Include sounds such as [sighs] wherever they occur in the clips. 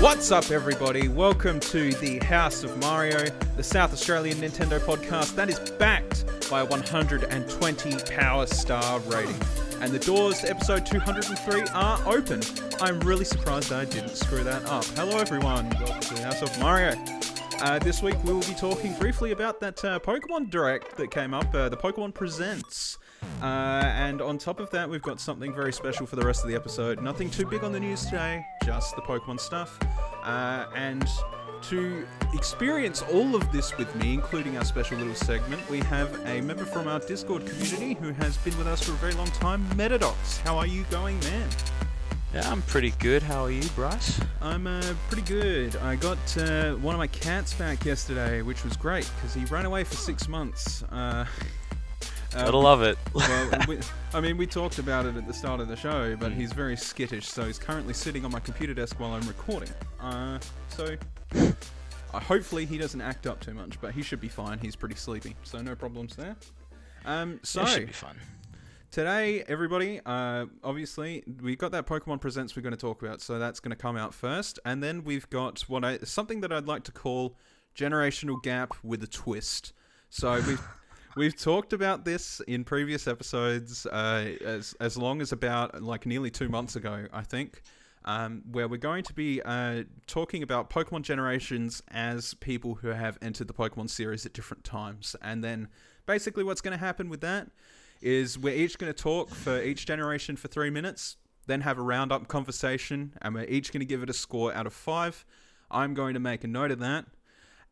What's up, everybody? Welcome to the House of Mario, the South Australian Nintendo podcast that is backed by a 120 Power Star rating. And the doors to episode 203 are open. I'm really surprised I didn't screw that up. Hello, everyone. Welcome to the House of Mario. Uh, this week we will be talking briefly about that uh, Pokemon Direct that came up, uh, the Pokemon Presents. Uh, and on top of that, we've got something very special for the rest of the episode. Nothing too big on the news today, just the Pokemon stuff. Uh, and to experience all of this with me, including our special little segment, we have a member from our Discord community who has been with us for a very long time, Mettadox. How are you going, man? Yeah, I'm pretty good. How are you, Bryce? I'm uh, pretty good. I got uh, one of my cats back yesterday, which was great because he ran away for six [gasps] months. Uh, [laughs] uh, Gotta love it. [laughs] well, we, I mean, we talked about it at the start of the show, but he's very skittish, so he's currently sitting on my computer desk while I'm recording. Uh, so [laughs] uh, hopefully he doesn't act up too much, but he should be fine. He's pretty sleepy, so no problems there. Um, so That should be fun. Today, everybody, uh, obviously we've got that Pokemon Presents we're going to talk about, so that's going to come out first, and then we've got what I something that I'd like to call generational gap with a twist. So [laughs] we've we've talked about this in previous episodes, uh, as as long as about like nearly two months ago, I think. Um, where we're going to be uh, talking about Pokemon generations as people who have entered the Pokemon series at different times. And then basically, what's going to happen with that is we're each going to talk for each generation for three minutes, then have a roundup conversation, and we're each going to give it a score out of five. I'm going to make a note of that.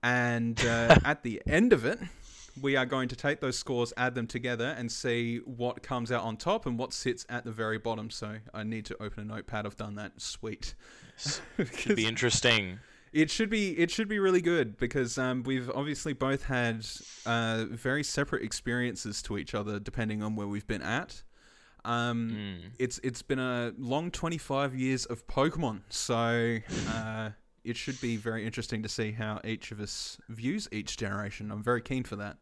And uh, [laughs] at the end of it, we are going to take those scores, add them together, and see what comes out on top and what sits at the very bottom. So I need to open a notepad. I've done that. Sweet. [laughs] Should be interesting. It should be it should be really good because um, we've obviously both had uh, very separate experiences to each other depending on where we've been at. Um, Mm. It's it's been a long twenty five years of Pokemon, so uh, it should be very interesting to see how each of us views each generation. I'm very keen for that.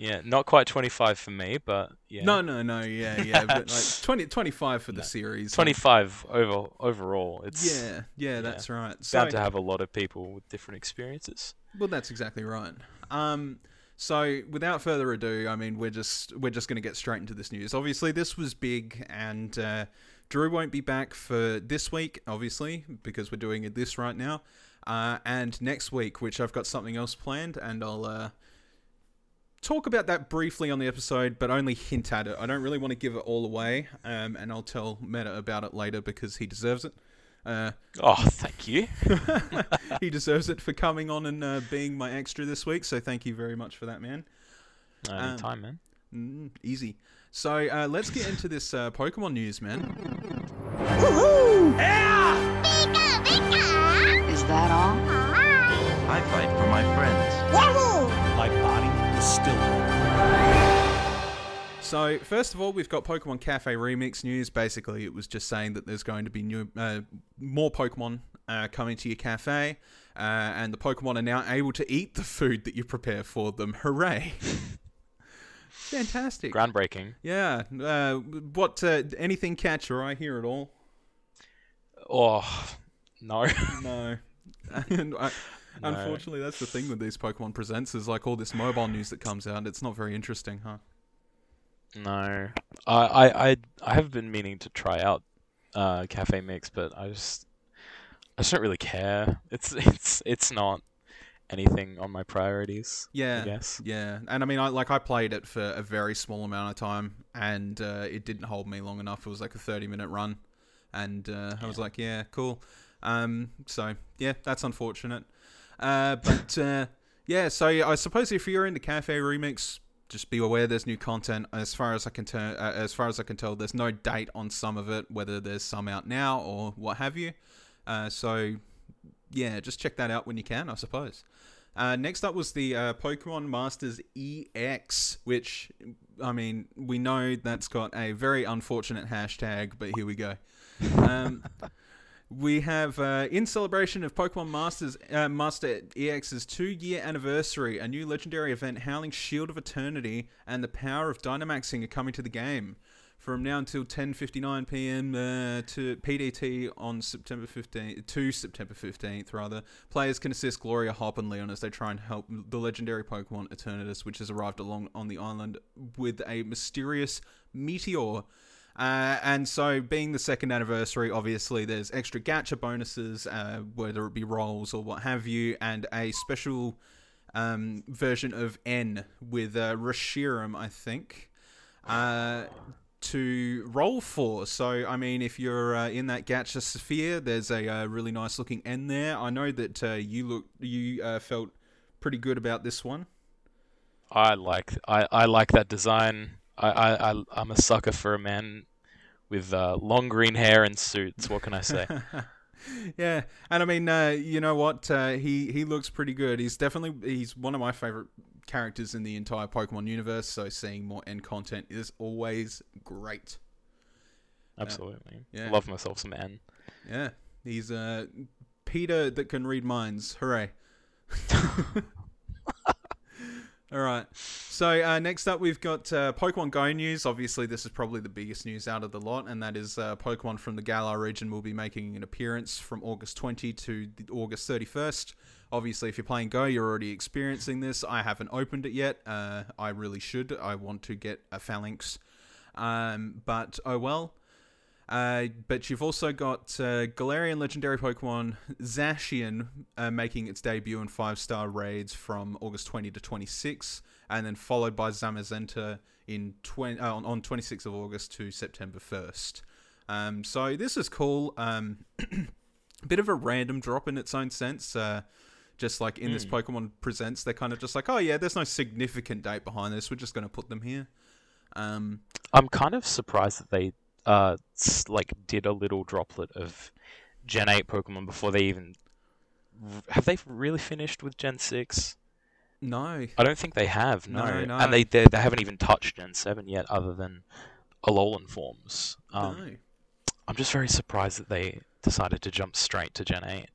Yeah, not quite 25 for me, but yeah. No, no, no, yeah, yeah, but like [laughs] 20, 25 for the series. 25 over overall. It's Yeah, yeah, that's right. So, bound to have a lot of people with different experiences. Well, that's exactly right. Um, so without further ado, I mean, we're just we're just going to get straight into this news. Obviously, this was big, and uh, Drew won't be back for this week, obviously, because we're doing this right now, uh, and next week, which I've got something else planned, and I'll. Uh, Talk about that briefly on the episode, but only hint at it. I don't really want to give it all away, um, and I'll tell Meta about it later because he deserves it. Uh, Oh, thank you. [laughs] he deserves it for coming on and uh, being my extra this week. So thank you very much for that, man. Any time, man. Mm, easy. So uh, let's get into this uh, Pokemon news, man. Is that all? I fight for my friends. My body is still So first of all, we've got Pokemon Cafe Remix news. Basically, it was just saying that there's going to be new, uh, more Pokemon uh, coming to your cafe, uh, and the Pokemon are now able to eat the food that you prepare for them. Hooray! [laughs] Fantastic. Groundbreaking. Yeah. Uh, what? Uh, anything catch your eye here at all? Oh, no. [laughs] No. [laughs] And Unfortunately, that's the thing with these Pokemon Presents is like all this mobile news that comes out. It's not very interesting, huh? no. I, I, I, I have been meaning to try out uh, Cafe Mix, but I just, I just don't really care. It's, [laughs] it's, it's not anything on my priorities. Yeah. I guess. Yeah, and I mean, I like I played it for a very small amount of time, and uh, it didn't hold me long enough. It was like a thirty-minute run, and uh, I was like, yeah, cool. Um, so yeah, that's unfortunate. Uh, but uh, yeah, so I suppose if you're into Cafe Remix, just be aware there's new content. As far as I can tell, uh, as far as I can tell, there's no date on some of it, whether there's some out now or what have you. Uh, so yeah, just check that out when you can, I suppose. Uh, next up was the uh, Pokemon Masters EX, which, I mean, we know that's got a very unfortunate hashtag, but here we go. Um, We have, uh, in celebration of Pokemon Masters uh, Master EX's two year anniversary, a new legendary event, Howling Shield of Eternity, and the power of Dynamaxing are coming to the game. From now until 10:59 p.m. Uh, to PDT on September 15th to September 15th, rather, players can assist Gloria, Hop, and Leon as they try and help the legendary Pokemon Eternatus, which has arrived along on the island with a mysterious meteor. Uh, and so, being the second anniversary, obviously there's extra gacha bonuses, uh, whether it be rolls or what have you, and a special um, version of N with uh, Reshiram, I think, uh, to roll for. So, I mean, if you're uh, in that gacha sphere, there's a uh, really nice looking N there. I know that uh, you look, you uh, felt pretty good about this one. I like I, I like that design. I, I, I I'm a sucker for a man with uh, long green hair and suits. What can I say? [laughs] yeah, and I mean, uh, you know what? Uh, he he looks pretty good. He's definitely he's one of my favorite characters in the entire Pokemon universe. So seeing more N content is always great. Absolutely. yeah. Love myself some N. Yeah, he's uh Peter that can read minds. Hooray! [laughs] [laughs] All right. So uh, next up, we've got uh, Pokemon Go news. Obviously, this is probably the biggest news out of the lot, and that is uh, Pokemon from the Galar region will be making an appearance from August 20 to August 31st. Obviously, if you're playing Go, you're already experiencing this. I haven't opened it yet. Uh, I really should. I want to get a Falinks, um, but oh well. Uh, but you've also got uh, Galarian legendary Pokemon Zacian uh, making its debut in five star raids from August 20 to 26, and then followed by Zamazenta in 20, uh, on, on 26th of August to September 1st. Um, so this is cool. Um, [clears throat] bit of a random drop in its own sense. Uh, just like in this Pokemon Presents, they're kind of just like, oh yeah, there's no significant date behind this. We're just going to put them here. Um, I'm kind of surprised that they uh like did a little droplet of Gen 8 Pokemon before they even have they really finished with Gen 6? no, I don't think they have. No, No, no. and they, they they haven't even touched Gen 7 yet, other than Alolan forms. Um, no. I'm just very surprised that they decided to jump straight to Gen 8.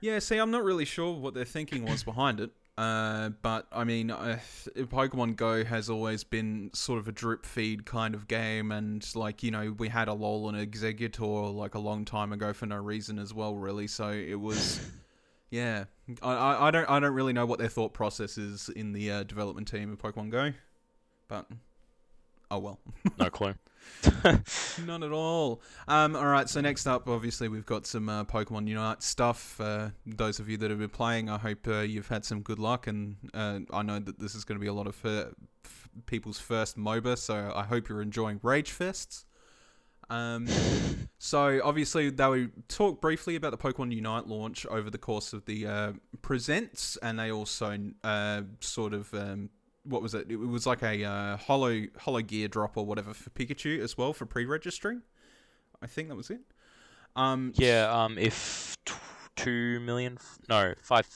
Yeah, see, I'm not really sure what their thinking was behind it. Uh, but I mean, uh, Pokemon Go has always been sort of a drip feed kind of game, and like you know, we had Alolan Exeggutor like a long time ago for no reason as well, really. So it was, [laughs] yeah. I, I, I don't I don't really know what their thought process is in the uh, development team of Pokemon Go, but oh well. No clue. [laughs] None at all. Um, all right, so next up, obviously, we've got some uh, Pokemon Unite stuff. Uh, those of you that have been playing, I hope uh, you've had some good luck, and uh, I know that this is going to be a lot of f- people's first MOBA, so I hope you're enjoying Rage Fests. Um, [laughs] so obviously they will talk briefly about the Pokemon Unite launch over the course of the uh, presents, and they also uh, sort of um, what was it? It was like a uh, hollow hollow gear drop or whatever for Pikachu as well for pre-registering. I think that was it. Um, Yeah, um, if t- two million, f- no, five,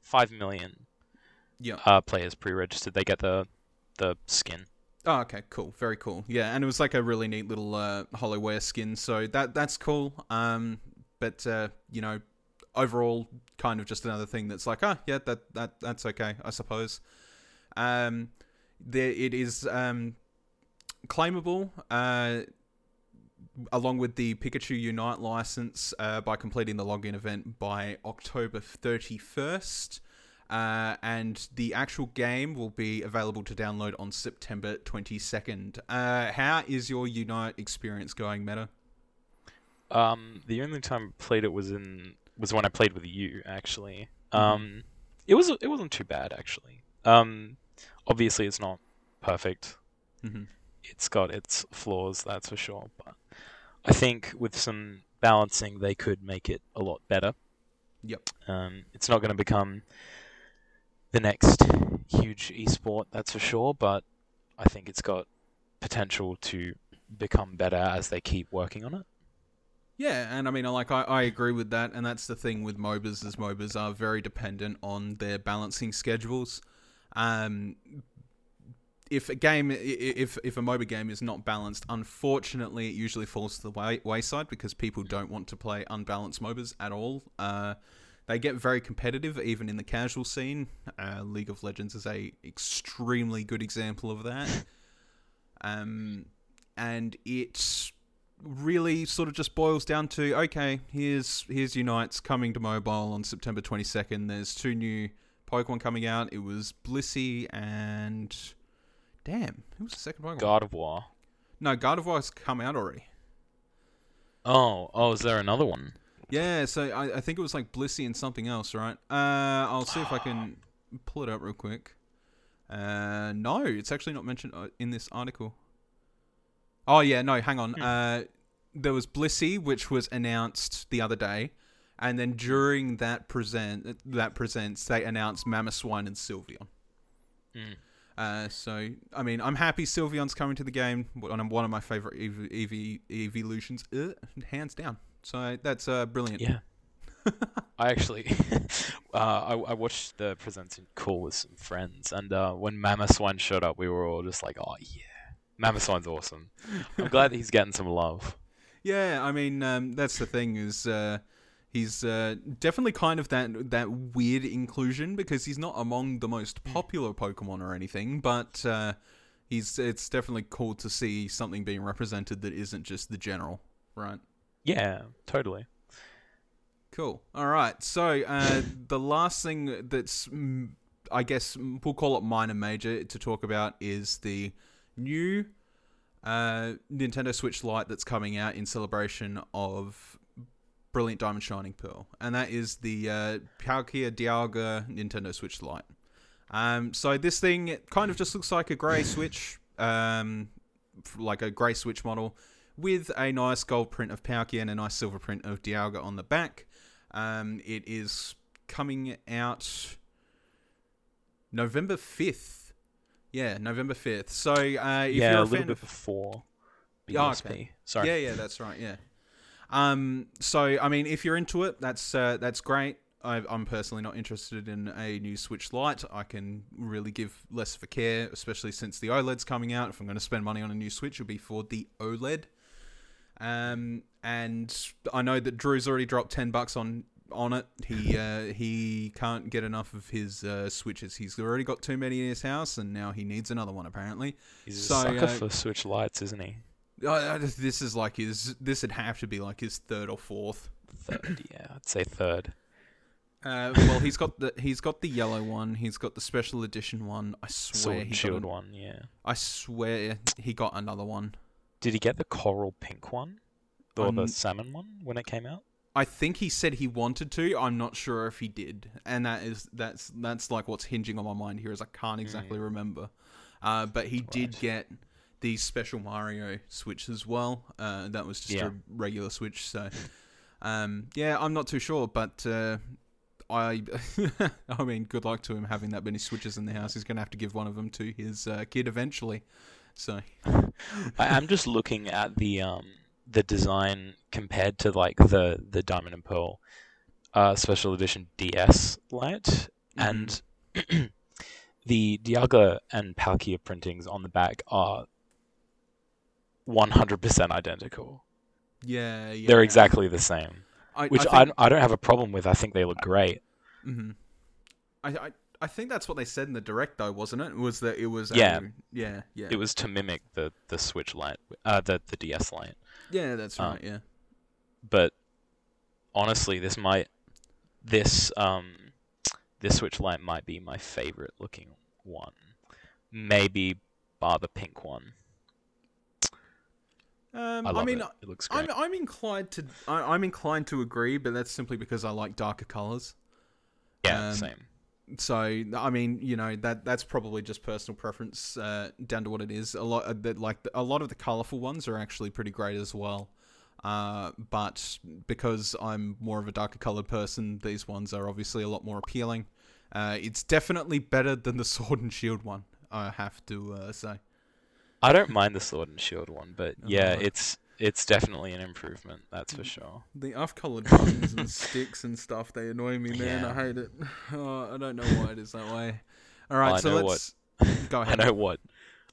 five million yeah. uh, players pre-registered, they get the the skin. Oh, okay, cool, very cool. Yeah, and it was like a really neat little uh, Holowear skin, so that that's cool. Um, but uh, you know, overall, kind of just another thing that's like, ah, yeah, that that that's okay, I suppose. Um, there it is um, claimable. Uh, along with the Pikachu Unite license uh, by completing the login event by October 31st. Uh, and the actual game will be available to download on September 22nd. Uh, how is your Unite experience going, Meta? Um, the only time I played it was in was when I played with you. Actually, um, it was it wasn't too bad actually. Um, obviously it's not perfect. Mm-hmm. It's got its flaws, that's for sure. But I think with some balancing, they could make it a lot better. Yep. Um, it's not going to become the next huge esport, that's for sure. But I think it's got potential to become better as they keep working on it. Yeah, and I mean, like, I, I agree with that, and that's the thing with MOBAs, is MOBAs are very dependent on their balancing schedules. Um, if a game, if if a MOBA game is not balanced, unfortunately, it usually falls to the way, wayside because people don't want to play unbalanced MOBAs at all. Uh, they get very competitive, even in the casual scene. Uh, League of Legends is a extremely good example of that. Um, and it really sort of just boils down to okay, here's here's Unites coming to mobile on September 22nd. There's two new Pokemon coming out. It was Blissey and damn, who was the second Pokemon? Gardevoir. No, Gardevoir's come out already. Oh, oh, is there another one? Yeah, so I, I think it was like Blissey and something else, right? Uh, I'll see if I can pull it up real quick. Uh, no, it's actually not mentioned uh, in this article. Oh yeah, no, hang on. Hmm. Uh, there was Blissey, which was announced the other day, and then during that present that presents, they announced Mamoswine and Sylveon. Hmm. Uh, so I mean, I'm happy Sylveon's coming to the game. One of my favorite Eevee, Eevee evolutions, uh, hands down. So that's uh, brilliant. Yeah. [laughs] I actually, [laughs] uh, I, I watched the presenting call with some friends, and uh, when Mamoswine showed up, we were all just like, "Oh yeah, Mamoswine's awesome." I'm glad that he's getting some love. [laughs] Yeah, I mean, um, that's the thing is uh, he's uh, definitely kind of that that weird inclusion because he's not among the most popular Pokemon or anything, but uh, he's it's definitely cool to see something being represented that isn't just the general, right? Yeah, totally. Cool. All right. So uh, [laughs] the last thing that's, mm, I guess, mm, we'll call it minor major to talk about is the new uh, Nintendo Switch Lite that's coming out in celebration of Brilliant Diamond Shining Pearl, and that is the uh, Palkia Dialga Nintendo Switch Lite. Um, so this thing it kind of just looks like a grey [laughs] Switch, um, like a grey Switch model with a nice gold print of Palkia and a nice silver print of Dialga on the back. Um, it is coming out November 5th. Yeah, November 5th. So uh, if yeah, you're a a, little fan bit of before Yeah, BSP. okay. Sorry. yeah, yeah, that's right. Yeah. Um. So I mean, if you're into it, that's uh, that's great. I, I'm personally not interested in a new Switch Lite. I can really give less of a care, especially since the OLED's coming out. If I'm going to spend money on a new Switch, it'll be for the OLED. Um. And I know that Drew's already dropped ten bucks on on it. He [laughs] uh, he can't get enough of his uh, switches. He's already got too many in his house, and now he needs another one apparently. He's a So, sucker uh, for Switch Lites, isn't he? This is like his. This would have to be like his third or fourth. Third, yeah, I'd say third. Uh, well, he's got the he's got the yellow one. He's got the special edition one. I swear Sword he and got Shield an- one, yeah. I swear he got another one. Did he get the coral pink one? Or the Um, salmon one when it came out? I think he said he wanted to. I'm not sure if he did, and that is that's that's like what's hinging on my mind here is I can't exactly remember. Uh, but he did get the special Mario Switch as well. Uh, that was just Yeah. a regular Switch. So, um, yeah, I'm not too sure, but uh, I, [laughs] I mean, good luck to him having that many Switches in the house. He's gonna have to give one of them to his uh, kid eventually. So, [laughs] I, I'm just looking at the um the design compared to like the the Diamond and Pearl uh special edition DS Lite and [clears throat] the Dialga and Palkia printings on the back are 100% identical. yeah, yeah, They're exactly the same, I, which I I, think, I don't have a problem with. I think they look great. mhm. I, I I think that's what they said in the direct though, wasn't it? Was that it was Yeah. a, yeah, yeah. It was to mimic the the Switch Lite, uh the the DS Lite. Yeah, that's um, right. yeah. but honestly, this might this um this Switch Lite might be my favorite looking one. Maybe bar the pink one. Um, I, I, mean, it. It looks great. I'm, I'm inclined to I, I'm inclined to agree, but that's simply because I like darker colors. yeah, um, same. So I mean, you know that that's probably just personal preference uh, down to what it is. A lot of the, like a lot of the colorful ones are actually pretty great as well. Uh, but because I'm more of a darker colored person, these ones are obviously a lot more appealing. Uh, it's definitely better than the [laughs] Sword and Shield one. I have to uh, say. I don't mind the Sword and Shield one, but yeah, it's it's definitely an improvement. That's for sure. The off-colored buttons and [laughs] sticks and stuff, they annoy me, man. Yeah. I hate it. [laughs] Oh, I don't know why it is that way. All right, I so know let's [laughs] go ahead. I know what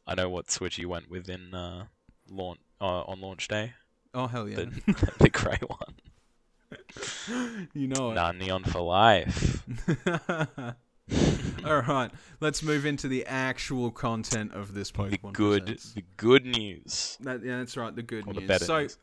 I know what switch you went with in uh, launch uh, on launch day. Oh hell yeah! The the grey one. you know it. Nah, neon for life. [laughs] All right, let's move into the actual content of this the good, Presents. the good news. That, yeah, that's right. The good Or news. better so news.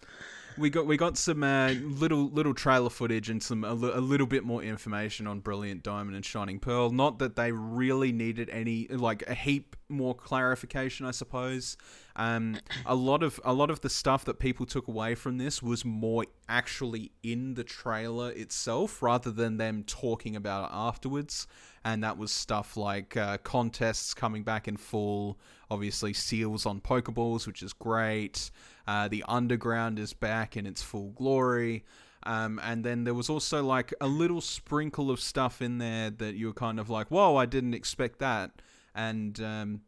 we got we got some uh, little little trailer footage and some a, a little bit more information on Brilliant Diamond and Shining Pearl. Not that they really needed any like a heap more clarification, I suppose. Um, a lot of a lot of the stuff that people took away from this was more actually in the trailer itself, rather than them talking about it afterwards. And that was stuff like uh, contests coming back in full. Obviously, seals on Pokeballs, which is great. Uh, the underground is back in its full glory. Um, and then there was also like a little sprinkle of stuff in there that you were kind of like, whoa, I didn't expect that. And um,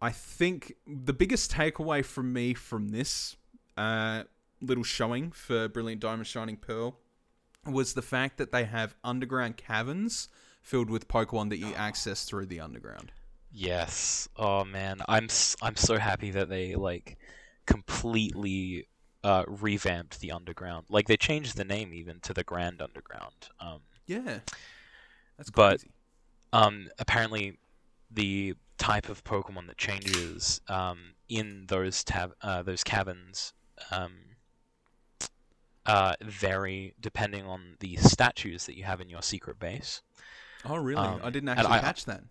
I think the biggest takeaway from me from this uh, little showing for Brilliant Diamond Shining Pearl was the fact that they have underground caverns filled with Pokemon that you access through the underground. Yes. Oh man, I'm s- I'm so happy that they like completely uh, revamped the underground. Like they changed the name even to the Grand Underground. Um, Yeah. That's But- crazy. um, apparently, the type of Pokemon that changes um, in those tab- uh, those caverns um, uh, vary depending on the statues that you have in your secret base. Oh, really? um, I didn't actually I- catch that.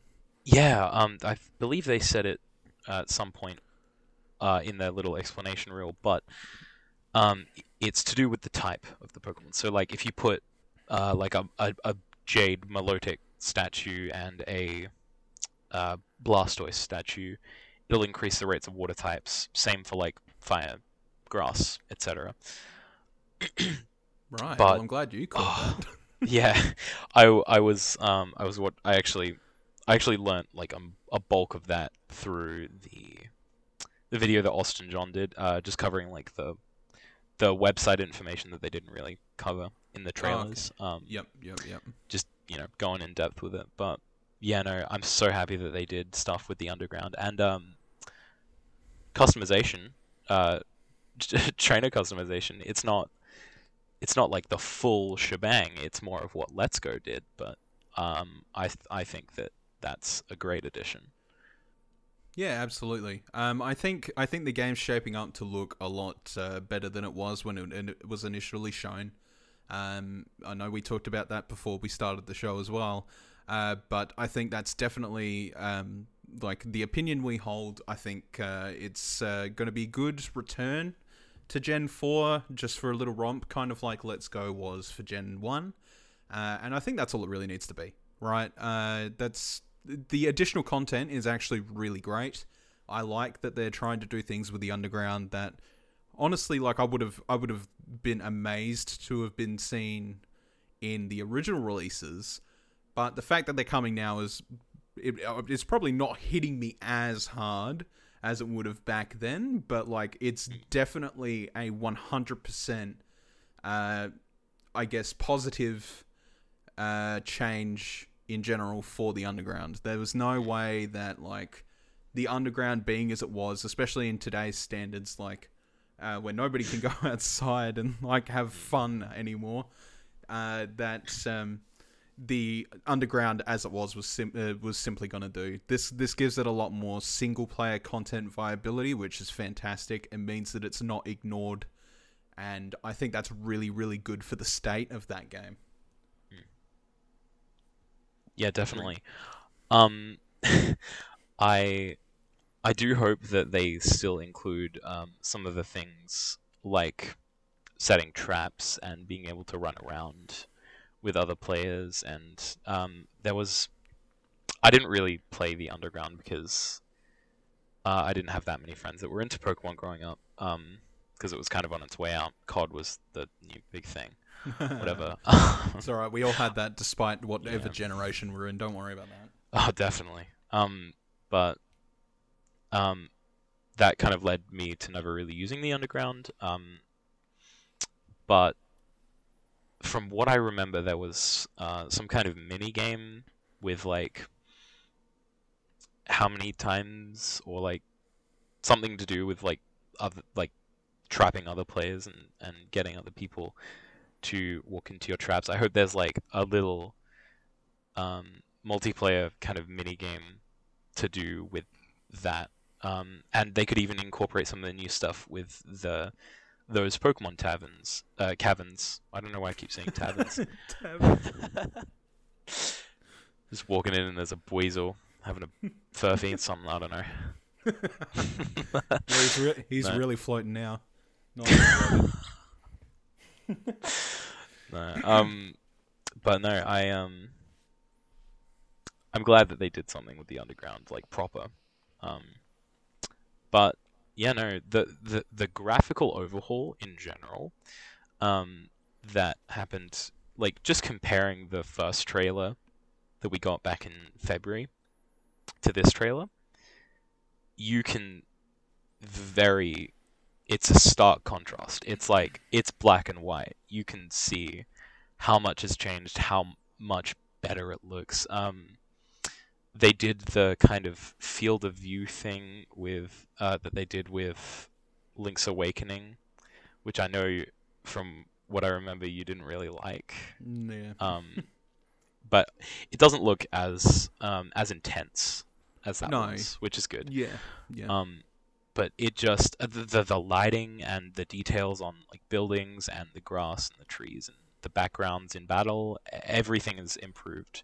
Yeah, um, I believe they said it uh, at some point uh, in their little explanation reel, but um, it's to do with the type of the Pokemon. So, like, if you put uh, like a, a, a Jade Milotic statue and a uh, Blastoise statue, it'll increase the rates of water types. Same for like fire, grass, etc. [clears throat] Right. but- well, I'm glad you [sighs] caught Oh, that. [laughs] yeah, [laughs] I, I was um I was what I actually I actually learnt like um, a bulk of that through the the video that Austin John did, uh, just covering like the the website information that they didn't really cover in the trailers. Um, Yep, yep, yep. just you know going in depth with it. But yeah, no, I'm so happy that they did stuff with the underground and um, customization, uh, [laughs] trainer customization. It's not it's not like the full shebang. It's more of what Let's Go did, but um, I th- I think that that's a great addition. Yeah, absolutely. Um, I think I think the game's shaping up to look a lot uh, better than it was when it, it was initially shown. Um, I know we talked about that before we started the show as well, uh, but I think that's definitely um, like the opinion we hold. I think uh, it's uh, going to be good return to Gen Four, just for a little romp, kind of like Let's Go was for Gen One, uh, and I think that's all it really needs to be. Right? Uh, that's the additional content is actually really great. I like that they're trying to do things with the underground that honestly like I would have I would have been amazed to have been seen in the original releases, but the fact that they're coming now is it, it's probably not hitting me as hard as it would have back then, but like it's definitely a 100% uh I guess positive uh change in general for the underground. There was no way that like the underground being as it was, especially in today's standards, like uh, where nobody can go [laughs] outside and like have fun anymore, uh, that um, the underground as it was was sim- uh, was simply going to do. This this gives it a lot more single player content viability, which is fantastic. It means that it's not ignored, and I think that's really really good for the state of that game. Yeah, definitely. Um, [laughs] I I do hope that they still include um, some of the things like setting traps and being able to run around with other players. And um, there was I didn't really play the underground because uh, I didn't have that many friends that were into Pokemon growing up. Um, because it was kind of on its way out. COD was the new big thing. Whatever. [laughs] It's all right. We all had that, despite whatever Yeah. generation we're in. Don't worry about that. Oh, definitely. Um, but um, that kind of led me to never really using the underground. Um, but from what I remember, there was uh, some kind of mini game with like how many times or like something to do with like other like trapping other players and and getting other people to walk into your traps. I hope there's like a little um, multiplayer kind of mini game to do with that. Um, and they could even incorporate some of the new stuff with the those Pokemon taverns, uh, caverns. I don't know why I keep saying taverns. [laughs] Just walking in and there's a Buizel having a furphy something. I don't know. Well, he's re- [laughs] he's No. really floating now. Not [laughs] no, um, but no, I um, I'm glad that they did something with the underground, like proper. Um, but yeah, no, the the the graphical overhaul in general, um, that happened, like just comparing the first trailer that we got back in February to this trailer, you can very it's a stark contrast. It's like it's black and white. You can see how much has changed, how much better it looks. Um, they did the kind of field of view thing with uh, that they did with Link's Awakening, which I know from what I remember you didn't really like. yeah. Um, [laughs] but it doesn't look as um, as intense as that No. was, which is good. Yeah. Yeah. Um, but it just uh, the, the the lighting and the details on like buildings and the grass and the trees and the backgrounds in battle, everything is improved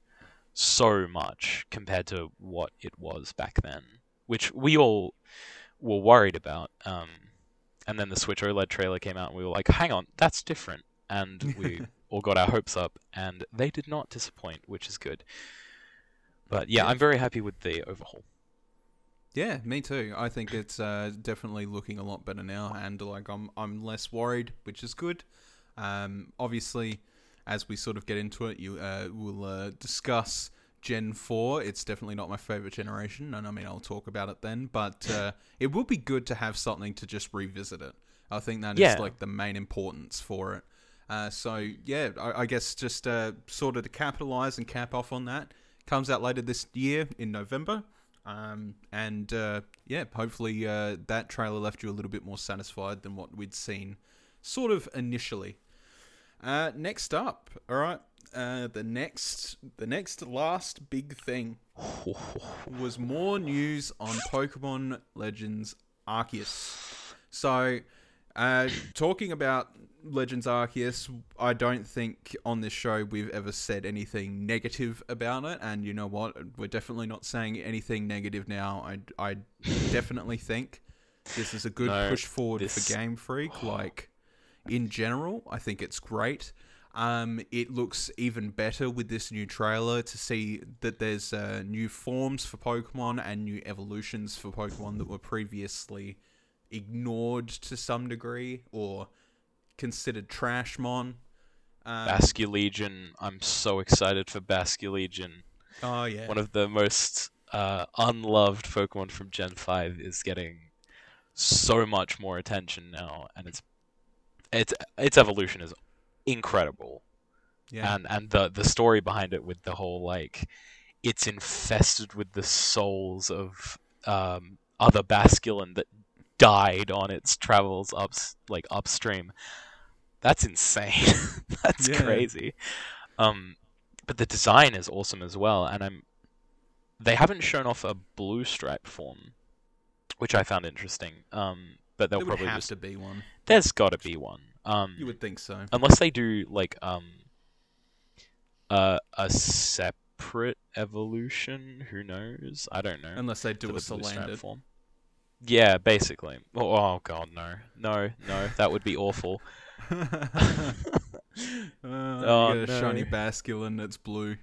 so much compared to what it was back then, which we all were worried about. Um, and then the Switch OLED trailer came out, and we were like, "Hang on, that's different," and [laughs] we all got our hopes up, and they did not disappoint, which is good. But yeah, Yeah. I'm very happy with the overhaul. Yeah, me too. I think it's uh, definitely looking a lot better now, and like I'm I'm less worried, which is good. Um, obviously, as we sort of get into it, you uh, will uh, discuss Gen Four. It's definitely not my favorite generation, and I mean I'll talk about it then. But [laughs] uh, it would be good to have something to just revisit it. I think that is Yeah. like the main importance for it. Uh, so yeah, I, I guess just uh, sort of to capitalize and cap off on that, comes out later this year in November. Um, and uh, yeah, hopefully uh, that trailer left you a little bit more satisfied than what we'd seen, sort of initially. Uh, next up, all right, uh, the next, the next last big thing [laughs] was more news on Pokemon Legends Arceus. So, uh, talking about Legends Arceus, I don't think on this show we've ever said anything negative about it. And you know what? We're definitely not saying anything negative now. I, I definitely think this is a good No, push forward this- for Game Freak. [sighs] Like, in general, I think it's great. Um, it looks even better with this new trailer to see that there's uh, new forms for Pokemon and new evolutions for Pokemon that were previously ignored to some degree or considered trashmon. Um, Basculegion. I'm so excited for Basculegion. oh yeah, One of the most uh, unloved Pokemon from Gen 5 is getting so much more attention now, and its its its evolution is incredible. yeah, And and the the story behind it with the whole like it's infested with the souls of um, other Basculin that died on its travels up like upstream. That's insane. [laughs] That's Yeah. crazy. Um, but the design is awesome as well, and I'm. They haven't shown off a blue stripe form, which I found interesting. Um, but they'll there probably have just. to be one. There's got to be one. Um, You would think so. unless they do like um uh, a separate evolution who knows i don't know Unless they do a the blue form yeah basically oh, oh god no no no that would be awful [laughs] [laughs] uh, Oh, you get a shiny basculin that's blue.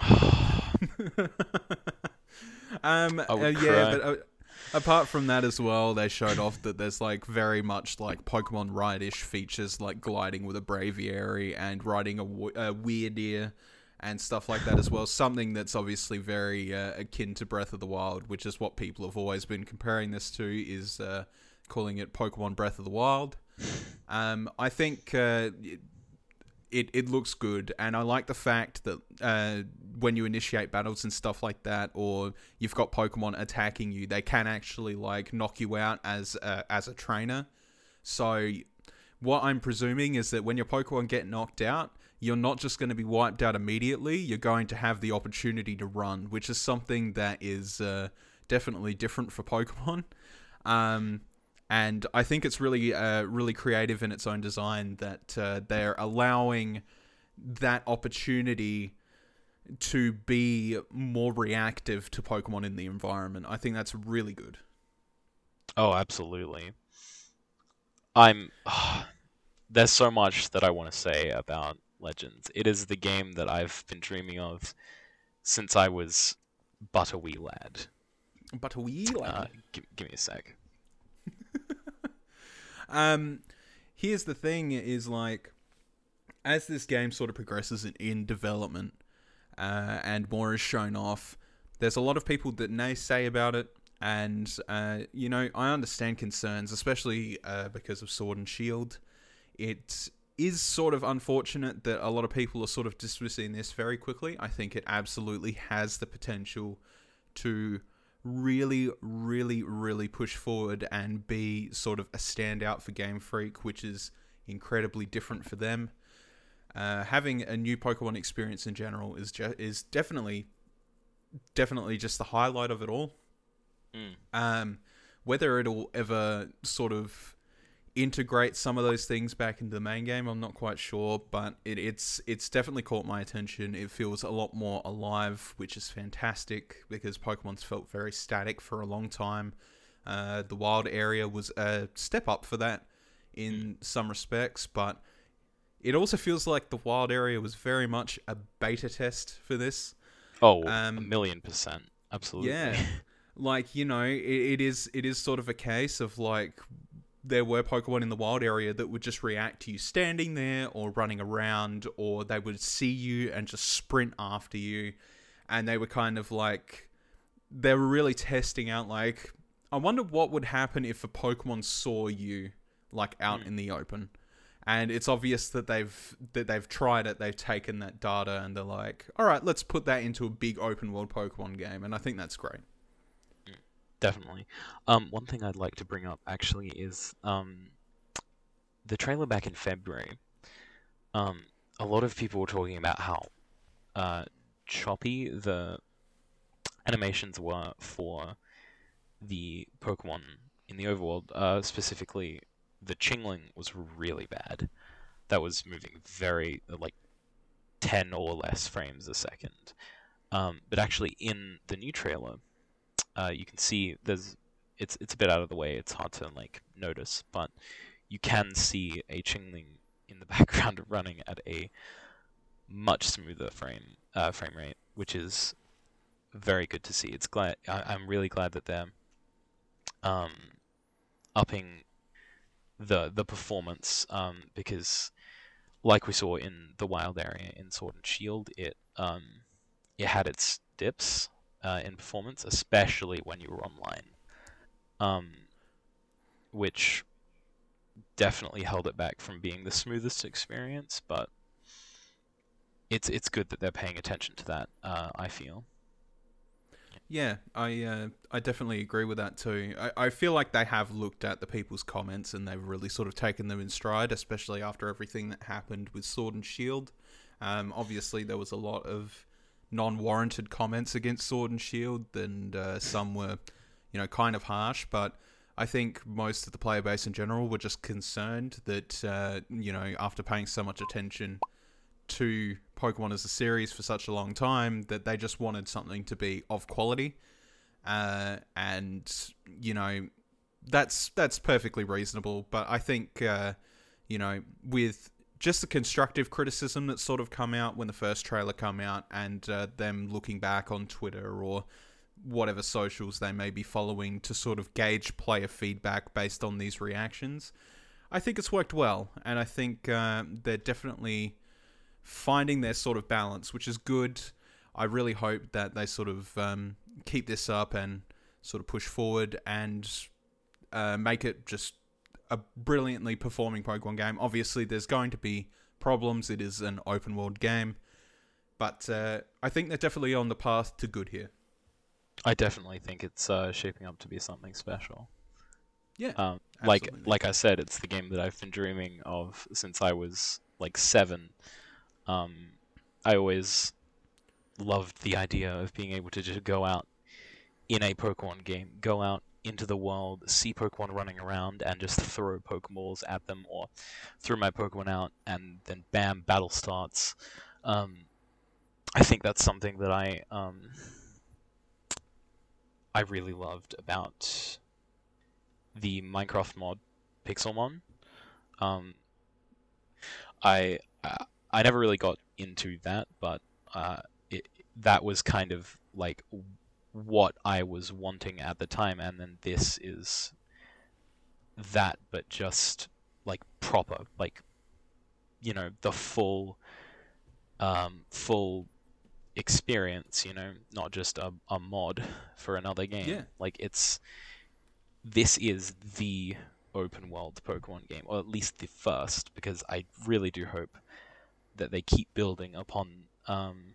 [sighs] [laughs] um, uh, yeah, but uh, apart from that as well, they showed off that there's like very much like Pokemon Ride-ish features, like gliding with a Braviary and riding a, w- a Wyrdeer and stuff like that as well. Something that's obviously very uh, akin to Breath of the Wild, which is what people have always been comparing this to, is uh, calling it Pokemon Breath of the Wild. Um, I think uh, it, it, looks good, and I like the fact that uh, when you initiate battles and stuff like that, or you've got Pokemon attacking you, they can actually like knock you out as a, as a trainer. So, what I'm presuming is that when your Pokemon get knocked out, you're not just going to be wiped out immediately. You're going to have the opportunity to run, which is something that is uh, definitely different for Pokemon. Um, and I think it's really, uh, really creative in its own design that uh, they're allowing that opportunity to be more reactive to Pokemon in the environment. I think that's really good. Oh, absolutely. I'm. [sighs] there's so much that I want to say about Legends. It is the game that I've been dreaming of since I was but a wee lad. But a wee lad. Uh, give, give me a sec. Um, here's the thing: is like, as this game sort of progresses in, in development, uh, and more is shown off, there's a lot of people that naysay about it, and uh, you know, I understand concerns, especially uh, because of Sword and Shield. It is sort of unfortunate that a lot of people are sort of dismissing this very quickly. I think it absolutely has the potential to really, really, really push forward and be sort of a standout for Game Freak, which is incredibly different for them. Uh, having a new Pokemon experience in general is ju- is definitely, definitely just the highlight of it all. Mm. Um, whether it'll ever sort of integrate some of those things back into the main game, I'm not quite sure, but it, it's it's definitely caught my attention. It feels a lot more alive, which is fantastic because Pokemon's felt very static for a long time. Uh, the wild area was a step up for that in some respects, but it also feels like the wild area was very much a beta test for this. Oh, a Um, million percent. Absolutely. Yeah, [laughs] like you know, it, it is it is sort of a case of like there were Pokemon in the wild area that would just react to you standing there or running around, or they would see you and just sprint after you, and they were kind of like they were really testing out like I wonder what would happen if a Pokemon saw you like out Hmm. in the open. And it's obvious that they've that they've tried it. They've taken that data and they're like, "All right, let's put that into a big open world Pokemon game." And I think that's great. Definitely. Um, one thing I'd like to bring up actually is um, the trailer back in February. Um, a lot of people were talking about how uh, choppy the animations were for the Pokemon in the overworld. Uh, specifically, the Chingling was really bad. That was moving very uh, like ten or less frames a second. Um, but actually, in the new trailer, uh, you can see there's it's it's a bit out of the way. It's hard to like notice, but you can see a Chingling in the [laughs] background running at a much smoother frame uh, frame rate, which is very good to see. It's glad I, I'm really glad that they're um, upping the the performance um, because, like we saw in the wild area in Sword and Shield, it um, it had its dips uh, in performance, especially when you were online, um, which definitely held it back from being the smoothest experience. But it's it's good that they're paying attention to that. Uh, I feel. Yeah, I uh, I definitely agree with that too. I, I feel like they have looked at the people's comments and they've really sort of taken them in stride, especially after everything that happened with Sword and Shield. Um, obviously, there was a lot of non-warranted comments against Sword and Shield, and uh, some were, you know, kind of harsh. But I think most of the player base in general were just concerned that, uh, you know, after paying so much attention to Pokemon as a series for such a long time that they just wanted something to be of quality, uh, and you know that's that's perfectly reasonable. But I think uh, you know with just the constructive criticism that's sort of come out when the first trailer come out, and uh, them looking back on Twitter or whatever socials they may be following to sort of gauge player feedback based on these reactions. I think it's worked well, and I think uh, they're definitely finding their sort of balance, which is good. I really hope that they sort of um, keep this up and sort of push forward and uh, make it just a brilliantly performing Pokemon game. Obviously, there's going to be problems. It is an open world game, but uh, I think they're definitely on the path to good here. I definitely think it's uh, shaping up to be something special. Yeah, Um, like like I said, it's the game that I've been dreaming of since I was like seven. Um, I always loved the idea of being able to just go out in a Pokemon game, go out into the world, see Pokemon running around, and just throw Pokeballs at them, or throw my Pokemon out, and then bam, battle starts. Um, I think that's something that I um, I really loved about the Minecraft mod Pixelmon. Um, I I never really got into that, but uh, it, that was kind of like what I was wanting at the time, and then this is that, but just like proper, like you know the full um, full experience. You know, not just a, a mod for another game. Yeah. Like it's this is the open world Pokemon game, or at least the first, because I really do hope that they keep building upon um,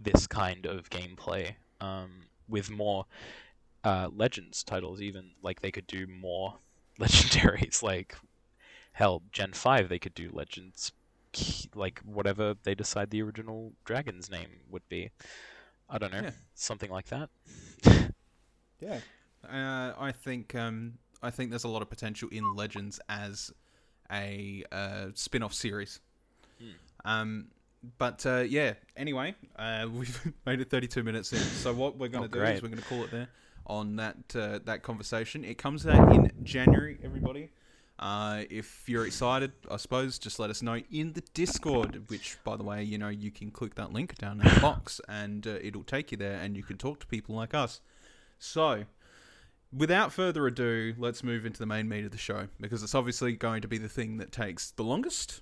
this kind of gameplay um, with more uh, Legends titles. Even like they could do more [laughs] legendaries. Like hell, Gen Five they could do Legends, like whatever they decide the original dragon's name would be. I don't know, Yeah. something like that. Yeah, uh, I think um, I think there's a lot of potential in Legends as a uh, spin-off series. Hmm. Um, but uh, yeah, anyway, uh, [laughs] we've made it 32 minutes in. So what we're going Oh, to do great. is we're going to call it there on that uh, that conversation. It comes out in January, everybody. Uh, if you're excited, I suppose just let us know in the Discord. Which, by the way, you know you can click that link down in the [laughs] box, and uh, it'll take you there, and you can talk to people like us. So, without further ado, let's move into the main meat of the show because it's obviously going to be the thing that takes the longest,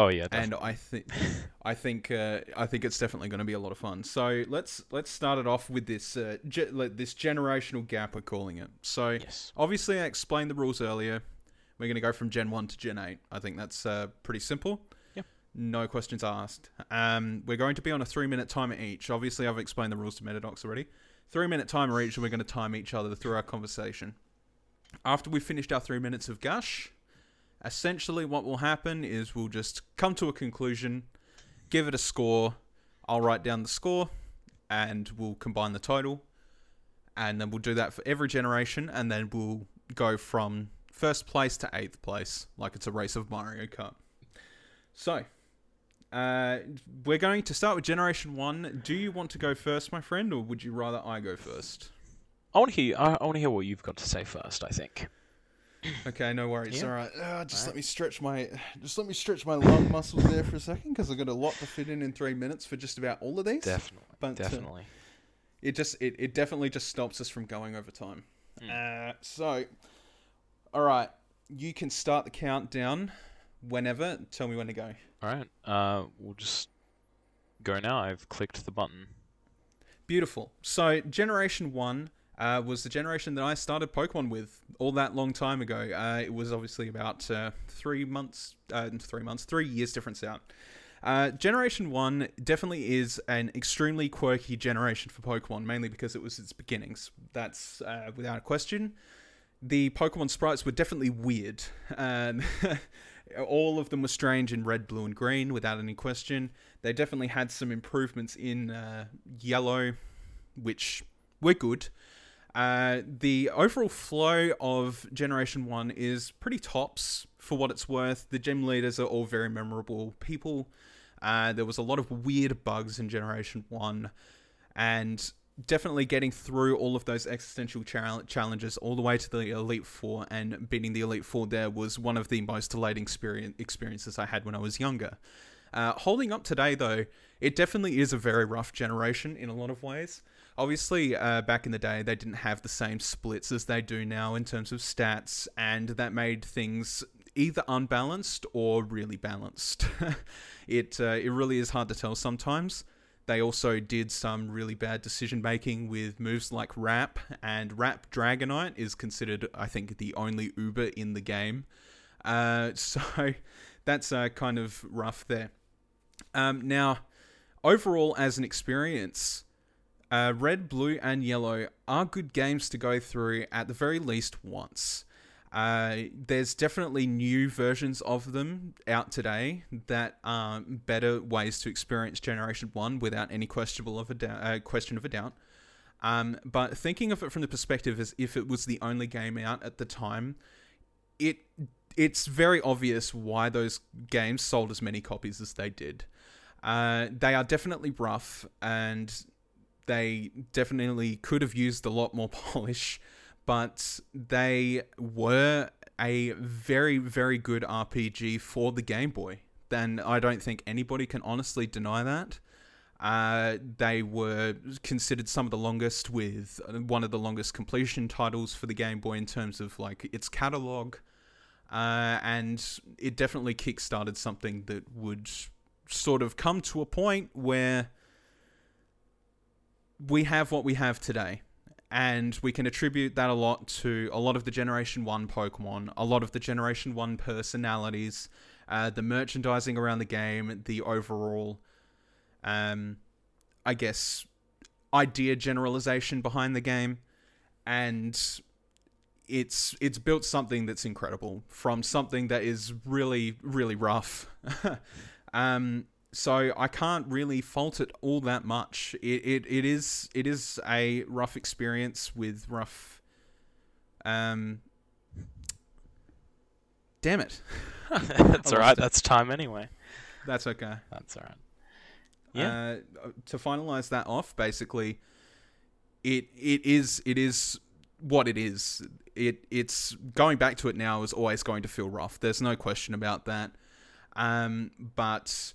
Oh yeah, and I think, I think, uh, I think it's definitely going to be a lot of fun. So let's let's start it off with this uh, ge- this generational gap. We're calling it. So yes. obviously, I explained the rules earlier. We're going to go from Gen one to Gen eight. I think that's uh, pretty simple. Yep. No questions asked. Um, we're going to be on a three minute timer each. Obviously, I've explained the rules to Mettadox already. Three minute timer each, and we're going to time each other through our conversation. After we've finished our three minutes of gush, essentially what will happen is we'll just come to a conclusion, give it a score. I'll write down the score, and we'll combine the total, and then we'll do that for every generation, and then we'll go from first place to eighth place, like it's a race of Mario Kart. So, uh, we're going to start with Generation One. Do you want to go first, my friend, or would you rather I go first? I want to hear. I want to hear what you've got to say first. I think. Okay, no worries. Yeah. All right, uh, just let me stretch my just let me stretch my lung muscles there for a second because I've got a lot to fit in in three minutes for just about all of these. Definitely. But, uh, definitely. It just it, it definitely just stops us from going over time. Mm. Uh, so, all right, you can start the countdown whenever. Tell me when to go. All right. Uh, we'll just go now. I've clicked the button. Beautiful. So, Generation 1 uh, was the generation that I started Pokemon with all that long time ago. Uh, it was obviously about uh, three months, uh, three months, three years difference out. Uh, generation 1 definitely is an extremely quirky generation for Pokemon, mainly because it was its beginnings. That's uh, without a question. The Pokemon sprites were definitely weird. Um, [laughs] all of them were strange in red, blue, and green, without any question. They definitely had some improvements in yellow, which were good. Uh, the overall flow of Generation 1 is pretty tops for what it's worth. The gym leaders are all very memorable people. Uh, there was a lot of weird bugs in Generation 1, and definitely getting through all of those existential chal- challenges all the way to the Elite Four and beating the Elite Four there was one of the most elating experience- experiences I had when I was younger. Uh, holding up today, though, it definitely is a very rough generation in a lot of ways. Obviously, uh, back in the day, they didn't have the same splits as they do now in terms of stats, and that made things either unbalanced or really balanced. [laughs] it uh, it really is hard to tell sometimes. They also did some really bad decision making with moves like Wrap, and Wrap Dragonite is considered, I think, the only Uber in the game. Uh, [laughs] so that's uh, kind of rough there. Um, now, overall, as an experience, uh, red, blue, and yellow are good games to go through at the very least once. Uh, there's definitely new versions of them out today that are better ways to experience Generation One without any questionable of a uh, question of a doubt. Um, but thinking of it from the perspective as if it was the only game out at the time, it it's very obvious why those games sold as many copies as they did. Uh, they are definitely rough, and they definitely could have used a lot more [laughs] polish, but they were a very, very good RPG for the Game Boy. Then I don't think anybody can honestly deny that. Uh, they were considered some of the longest, with one of the longest completion titles for the Game Boy in terms of like its catalog, uh, and it definitely kickstarted something that would sort of come to a point where we have what we have today. And we can attribute that a lot to a lot of the Generation 1 Pokemon, a lot of the Generation 1 personalities, uh, the merchandising around the game, the overall, um, I guess, idea generalization behind the game. And it's it's built something that's incredible from something that is really, really rough. [laughs] um, so I can't really fault it all that much. It, it it is it is a rough experience with rough. Um. Damn it. [laughs] That's alright. it. That's time anyway. That's okay. That's alright. Yeah. Uh, to finalize that off, basically, it it is it is what it is. It it's going back to it now is always going to feel rough. There's no question about that. Um, but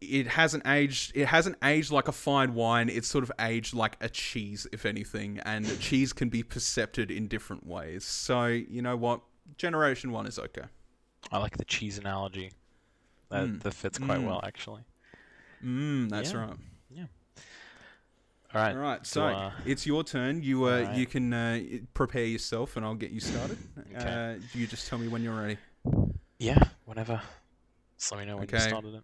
it hasn't aged. It hasn't aged like a fine wine. It's sort of aged like a cheese, if anything. And cheese can be percepted in different ways. So you know what? Generation one is okay. I like the cheese analogy. That Mm. that fits quite Mm. well actually. Mm, that's right. Yeah. All right. All right, so, so uh, it's your turn. You uh, alright. you can uh, prepare yourself, and I'll get you started. [laughs] Okay. uh, you just tell me when you're ready. Yeah. Whenever. Just let me know when you Okay. started it.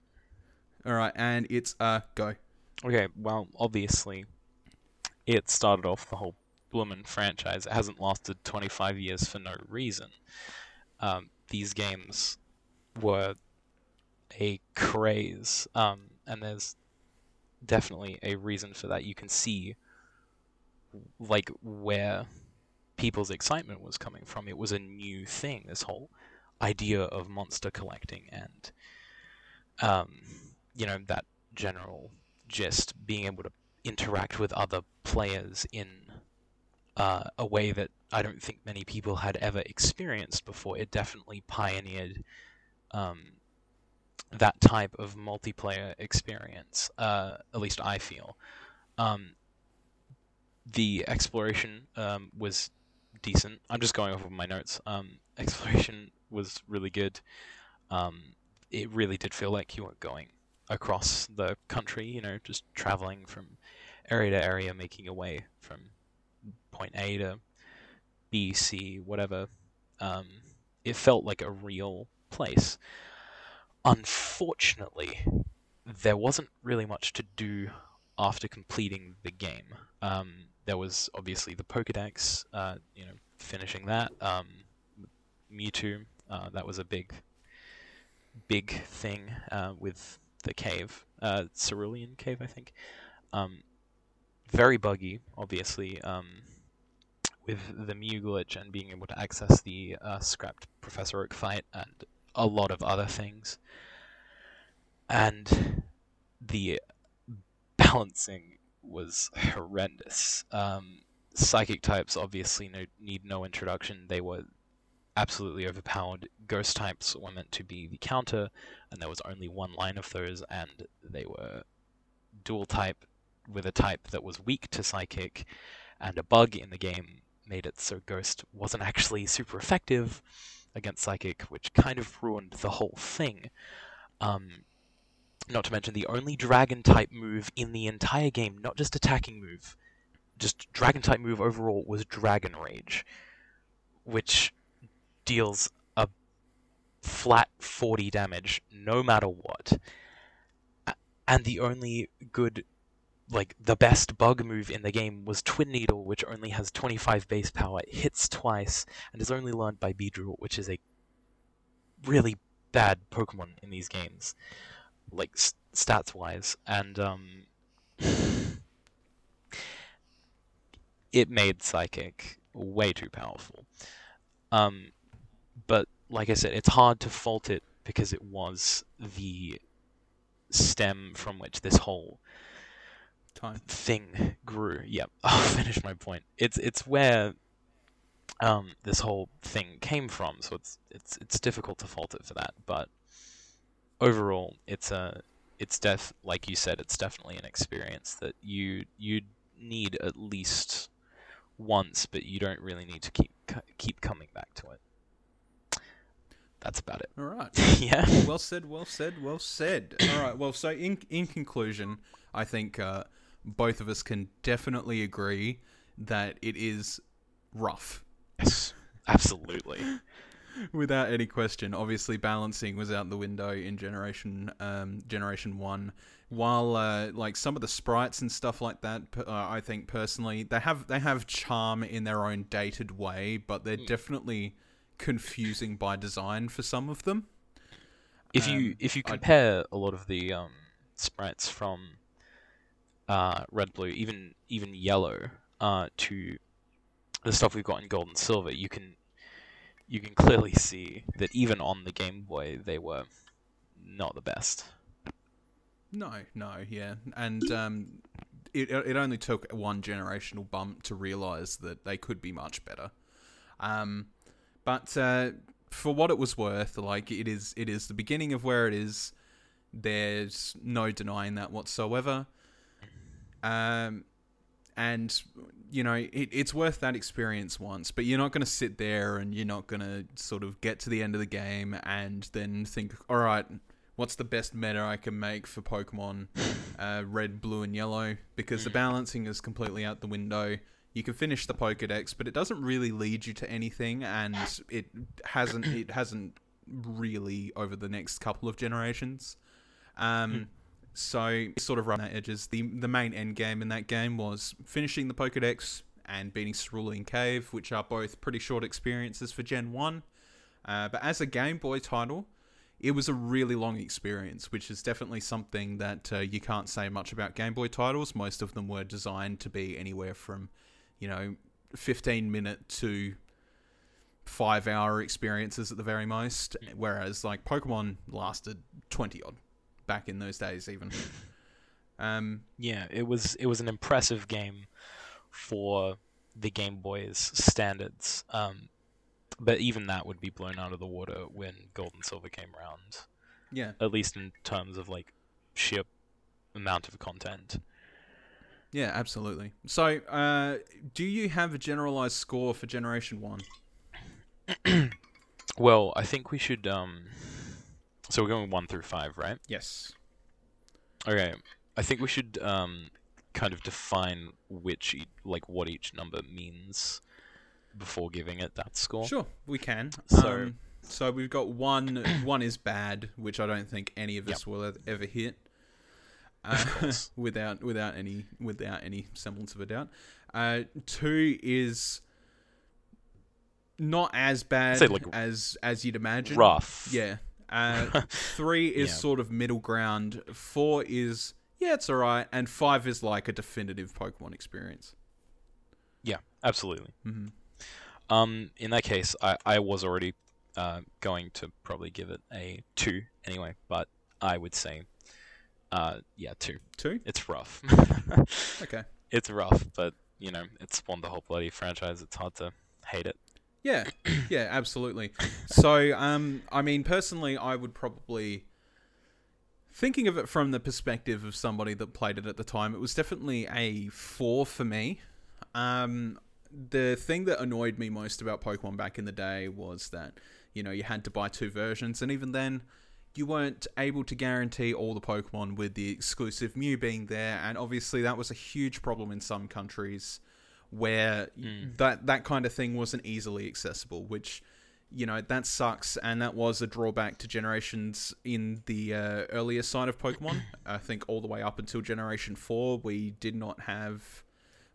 All right, and it's uh go. Okay, well, obviously, it started off the whole Bloomin' franchise. It hasn't lasted 25 years for no reason. Um, these games were a craze, um, and there's definitely a reason for that. You can see, like, where people's excitement was coming from. It was a new thing, this whole idea of monster collecting and, um, you know, that general just being able to interact with other players in uh, a way that I don't think many people had ever experienced before. It definitely pioneered um, that type of multiplayer experience. Uh, at least I feel. Um, the exploration um, was decent. I'm just going off of my notes. Um, [laughs] exploration was really good. Um, it really did feel like you were going across the country, you know, just traveling from area to area, making your way from point A to B, C, whatever. Um, it felt like a real place. Unfortunately, there wasn't really much to do after completing the game. Um, there was obviously the Pokedex, uh, you know, finishing that. Um, Mewtwo, uh, that was a big, big thing uh, with the cave, uh, Cerulean Cave, I think. Um, very buggy, obviously, um, with the Mew glitch and being able to access the uh, scrapped Professor Oak fight and a lot of other things. And the balancing was horrendous. Um, psychic types obviously no, need no introduction. They were absolutely overpowered. Ghost types were meant to be the counter, and there was only one line of those, and they were dual type with a type that was weak to psychic, and a bug in the game made it so Ghost wasn't actually super effective against psychic, which kind of ruined the whole thing. Um, not to mention the only dragon type move in the entire game, not just attacking move, just dragon type move overall was Dragon Rage, which deals a flat 40 damage no matter what. And the only good, like, the best bug move in the game was Twin Needle, which only has 25 base power, hits twice, and is only learned by Beedrill, which is a really bad Pokemon in these games, like, stats wise. And, um. [sighs] it made Psychic way too powerful. Um, like I said, it's hard to fault it because it was the stem from which this whole Time. thing grew. Yep, [laughs] I'll finish my point. It's it's where um, this whole thing came from, so it's it's it's difficult to fault it for that. But overall, it's a it's def like you said, it's definitely an experience that you you need at least once, but you don't really need to keep keep coming back to it. That's about it. All right. [laughs] yeah. well said, well said, well said. All right. Well, so in in conclusion, I think uh, both of us can definitely agree that it is rough, Yes. Absolutely. [laughs] without any question. Obviously, balancing was out the window in generation um, generation one. While uh, like some of the sprites and stuff like that, uh, I think personally they have they have charm in their own dated way, but they're definitely confusing by design for some of them. if you Um, if you compare a lot of the um, sprites from uh, red blue even even yellow uh, to the stuff we've got in gold and silver you can you can clearly see that even on the game boy they were not the best No, no, yeah, and um, it it only took one generational bump to realize that they could be much better. Um, but uh, for what it was worth, like it is, it is the beginning of where it is. There's no denying that whatsoever. Um, and you know it, it's worth that experience once, but you're not going to sit there and you're not going to sort of get to the end of the game and then think, all right, what's the best meta I can make for Pokemon uh, Red, Blue, and Yellow? Because the balancing is completely out the window. You can finish the Pokedex, but it doesn't really lead you to anything, and it hasn't. It hasn't really over the next couple of generations. Um, so sort of run at edges. The the main end game in that game was finishing the Pokedex and beating Cerulean Cave, which are both pretty short experiences for Gen One. Uh, but as a Game Boy title, it was a really long experience, which is definitely something that uh, you can't say much about Game Boy titles. Most of them were designed to be anywhere from, you know, 15 minute to five hour experiences at the very most, whereas like Pokemon lasted 20 odd back in those days, even. Um, yeah it was it was an impressive game for the game boy's standards um, but even that would be blown out of the water when gold and silver came around yeah. at least in terms of like sheer amount of content. Yeah, absolutely. So, uh, do you have a generalized score for Generation 1? [clears throat] Well, I think we should. Um, so we're going one through five, right? Yes. Okay. I think we should um, kind of define which, e- like, what each number means before giving it that score. Sure, we can. So- um, so we've got one. One is bad, which I don't think any of Yep. us will e- ever hit. Uh, [laughs] without without any without any semblance of a doubt. Uh, two is not as bad Say, like, as as you'd imagine. Rough. Yeah. Uh, [laughs] three is Yeah. sort of middle ground. Four is yeah, it's alright, and five is like a definitive Pokemon experience. Yeah, absolutely. hmm Um, in that case, I, I was already uh, going to probably give it a two anyway, but I would say, uh, yeah, two. Two. It's rough. [laughs] Okay. it's rough, but you know, it spawned the whole bloody franchise. It's hard to hate it. Yeah, [coughs] yeah, absolutely. So, um, I mean, personally, I would probably thinking of it from the perspective of somebody that played it at the time. It was definitely a four for me. Um, the thing that annoyed me most about Pokemon back in the day was that you know you had to buy two versions, and even then, you weren't able to guarantee all the Pokemon with the exclusive Mew being there, and obviously that was a huge problem in some countries where Mm. that that kind of thing wasn't easily accessible, which you know that sucks, and that was a drawback to generations in the uh, earlier side of Pokemon. [clears throat] I think all the way up until Generation Four, we did not have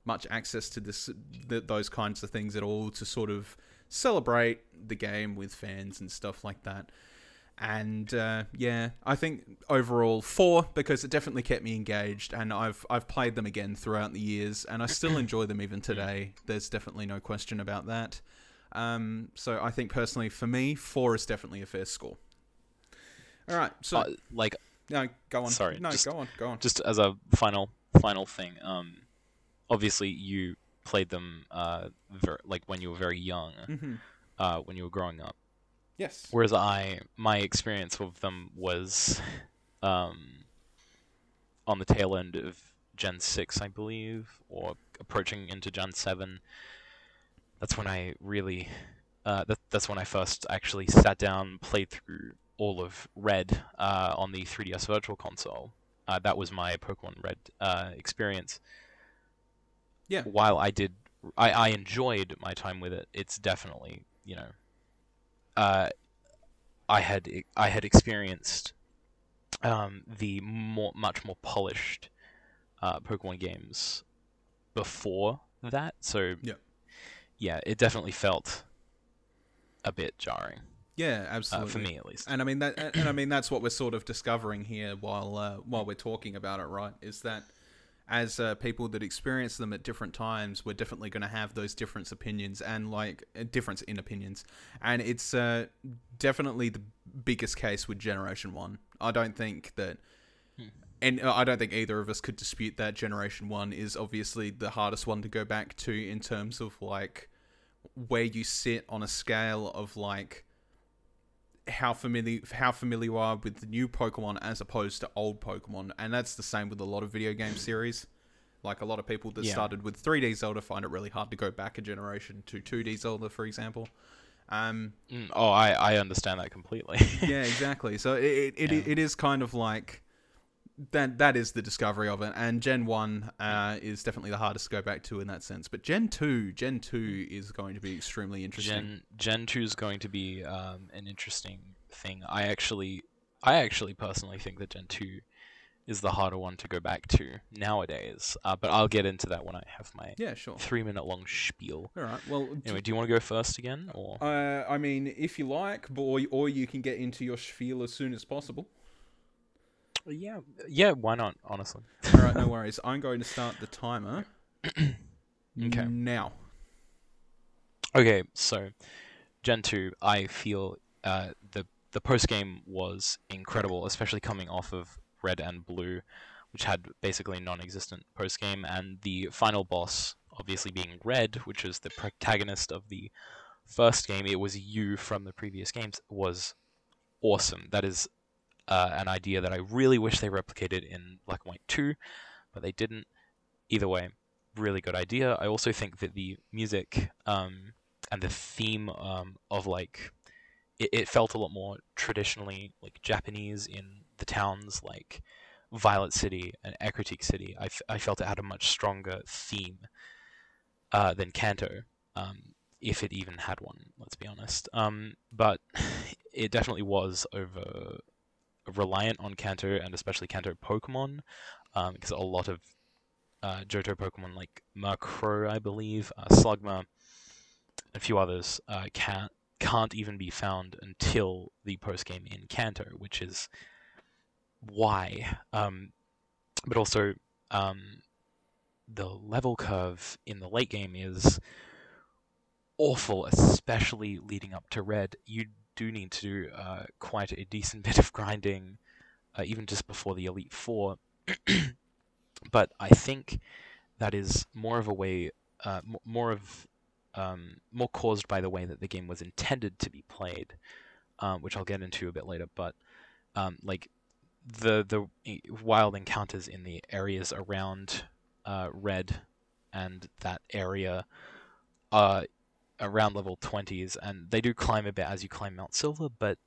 much access to this th- those kinds of things at all to sort of celebrate the game with fans and stuff like that. And uh, yeah, I think overall four because it definitely kept me engaged, and I've I've played them again throughout the years, and I still [clears throat] enjoy them even today. There's definitely no question about that. Um, so I think personally, for me, four is definitely a fair score. All right, so Uh, like no, go on. sorry, no, just- go on, go on. just as a final final thing, um, obviously you played them uh, ver- like when you were very young, hmm uh, when you were growing up. Yes. Whereas I, my experience with them was um, on the tail end of Gen 6, I believe, or approaching into Gen 7. That's when I really, uh, that, that's when I first actually sat down, played through all of Red uh, on the 3DS Virtual Console. Uh, that was my Pokemon Red uh, experience. Yeah. While I did, I, I enjoyed my time with it. It's definitely, you know, uh, I had I had experienced um, the more much more polished uh, Pokemon games before that, so Yeah. yeah, it definitely felt a bit jarring Yeah, uh, absolutely. for me at least. And I mean that, and and I mean that's what we're sort of discovering here while uh, while we're talking about it, right? Is that as uh, people that experience them at different times, we're definitely going to have those different opinions and like a difference in opinions, and it's uh, definitely the biggest case with Generation One. I don't think that. And uh, I don't think either of us could dispute that Generation 1 is obviously the hardest one to go back to in terms of like where you sit on a scale of like how familiar how familiar you are with the new Pokemon as opposed to old Pokemon, and that's the same with a lot of video game series. Like a lot of people that Yeah. started with 3D Zelda find it really hard to go back a generation to 2D Zelda, for example. Um, Mm, oh, I, I understand that completely. [laughs] yeah, exactly. So it it, it, it is kind of like that. That is the discovery of it, and Gen One uh, is definitely the hardest to go back to in that sense. But Gen Two, Gen Two is going to be extremely interesting. Gen Gen two is going to be um, an interesting thing. I actually, I actually personally think that Gen two is the harder one to go back to nowadays. Uh, but I'll get into that when I have my yeah, sure. three minute long spiel. All right. Well, Anyway, do you want to go first again, or Uh, I mean, if you like, or, or you can get into your spiel as soon as possible. Yeah, yeah, why not? Honestly, All right, no worries. I'm going to start the timer. [clears throat] Okay. Now. Okay, so Gen two, I feel uh, the the post game was incredible, especially coming off of Red and Blue, which had basically non-existent post game, and the final boss, obviously being Red, which is the protagonist of the first game. It was you from the previous games. Was awesome. That is uh, an idea that I really wish they replicated in Black and White two, but they didn't. Either way, really good idea. I also think that the music um, and the theme um, of like it, it felt a lot more traditionally like Japanese in the towns like Violet City and Ecruteak City. I, f- I felt it had a much stronger theme uh, than Kanto, um, if it even had one. Let's be honest. Um, but [laughs] it definitely was over reliant on Kanto and especially Kanto Pokemon, um, because a lot of uh, Johto Pokemon like Murkrow, I believe, uh, Slugma, a few others uh, can't can't even be found until the post game in Kanto, which is why. Um, but also, um, the level curve in the late game is awful, especially leading up to Red. You do need to do uh, quite a decent [laughs] bit of grinding, uh, even just before the Elite Four. [clears throat] but I think that is more of a way, uh, more of um, more caused by the way that the game was intended to be played, um, which I'll get into a bit later. But um, like the the wild encounters in the areas around uh, Red and that area are around level 20s, and they do climb a bit as you climb Mount Silver, but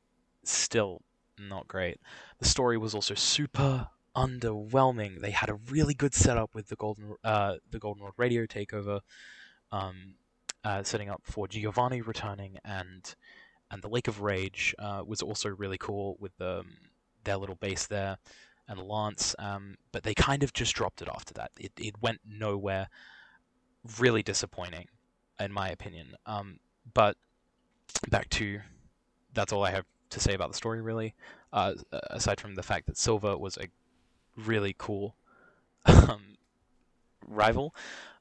still not great. The story was also super underwhelming. They had a really good setup with the Golden uh, the Goldenrod radio takeover, um, uh, setting up for Giovanni returning and and the Lake of Rage uh, was also really cool with the, um, their little base there and Lance. Um, but they kind of just dropped it after that. It it went nowhere. Really disappointing, in my opinion. Um, but back to that's all I have to say about the story, really. Uh, aside from the fact that Silver was a really cool [laughs] um, rival,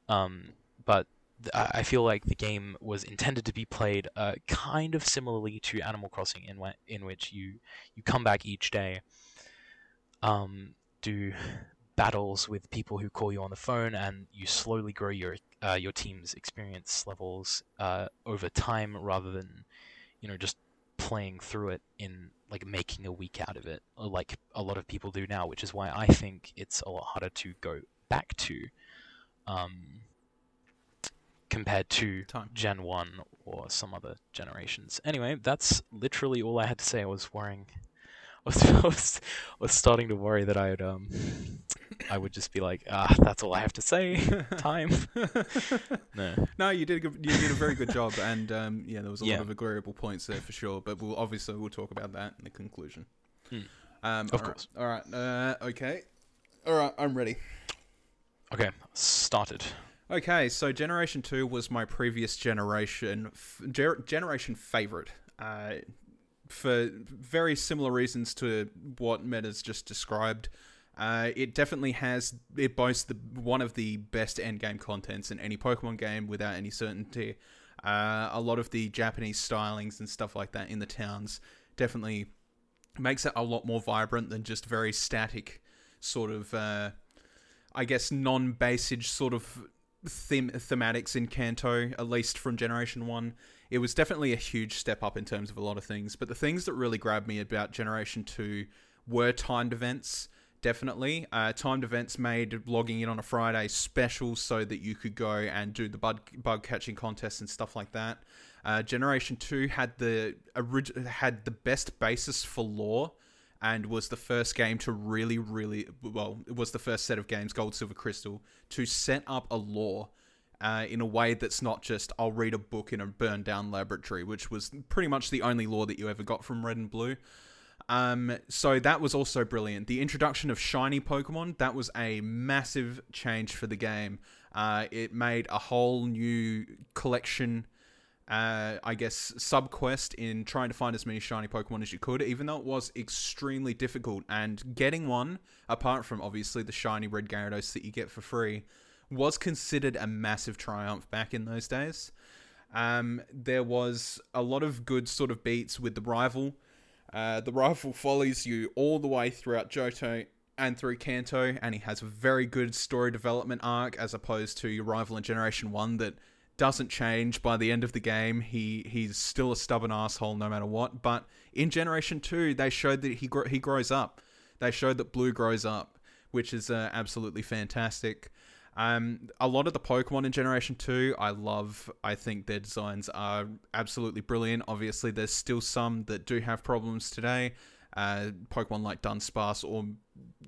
um, but th- I feel like the game was intended to be played uh, kind of similarly to Animal Crossing, in wh- in which you you come back each day, um, do battles with people who call you on the phone, and you slowly grow your uh, your team's experience levels uh, over time, rather than you know just playing through it in like making a week out of it, uh, like a lot of people do now, which is why I think it's a lot harder to go back to. Um, compared to Time. Gen 1 or some other generations. Anyway, that's literally all I had to say. I was worrying. I [laughs] was, was, was starting to worry that I'd um I would just be like, ah, that's all I have to say. [laughs] Time. [laughs] No. No, you did a good, you did a very good job, and um, yeah, there was a Yeah. lot of agreeable points there for sure. But we'll obviously we'll talk about that in the conclusion. Hmm. Um, Of all right- course. All right. Uh, okay. All right. I'm ready. Okay, started. Okay, so Generation Two was my previous generation f- ger- generation favorite. Uh, for very similar reasons to what Meta's just described. Uh, it definitely has it boasts the one of the best endgame contents in any Pokemon game without any certainty. Uh, a lot of the Japanese stylings and stuff like that in the towns definitely makes it a lot more vibrant than just very static sort of uh, I guess non-basage sort of them- thematics in Kanto, at least from Generation 1. It was definitely a huge step up in terms of a lot of things, but the things that really grabbed me about Generation 2 were timed events, definitely. Uh, timed events made logging in on a Friday special so that you could go and do the bug, bug catching contests and stuff like that. Uh, Generation 2 had the had the best basis for lore and was the first game to really, really well. It was the first set of games, Gold, Silver, Crystal, to set up a lore uh, in a way that's not just I'll read a book in a burned down laboratory, which was pretty much the only lore that you ever got from Red and Blue. Um, so that was also brilliant. The introduction of shiny Pokemon that was a massive change for the game. Uh, it made a whole new collection uh, I guess, sub quest in trying to find as many shiny Pokemon as you could, even though it was extremely difficult. And getting one, apart from obviously the shiny red Gyarados that you get for free, was considered a massive triumph back in those days. Um, there was a lot of good sort of beats with the rival. Uh, the [laughs] rival follows you all the way throughout Johto and through Kanto, and he has a very good story development arc as opposed to your rival in Generation 1 that doesn't change by the end of the game. He he's still a stubborn asshole no matter what. But in Generation Two, they showed that he gro- he grows up. They showed that Blue grows up, which is uh, absolutely fantastic. Um, a lot of the Pokemon in Generation Two, I love. I think their designs are absolutely brilliant. Obviously, there's still some that do have problems today. Uh, Pokemon like Dunsparce or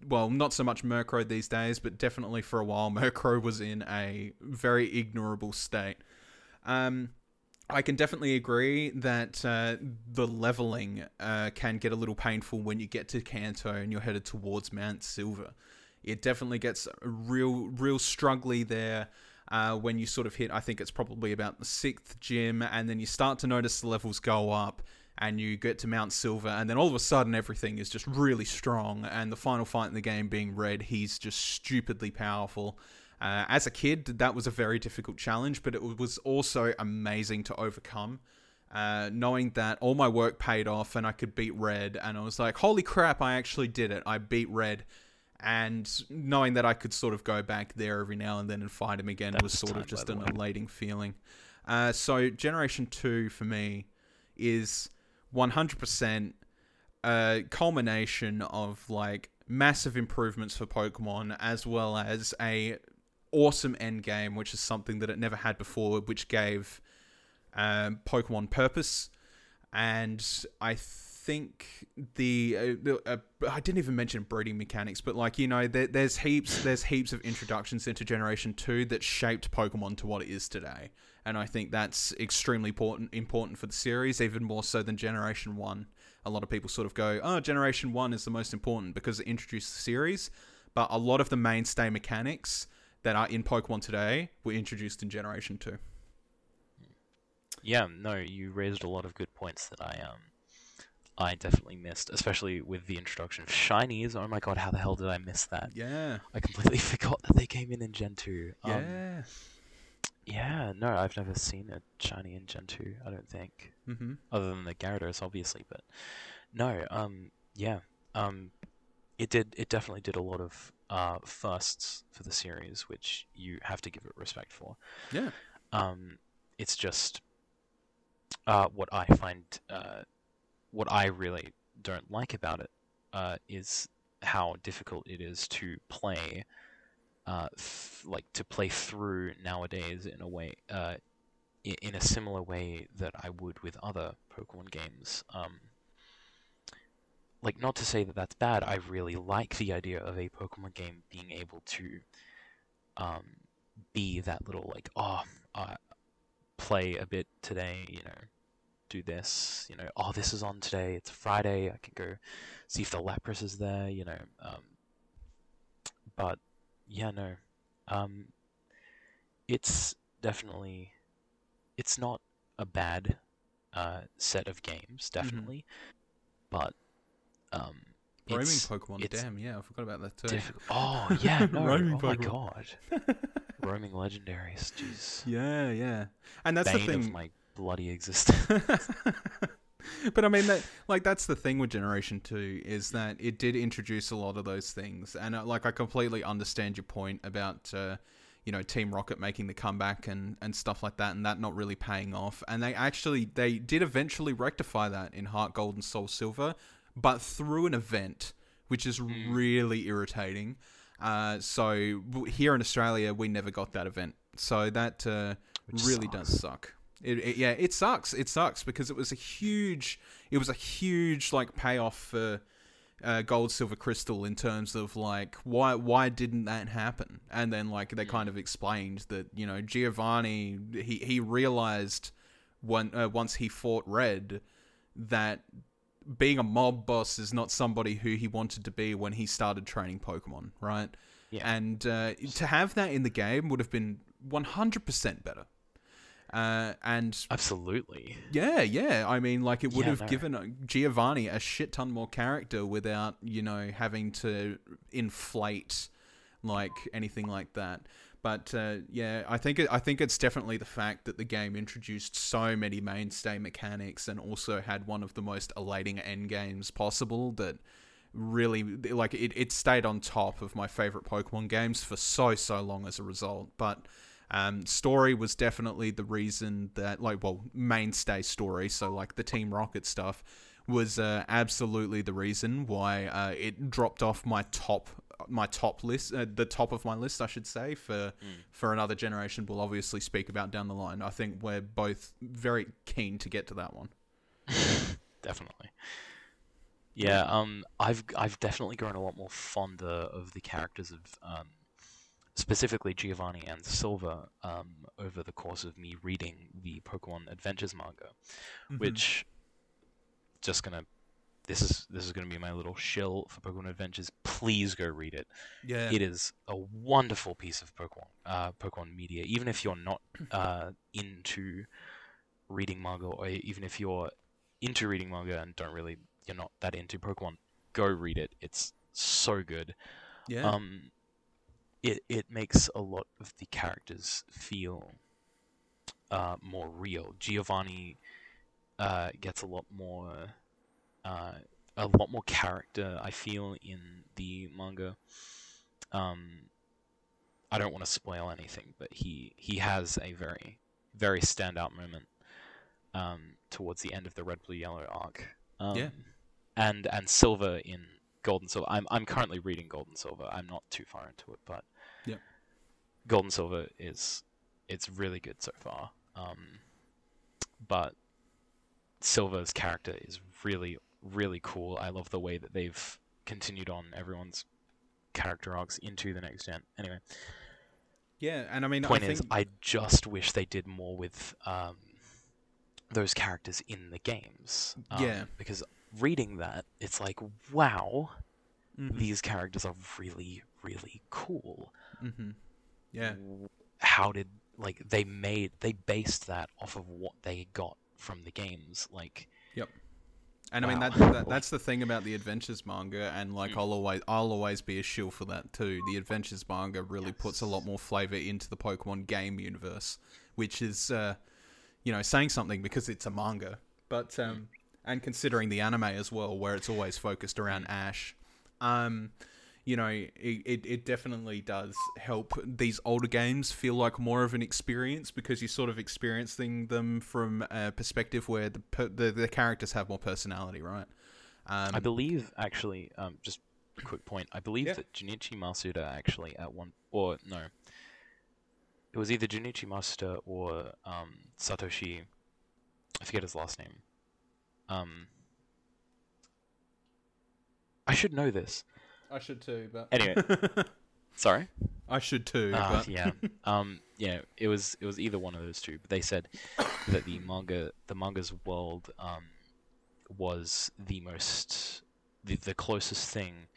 well, not so much Murkrow these days, but definitely for a while, [laughs] Murkrow was in a very ignorable state. Um, I can definitely agree that uh, the leveling uh, can get a little painful when you get to Kanto and you're headed towards Mount Silver. It definitely gets real, real struggly there. Uh, when you sort of hit, I think it's probably about the sixth gym, and then you start to notice the levels go up, and you get to Mount Silver, and then all of a sudden everything is just really strong. And the final fight in the game being Red, he's just stupidly powerful. Uh, as a kid, that was a very difficult challenge, but it was also amazing to overcome. Uh, knowing that all my work paid off and I could beat Red, and I was like, holy crap, I actually did it. I beat Red. And knowing that I could sort of go back there every now and then and find him again That was sort time, of just an way. elating feeling. Uh, so, Generation 2 for me is 100% a culmination of like massive improvements for Pokemon as well as a awesome end game, which is something that it never had before, which gave um, Pokemon purpose. And I think the uh, uh, I didn't even mention breeding mechanics, but like you know, there, there's heaps there's heaps of introductions into Generation Two that shaped Pokemon to what it is today. and I think that's extremely important important for the series, even more so than Generation One. A lot of people sort of go, "Oh, Generation One is the most important because it introduced the series," but a lot of the mainstay mechanics that are in Pokemon today were introduced in Generation Two. Yeah, no, you raised a lot of good points that I um I definitely missed, especially with the introduction of shinies. Oh my god, how the hell did I miss that? Yeah, I completely [laughs] forgot that they came in in Gen 2. Um, yeah. yeah, no, I've never seen a shiny in Gen 2, I don't think. Mm-hmm. Other than the Gyarados, obviously, but no, um, yeah, um, it did, it definitely did a lot of uh, firsts for the series, which you have to give it respect for. Yeah. Um, it's just uh, what I find, uh, what I really don't like about it uh, is how difficult it is to play, uh, like to play through nowadays in a way, uh, i- in a similar way that I would with other Pokemon games. Um, like not to say that that's bad. I really like the idea of a Pokemon game being able to um, be that little like, oh, uh, play a bit today, you know, do this, you know, oh, this is on today, it's Friday, I can go see if the Lapras is there, you know. Um, but yeah, no, um, it's definitely, it's not a bad uh, set of games, definitely, but um, Roaming Pokemon. it's Damn, yeah, I forgot about that too. difficult. Oh [laughs] yeah, no, Roaming oh my god, [laughs] roaming legendaries, jeez, yeah, yeah, and that's bane the of thing. my bloody existence. [laughs] but I mean that like that's the thing with Generation 2 is that it did introduce a lot of those things. And uh, like I completely understand your point about uh, you know Team Rocket making the comeback and and stuff like that and that not really paying off. And they actually they did eventually rectify that in Heart Gold and Soul Silver but through an event which is really irritating. Uh, so here in Australia we never got that event. So that uh, really does suck. It, it- yeah, it sucks. It sucks because it was a huge, it was a huge like payoff for uh, Gold, Silver, Crystal in terms of like why why didn't that happen? And then like they kind of explained that you know Giovanni he he realized when uh, once he fought Red that being a mob boss is not somebody who he wanted to be when he started training Pokemon, right? Yeah. And uh, to have that in the game would have been 100% better. Uh, and Absolutely. yeah, yeah, I mean, like it would Yeah, have no. given uh, Giovanni a shit ton more character without, you know, having to inflate like anything like that. But uh, yeah, I think it, I think it's definitely the fact that the game introduced so many mainstay mechanics and also had one of the most elating end games possible that really like it, it stayed on top of my favorite Pokemon games for so so long as a result. But um, story was definitely the reason that like well mainstay story. So like the Team Rocket stuff was uh, absolutely the reason why uh, it dropped off my top my top list uh, the top of my list I should say for for another generation we'll obviously speak about down the line I think we're both very keen to get to that one [laughs] Definitely. Yeah, um, I've I've definitely grown a lot more fonder of the characters of um, specifically Giovanni and Silver, um, over the course of me reading the Pokemon Adventures manga, Mm-hmm. which just gonna this is this is gonna be my little shill for Pokemon Adventures. Please go read it. yeah It is a wonderful piece of Pokemon uh, Pokemon media. Even if you're not [clears throat] uh, into reading manga, or even if you're into reading manga and don't really you're not that into Pokemon, go read it. It's so good. yeah Um, it it makes a lot of the characters feel uh, more real. Giovanni uh, gets a lot more uh, a lot more character. I feel in the manga. Um, I don't want to spoil anything, but he he has a very very standout moment um, towards the end of the Red Blue Yellow arc. Um, Yeah. and and Silver in Gold and Silver. I'm I'm currently reading Gold and Silver. I'm not too far into it, but. Gold and Silver is it's really good so far. Um, but Silver's character is really really cool. I love the way that they've continued on everyone's character arcs into the next gen. Anyway, Yeah, and I mean, Point I is, think I just wish they did more with um, those characters in the games. Um, Yeah. Because reading that, it's like, wow, Mhm, these characters are really, really cool. mhm. Yeah, how did like they made they based that off of what they got from the games like yep and I mean Wow. that, that that's the thing about the adventures manga, and like Mm. I'll always I'll always be a shill for that too. The adventures manga really puts a lot more flavor into the Pokemon game universe, which is uh, you know saying something because it's a manga, but um, and considering the anime as well, where it's always focused around Ash, um, you know, it, it, it definitely does help these older games feel like more of an experience because you're sort of experiencing them from a perspective where the per- the, the characters have more personality, right? Um, i believe actually um just a quick point i believe Yeah. that junichi masuda actually at one or no it was either junichi masuda or um satoshi i forget his last name um i should know this I should too, but Anyway. [laughs] sorry I should too. Ah, but yeah. [laughs] Um, yeah, it was it was either one of those two. But they said that the manga, the manga's world, um, was the most, the, the closest thing,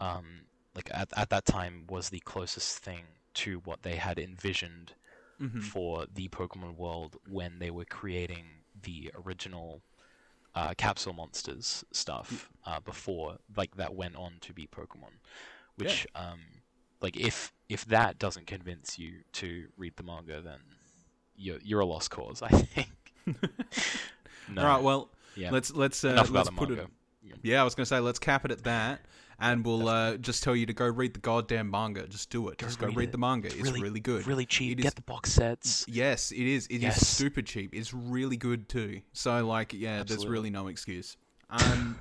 um, like at at that time was the closest thing to what they had envisioned Mhm. for the Pokemon world when they were creating the original. Uh, capsule monsters stuff uh, before like that went on to be Pokemon, which um, like if if that doesn't convince you to read the manga, then you're you're a lost cause. I think. [laughs] no. All right, well, yeah. let's let's uh, let's put manga. it. Yeah, I was gonna say let's cap it at that, and we'll uh, just tell you to go read the goddamn manga. Just do it. Go just go read read the manga. It's It's really- really good. Really cheap. It Get is- the box sets. Yes, it is. It is Yes. super cheap. It's really good too. So like, yeah, there's really no excuse. Um,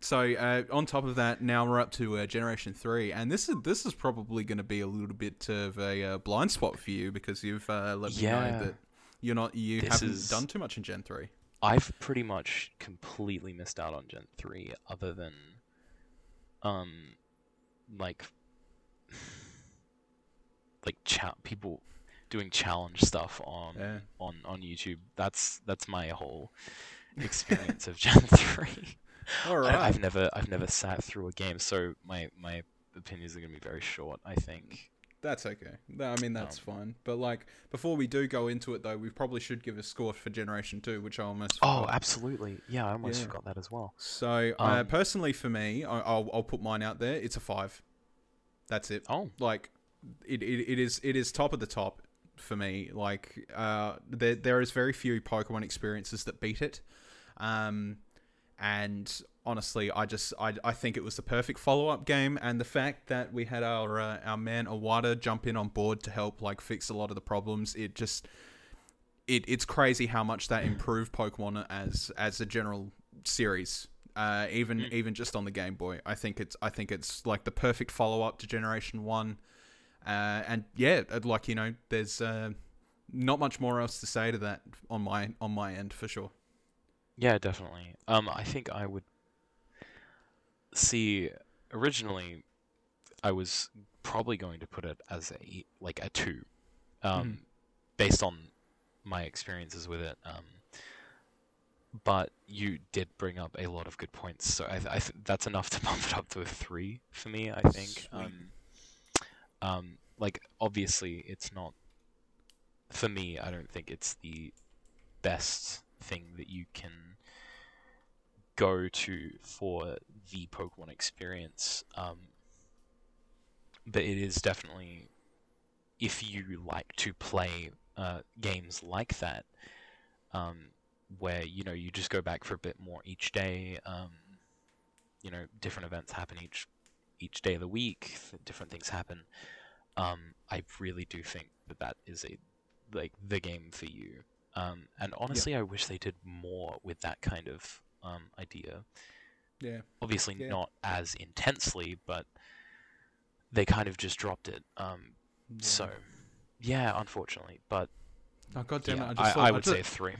so uh, on top of that, now we're up to uh, Generation Three, and this is this is probably going to be a little bit of a uh, blind spot for you because you've uh, let me Yeah. know that you're not you This haven't is- done too much in Gen Three. I've pretty much completely missed out on Gen three, other than, um, like, like cha- people doing challenge stuff on Yeah. on on YouTube. That's that's my whole experience of [laughs] Gen three. All right. I. I've never I've never sat through a game, so my my opinions are gonna be very short. I think. That's okay. I mean, that's Um, fine. But like, before we do go into it, though, we probably should give a score for Generation Two, which I almost Oh, forgot. absolutely. Yeah, I almost Yeah. forgot that as well. So, uh, Um, personally, for me, I, I'll I'll put mine out there. It's a five. That's it. Oh, Like, it, it, it is it is top of the top for me. Like, uh, there there is very few Pokemon experiences that beat it. Um, and honestly, I just I, I think it was the perfect follow up game, and the fact that we had our uh, our man Iwata jump in on board to help like fix a lot of the problems, it just it it's crazy how much that improved Pokemon as as a general series. Uh, even Mm. even just on the Game Boy, I think it's I think it's like the perfect follow up to Generation One, uh, and yeah, uh, like you know, there's uh, not much more else to say to that on my on my end for sure. Yeah, definitely. Um, I think I would see. Originally, I was probably going to put it as a like a two, um, Mhm. based on my experiences with it. Um, but you did bring up a lot of good points, so I, th- I th- that's enough to [laughs] bump it up to a three for me. I think. Um, um, like obviously, it's not. For me, I don't think it's the best thing that you can go to for the Pokemon experience. Um, but it is definitely, if you like to play uh, games like that, um, where you know you just go back for a bit more each day. Um, you know, different events happen each each day of the week. Different things happen. Um, I really do think that that is a like the game for you. Um, and honestly, I wish they did more with that kind of um, idea. Yeah. Obviously, Yeah. not as intensely, but they kind of just dropped it. Um, So, yeah, unfortunately, but oh god damn yeah, it! I I, thought, I would just, say three.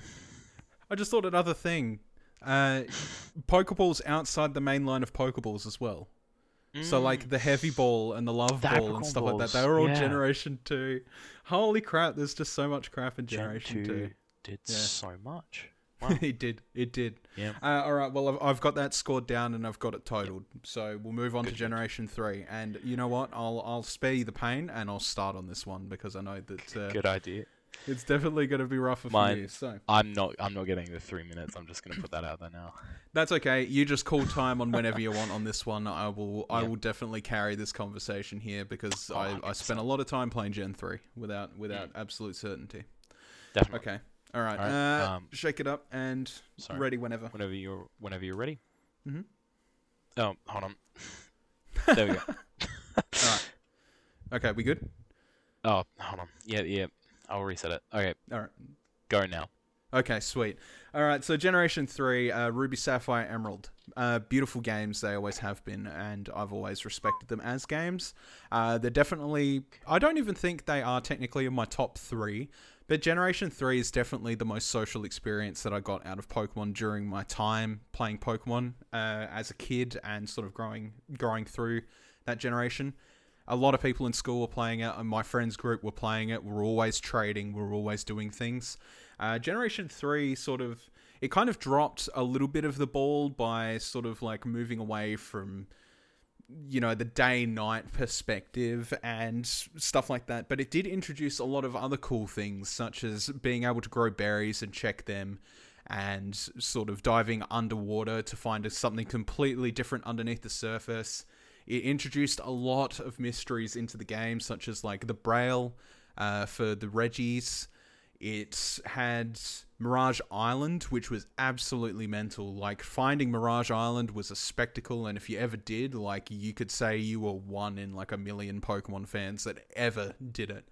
I just thought another thing. Uh, Pokeballs outside the main line of Pokeballs as well. So like the heavy ball and the love The ball and stuff like that, they were all yeah. Generation Two. Holy crap! There's just so much crap in Gen Generation 2 Two. did Yeah. so much. Wow. [laughs] it did. It did. yeah. Uh, all right. Well, I've, I've got that scored down and I've got it totaled. So we'll move on Good, to. Generation Three. And you know what? I'll I'll spare you the pain and I'll start on this one because I know that uh, Good idea. it's definitely going to be rougher for Mine- you. So I'm not. I'm not getting the three minutes. I'm just gonna put that out there now. [laughs] that's okay. You just call time on whenever you want on this one. I will I Yeah. will definitely carry this conversation here because Oh, I, I spent a lot of time playing Gen Three without without absolute certainty. Definitely. Okay. All right. All right, Uh, um, shake it up and Sorry. ready whenever. Whenever you're. Whenever you're ready. Mhm. Oh, hold on. [laughs] there we go. [laughs] All right. Okay, we good? Oh, hold on. Yeah, yeah. I'll reset it. Okay, All right. go now. Okay, sweet. All right, so Generation 3, uh, Ruby, Sapphire, Emerald. Uh, beautiful games, they always have been, and I've always respected them as games. Uh, they're definitely, I don't even think they are technically in my top three, but Generation 3 is definitely the most social experience that I got out of Pokemon during my time playing Pokemon uh, as a kid and sort of growing, growing through that generation. A lot of people in school were playing it, and my friends group were playing it. We're always trading, we're always doing things. Uh, Generation 3 sort of it kind of dropped a little bit of the ball by sort of like moving away from you know the day night perspective and stuff like that but it did introduce a lot of other cool things such as being able to grow berries and check them and sort of diving underwater to find something completely different underneath the surface. It introduced a lot of mysteries into the game such as like the braille uh, for the regis. It had Mirage Island, which was absolutely mental. Like finding Mirage Island was a spectacle, and if you ever did, like you could say you were one in like a million Pokemon fans that ever did it.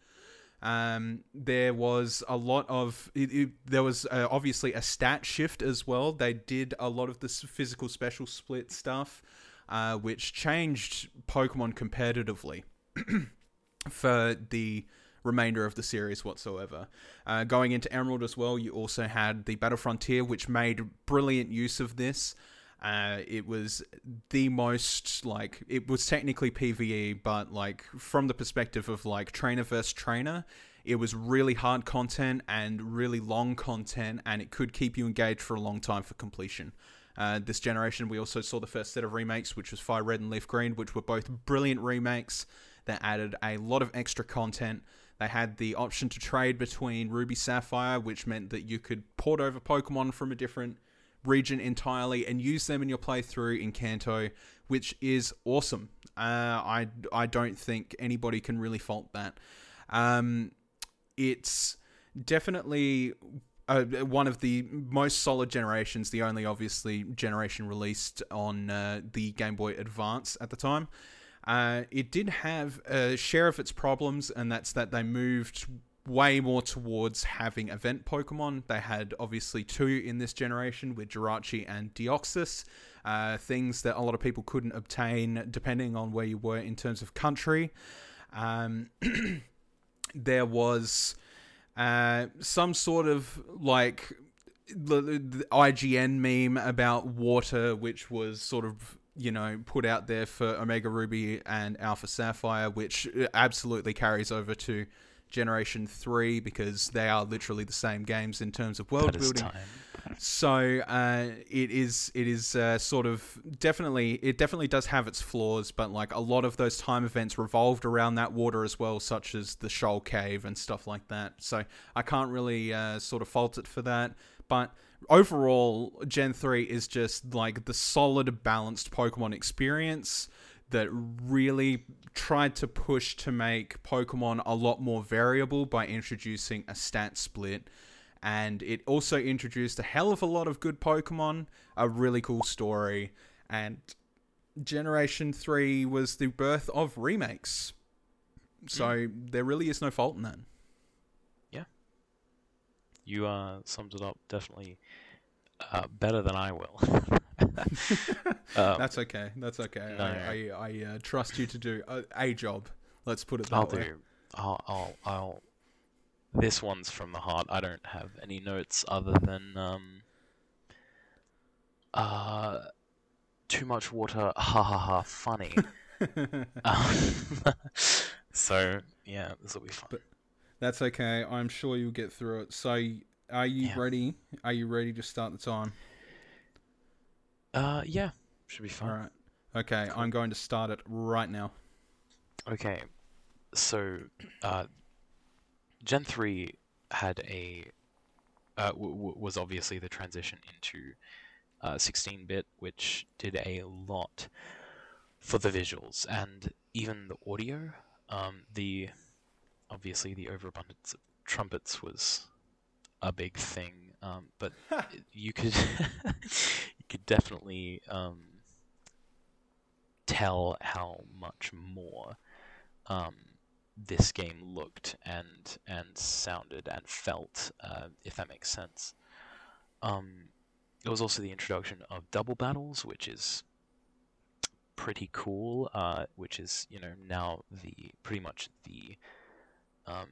Um, there was a lot of it, it, there was uh, obviously a stat shift as well. They did a lot of this physical special split stuff, uh, which changed Pokemon competitively [clears throat] for the remainder of the series whatsoever. Uh, going into Emerald as well, you also had the Battle Frontier, which made brilliant use of this. Uh, it was the most like it was technically PVE, but like from the perspective of like trainer versus trainer, it was really hard content and really long content, and it could keep you engaged for a long time for completion. Uh, this generation, we also saw the first set of remakes, which was Fire Red and Leaf Green, which were both brilliant remakes that added a lot of extra content. They had the option to trade between Ruby Sapphire, which meant that you could port over Pokemon from a different region entirely and use them in your playthrough in Kanto, which is awesome. Uh, I I don't think anybody can really fault that. Um, it's definitely uh, one of the most solid generations. The only obviously generation released on uh, the Game Boy Advance at the time. Uh, it did have a share of its problems, and that's that they moved way more towards having event Pokemon. They had obviously two in this generation with Jirachi and Deoxys, uh, things that a lot of people couldn't obtain depending on where you were in terms of country. Um, [clears throat] there was uh, some sort of like the, the IGN meme about water, which was sort of you know put out there for Omega Ruby and Alpha Sapphire, which absolutely carries over to Generation Three because they are literally the same games in terms of world building. time. So uh, it is it is uh, sort of definitely it definitely does have its flaws, but like a lot of those time events revolved around that water as well, such as the Shoal Cave and stuff like that. So I can't really uh, sort of fault it for that. But overall, Gen three is just like the solid, balanced Pokemon experience that really tried to push to make Pokemon a lot more variable by introducing a stat split and it also introduced a hell of a lot of good Pokemon, a really cool story, and Generation 3 was the birth of remakes. So mm. there really is no fault in that. You uh, summed it up definitely uh, better than I will. [laughs] um, That's okay. That's okay. no. I, I, I uh, trust you to do a, a job. Let's put it that I'll way. do. I'll, I'll, I'll. This one's from the heart. I don't have any notes other than um. Uh, too much water. Ha ha ha. Funny. [laughs] Um, [laughs] so yeah, this will be fun. But- That's okay. I'm sure you'll get through it. So, are you Yeah. ready? Are you ready to start the time? Uh, yeah, should be fine. All right. Okay, I'm going to start it right now. Okay, so uh, Gen three had a uh, w- w- was obviously the transition into uh, 16-bit, which did a lot for the visuals and even the audio. Um, the obviously the overabundance of trumpets was a big thing, um, but [laughs] you could [laughs] you could definitely um, tell how much more um, this game looked and and sounded and felt, uh, if that makes sense. Um, it was also the introduction of double battles, which is pretty cool. Uh, which is you know now the pretty much the um,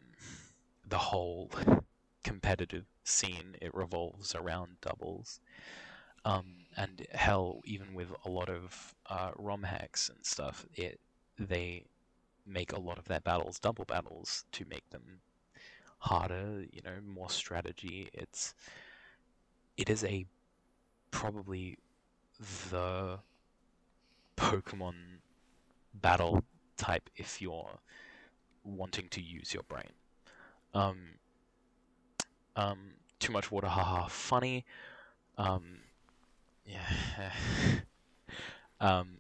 the whole [laughs] competitive scene. It revolves around doubles. Um, and hell, even with a lot of uh, ROM hacks and stuff, it they make a lot of their battles double battles to make them harder, you know, more strategy. It's it is a probably the Pokemon battle type if you're wanting to use your brain. Um, um, too much water, haha, funny. Um, yeah. [laughs] um,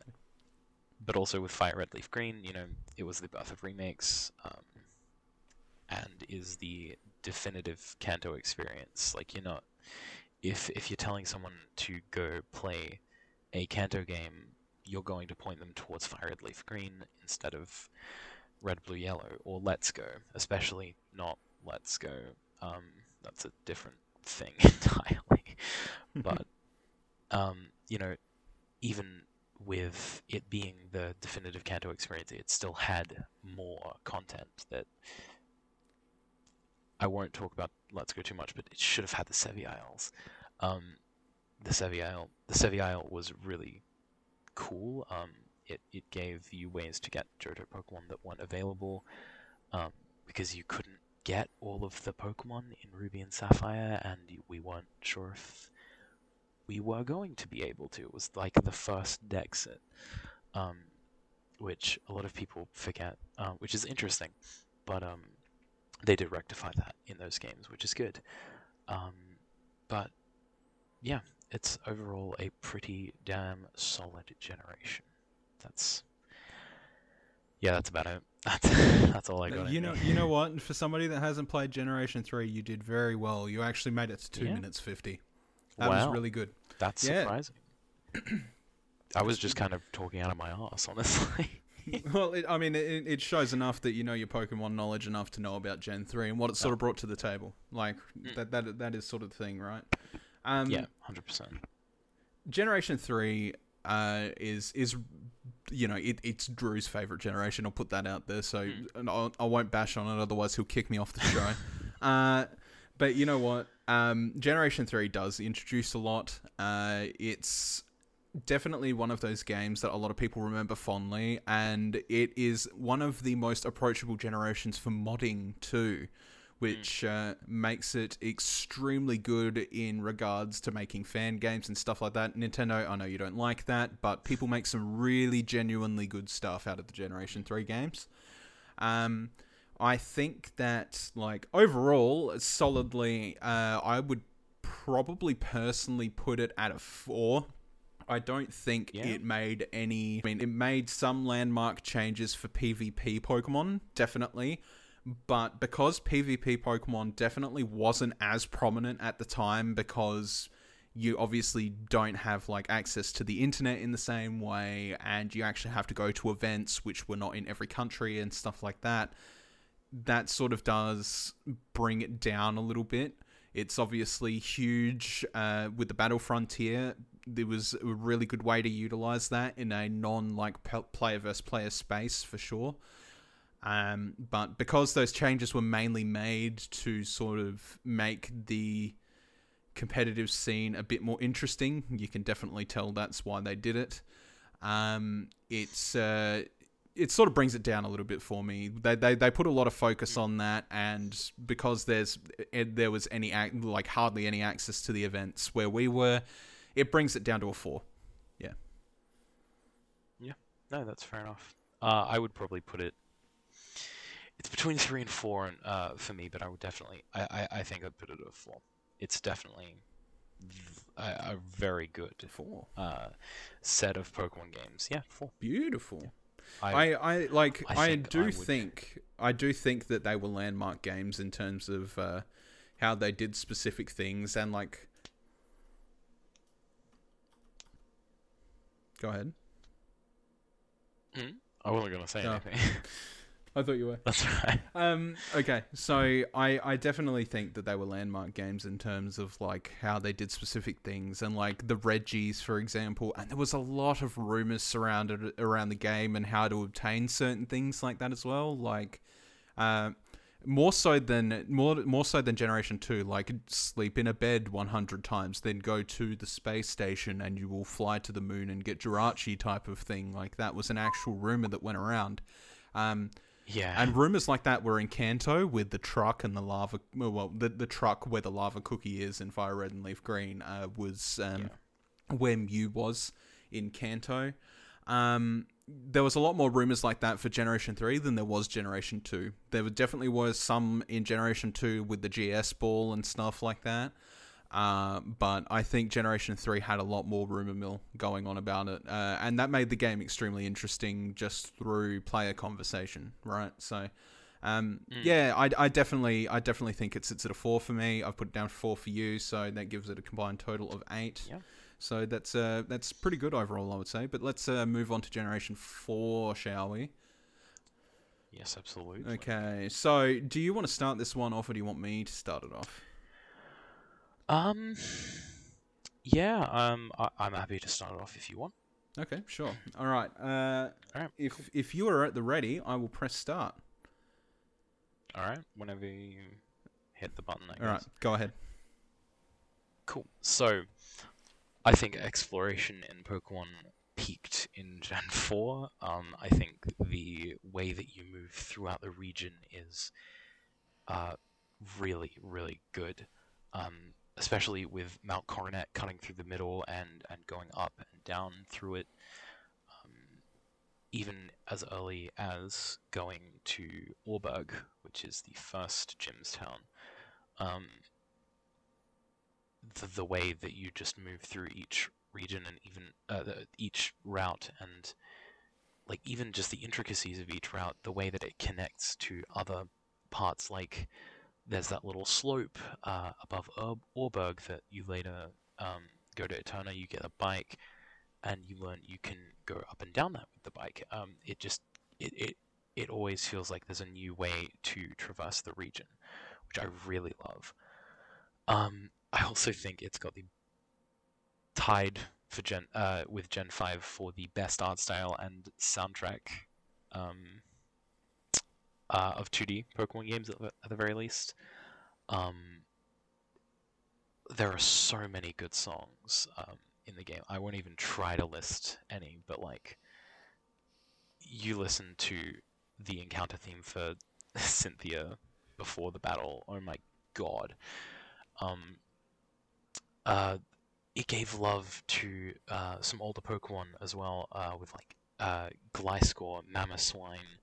but also with Fire Red Leaf Green, you know, it was the birth of remakes, um, and is the definitive Kanto experience. Like you're not, if if you're telling someone to go play a Kanto game, you're going to point them towards Fire Red Leaf Green instead of Red Blue Yellow or Let's Go, especially not Let's Go. Um, that's a different thing [laughs] entirely, [laughs] but um, you know, even with it being the definitive Kanto experience, it still had more content that I won't talk about Let's Go too much, but it should have had the Sevii Isles. Um, the Sevii Isle, the Sevii Isle was really cool. Um, it, it gave you ways to get Johto Pokemon that weren't available um, because you couldn't get all of the Pokemon in Ruby and Sapphire, and we weren't sure if we were going to be able to. It was like the first Dexit, um, which a lot of people forget, uh, which is interesting. But um, they did rectify that in those games, which is good. Um, but yeah, it's overall a pretty damn solid generation. That's yeah, that's about it. [laughs] That's that's all I got. you know, me. you know what? For somebody that hasn't played Generation Three, you did very well. You actually made it to two Yeah. minutes fifty. That was really good. That's Yeah. surprising. [clears throat] I was just kind of talking out of my ass, [laughs] honestly. well, it, I mean, it, it shows enough that you know your Pokemon knowledge enough to know about Gen three and what it sort of brought to the table. Like Mm. that, that, that is sort of the thing, right? Um, yeah, hundred percent. Generation three uh, is is you know it, it's Drew's favorite generation. I'll put that out there, so Mm. and I'll, I won't bash on it. Otherwise, he'll kick me off the [laughs] show. uh, but you know what? Um, generation three does introduce a lot. Uh, it's definitely one of those games that a lot of people remember fondly, and it is one of the most approachable generations for modding too which uh, makes it extremely good in regards to making fan games and stuff like that. Nintendo, I know you don't like that, but people make some really genuinely good stuff out of the Generation 3 games. Um, I think that, like, overall, solidly, uh, I would probably personally put it at a 4. I don't think Yeah. it made any. I mean, it made some landmark changes for PvP Pokemon, definitely but because PvP Pokemon definitely wasn't as prominent at the time because you obviously don't have like access to the internet in the same way and you actually have to go to events which were not in every country and stuff like that that sort of does bring it down a little bit. It's obviously huge uh, with the battle frontier. There was a really good way to utilize that in a non like player versus player space for sure um, but because those changes were mainly made to sort of make the competitive scene a bit more interesting, you can definitely tell that's why they did it. Um, it's uh, it sort of brings it down a little bit for me. They they, they put a lot of focus on that, and because there's eh, there was any like hardly any access to the events where we were, it brings it down to a four. Yeah. Yeah. No, that's fair enough. Uh, I would probably put it. It's between three and four, and uh, for me, but I would definitely. I, I, I think I'd put it at a four. It's definitely a very good Four. uh, set of Pokemon games. Yeah, four. Beautiful. I, I, I like I I, do I would- think I do think that they were landmark games in terms of uh, how they did specific things and like Go ahead. I wasn't gonna say No. anything. [laughs] I thought you were. that's right. [laughs] Um, okay, so I, I definitely think that they were landmark games in terms of like how they did specific things and like the Regis, for example. And there was a lot of rumors surrounded around the game and how to obtain certain things like that as well. Like, uh, more so than more more so than Generation Two. Like, sleep in a bed one hundred times, then go to the space station and you will fly to the moon and get Jirachi type of thing. Like that was an actual rumor that went around. Um, Yeah. and rumors like that were in Kanto with the truck and the lava. Well, the the truck where the lava cookie is in Fire Red and Leaf Green uh, was um, where Mew was in Kanto. Um, there was a lot more rumors like that for Generation Three than there was Generation Two. There definitely was some in Generation Two with the GS ball and stuff like that. Uh, but I think Generation 3 had a lot more rumor mill going on about it. Uh, and that made the game extremely interesting just through player conversation, right? So, um, yeah, I, I definitely I definitely think it sits at a 4 for me. I've put it down 4 for you, so that gives it a combined total of 8. Yeah. So that's uh, that's pretty good overall, I would say. But let's uh, move on to Generation 4, shall we? yes, absolutely. Okay, so do you want to start this one off or do you want me to start it off? Um. Yeah. Um. I, I'm happy to start off if you want. Okay, sure. All right. Uh, Alright, if if you are at the ready, I will press start. All right. Whenever you hit the button. I All right, guess. go ahead. Cool. So, I think exploration in Pokemon peaked in [laughs] Gen 4. Um, I think the way that you move throughout the region is uh, really, really good. Um, especially with Mount Coronet cutting through the middle and, and going up and down through it. Um, even as early as going to Oreburgh, which is the first Gym's town. Um, the, the way that you just move through each region and even uh, each route and like even just the intricacies of each route the way that it connects to other parts like there's that little slope uh, above Ur- Oreburgh that you later um, go to Eterna you get a bike and you learn you can go up and down that with the bike. Um, it just it, it it always feels like there's a new way to traverse the region which I really love. Um, I also think it's got the tied for Gen uh, with Gen Five for the best art style and soundtrack. Um, uh, of 2D Pokemon games at the, at the very least. Um, there are so many good songs um, in the game. I won't even try to list any, but like you listen to the encounter theme for [laughs] Cynthia before the battle. Oh my god. Um, uh, it gave love to uh, some older Pokemon as well, uh, with like uh, Gliscor, Mamoswine,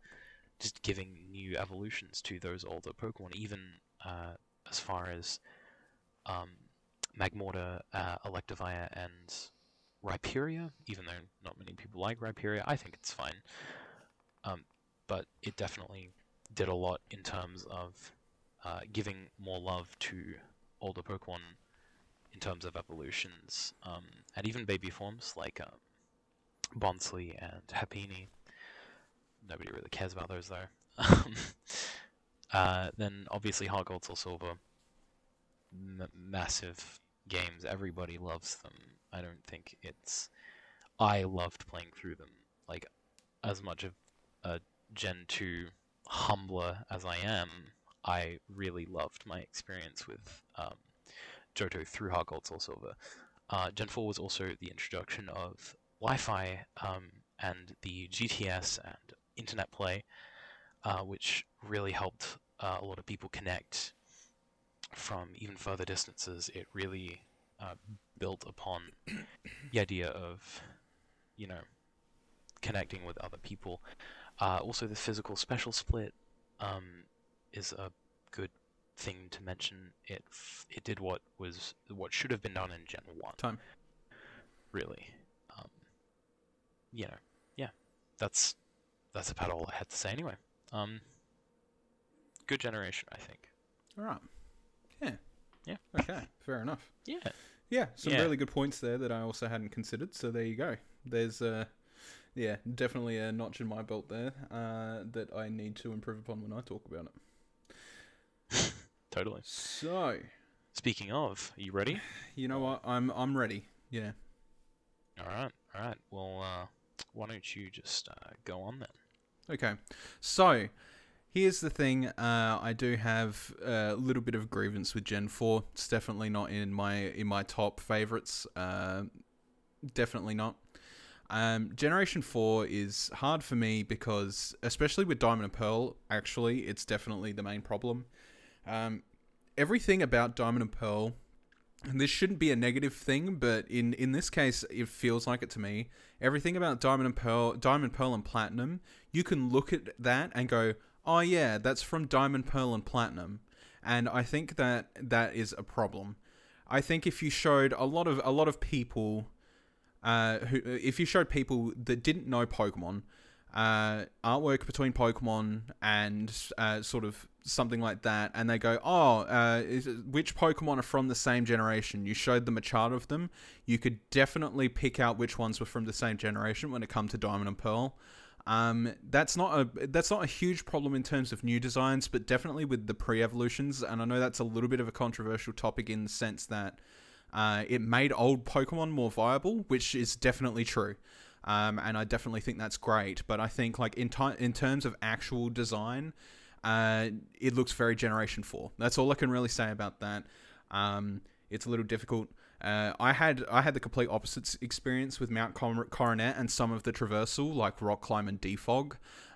just giving new evolutions to those older Pokemon, even uh, as far as um, Magmortar, uh, Electivire, and Rhyperior, even though not many people like Rhyperior, I think it's fine. Um, but it definitely did a lot in terms of uh, giving more love to older Pokemon in terms of evolutions, um, and even baby forms like um, Bonsly and Happiny. Nobody really cares about those though. [laughs] Um, uh, then obviously Heart Gold Soul Silver, M- massive games. Everybody loves them. I don't think it's. I loved playing through them. Like as much of a Gen two humbler as I am, I really loved my experience with um, Johto through Heart Gold Soul Silver. Uh, Gen 4 was also the introduction of Wi-Fi um, and the GTS and internet play, uh, which really helped uh, a lot of people connect from even further distances. It really uh, built upon the idea of, you know, connecting with other people. Uh, also, the physical special split um, is a good thing to mention. It f- it did what was what should have been done in Gen One. Time. Really, um, you know, yeah, that's that's about all I had to say anyway. Um, good generation, I think. All right. Yeah. Yeah. Okay. Fair enough. Yeah. Yeah, some Yeah. really good points there that I also hadn't considered. So there you go. There's uh yeah, definitely a notch in my belt there uh, that I need to improve upon when I talk about it. [laughs] Totally. So, Speaking of, are you ready? you know what? I'm I'm ready. Yeah. All right, all right. Well, uh, why don't you just uh, go on then? Okay. So, here's the thing. Uh, I do have a little bit of grievance with Gen 4. It's definitely not in my in my top favorites. Uh, definitely not. Um, Generation 4 is hard for me because, especially with Diamond and Pearl, actually, it's definitely the main problem. Um, everything about Diamond and Pearl, this shouldn't be a negative thing, but in, in this case, it feels like it to me. Everything about Diamond and Pearl, Diamond, Pearl, and Platinum, you can look at that and go, oh yeah, that's from Diamond, Pearl, and Platinum. And I think that that is a problem. I think if you showed a lot of a lot of people uh, who, if you showed people that didn't know Pokemon, uh, artwork between Pokemon and uh, sort of something like that, and they go, "Oh, uh, is, which Pokemon are from the same generation?" You showed them a chart of them. You could definitely pick out which ones were from the same generation when it comes to Diamond and Pearl. Um, that's not a that's not a huge problem in terms of new designs, but definitely with the pre-evolutions. And I know that's a little bit of a controversial topic in the sense that uh, it made old Pokemon more viable, which is definitely true. Um, and I definitely think that's great. But I think like in in terms of actual design, uh, it looks very Generation Four. That's all I can really say about that. Um, it's a little difficult. Uh, I had I had the complete opposite experience with Mount Coronet and some of the traversal, like Rock Climb and Defog.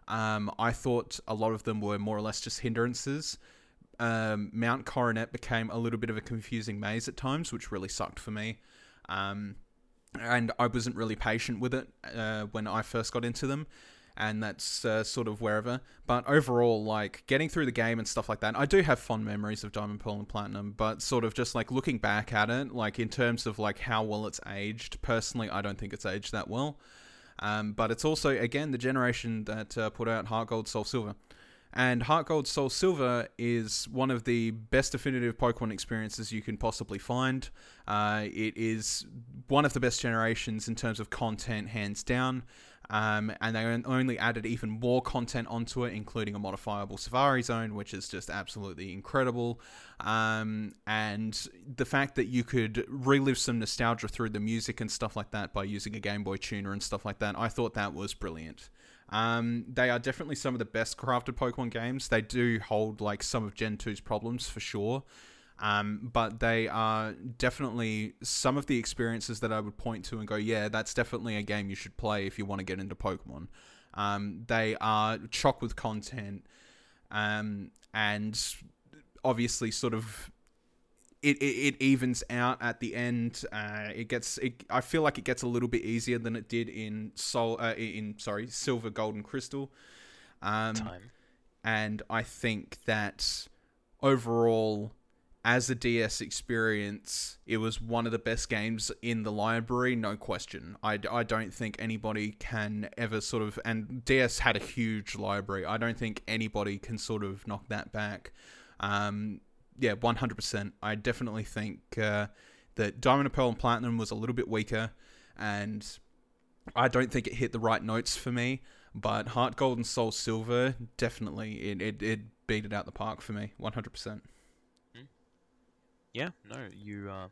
Um, I thought a lot of them were more or less just hindrances. Um, Mount Coronet became a little bit of a confusing maze at times, which really sucked for me. Um, and I wasn't really patient with it uh, when I first got into them, and that's uh, sort of wherever. But overall, like getting through the game and stuff like that, I do have fond memories of Diamond, Pearl, and Platinum. But sort of just like looking back at it, like in terms of like how well it's aged, personally, I don't think it's aged that well. Um, but it's also again the generation that uh, put out Heart Gold, Soul Silver. And Heart Gold Soul Silver is one of the best definitive Pokemon experiences you can possibly find. Uh, it is one of the best generations in terms of content, hands down. Um, and they only added even more content onto it, including a modifiable Safari Zone, which is just absolutely incredible. Um, and the fact that you could relive some nostalgia through the music and stuff like that by using a Game Boy tuner and stuff like that, I thought that was brilliant. Um, they are definitely some of the best crafted Pokemon games. They do hold like some of Gen 2's problems for sure. Um, but they are definitely some of the experiences that I would point to and go, yeah, that's definitely a game you should play if you want to get into Pokemon. Um, they are chock with content, um, and obviously, sort of, it, it, it evens out at the end. Uh, it gets, it, I feel like it gets a little bit easier than it did in Soul, uh, in sorry, Silver, Gold, and Crystal. Um, Time. and I think that overall, as a DS experience, it was one of the best games in the library, no question. I, I don't think anybody can ever sort of, and DS had a huge library. I don't think anybody can sort of knock that back. Um, yeah, 100%. I definitely think uh, that Diamond and Pearl and Platinum was a little bit weaker, and I don't think it hit the right notes for me. But Heart Gold and Soul Silver, definitely, it, it, it beat it out the park for me, 100%. Yeah, no, you uh,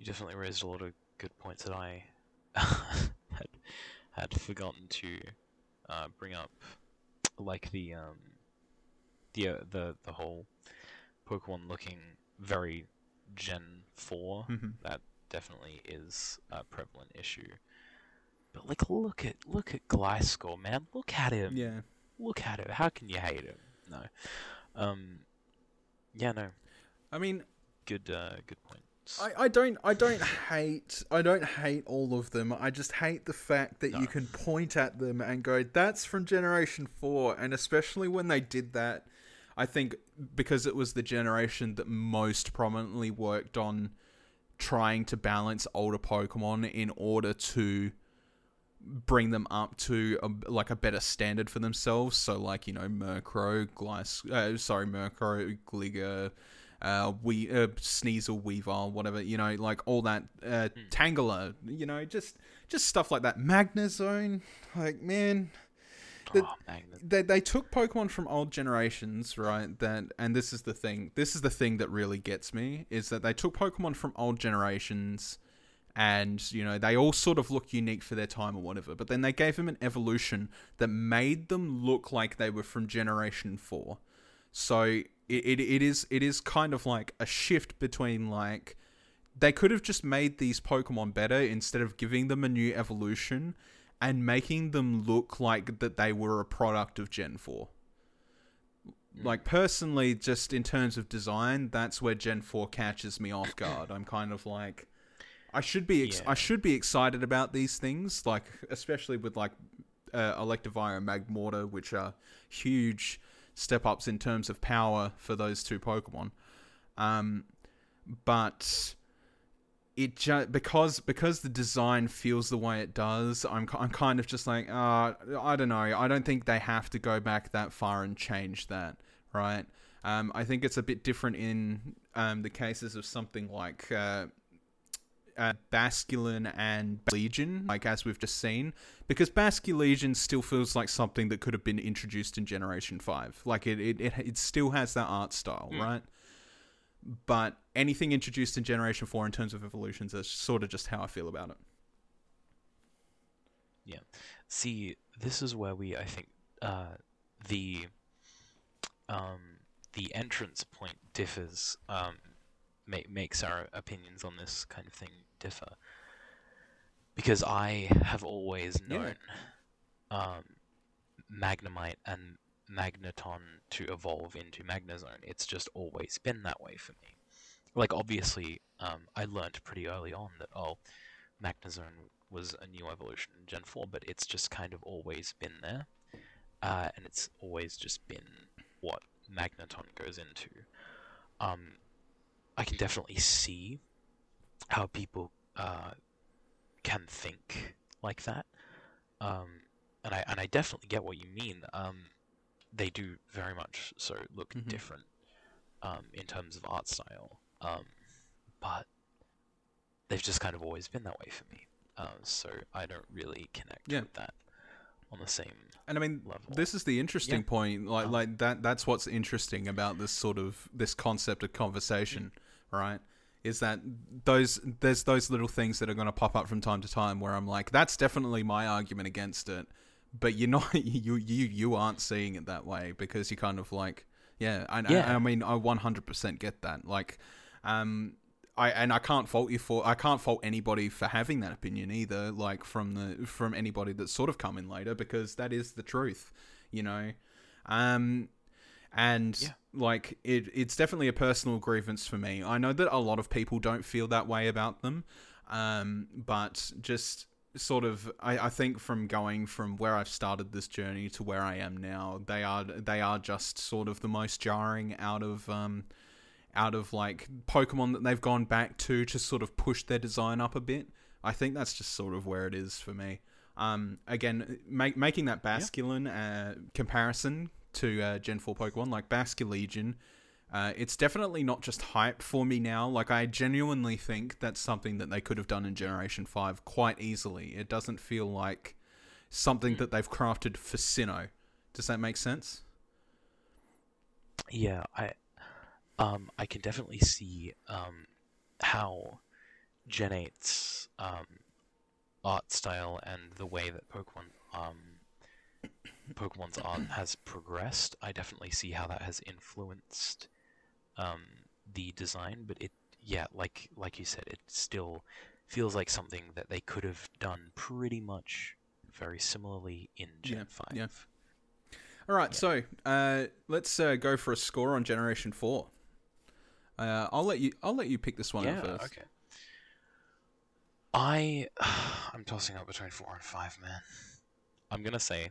you definitely raised a lot of good points that I [laughs] had had forgotten to uh, bring up, like the um, the uh, the the whole Pokemon looking very Gen Four. Mhm. That definitely is a prevalent issue. But like, look at look at Gliscor, man. Look at him. Yeah. Look at him. How can you hate him? No. Um. Yeah. No. I mean, Good. Uh. Good point. I, I don't I don't hate I don't hate all of them. I just hate the fact that No. you can point at them and go, "That's from Generation 4." And especially when they did that, I think because it was the generation that most prominently worked on trying to balance older Pokemon in order to bring them up to a, like a better standard for themselves. So like you know Murkrow, Glyce, uh, sorry Murkrow, Gligar, uh, we uh, Sneasel, Weavile, whatever you know, like all that uh, Tangela, you know, just just stuff like that. Magnezone, like man, the- oh, they they took Pokemon from old generations, right? That and this is the thing. This is the thing that really gets me is that they took Pokemon from old generations, and you know they all sort of look unique for their time or whatever. But then they gave them an evolution that made them look like they were from Generation Four. So it, it, it is it is kind of like a shift between like they could have just made these Pokemon better instead of giving them a new evolution and making them look like that they were a product of Gen 4. Like personally, just in terms of design, that's where Gen 4 catches me off [clears throat] guard. I'm kind of like I should be ex- Yeah. I should be excited about these things, like especially with like uh, Electivire and Magmortar, which are huge step ups in terms of power for those two Pokemon. Um, but it just because because the design feels the way it does, I'm I'm kind of just like, uh, I don't know. I don't think they have to go back that far and change that, right? Um, I think it's a bit different in um, the cases of something like uh, uh, Basculin and Legion, like as we've just seen, because Basculegion still feels like something that could have been introduced in Generation Five. Like it, it, it, it still has that art style, right? But anything introduced in Generation Four in terms of evolutions is sort of just how I feel about it. Yeah. See, this is where we, I think, uh, the um, the entrance point differs. Um, ma- makes our opinions on this kind of thing differ. Because I have always Yeah. known um, Magnemite and Magneton to evolve into Magnezone. It's just always been that way for me. Like, obviously, um, I learnt pretty early on that, oh, Magnezone was a new evolution in Gen 4, but it's just kind of always been there. Uh, and it's always just been what Magneton goes into. Um, I can definitely see how people uh, can think like that. Um, and I and I definitely get what you mean. Um, they do very much so look Mhm. different um, in terms of art style. Um, but they've just kind of always been that way for me. Uh, so I don't really connect Yeah. with that on the same And I mean, level. this is the interesting Yeah. point. Like, Um, like that. That's what's interesting about this sort of this concept of conversation, right? Is that those there's those little things that are going to pop up from time to time where I'm like, that's definitely my argument against it, but you're not [laughs] you you you aren't seeing it that way because you kind of like, yeah, I, Yeah. I, I mean, I 100% get that. Like, um, I and I can't fault you for I can't fault anybody for having that opinion either. Like from the from anybody that's sort of come in later because that is the truth, you know. Um, and Yeah. like it, it's definitely a personal grievance for me. I know that a lot of people don't feel that way about them, um, but just sort of I, I think from going from where I've started this journey to where I am now, they are they are just sort of the most jarring out of um, out of like Pokemon that they've gone back to to sort of push their design up a bit. I think that's just sort of where it is for me. Um, again, make, making that Basculin uh, comparison to uh, Gen 4 Pokemon, like Basculegion, uh, it's definitely not just hype for me now. Like, I genuinely think that's something that they could have done in Generation 5 quite easily. It doesn't feel like something that they've crafted for Sinnoh. Does that make sense? Yeah, I um I can definitely see um how Gen 8's um art style and the way that Pokemon um Pokemon's art [clears throat] has progressed. I definitely see how that has influenced um the design, but it yeah, like like you said, it still feels like something that they could have done pretty much very similarly in Gen Yeah, 5. yeah. All right, Yeah. so uh, let's uh, go for a score on Generation Four. Uh, I'll let you. I'll let you pick this one yeah, first. okay. I [sighs] I'm tossing up between 4 and 5, man. I'm going to say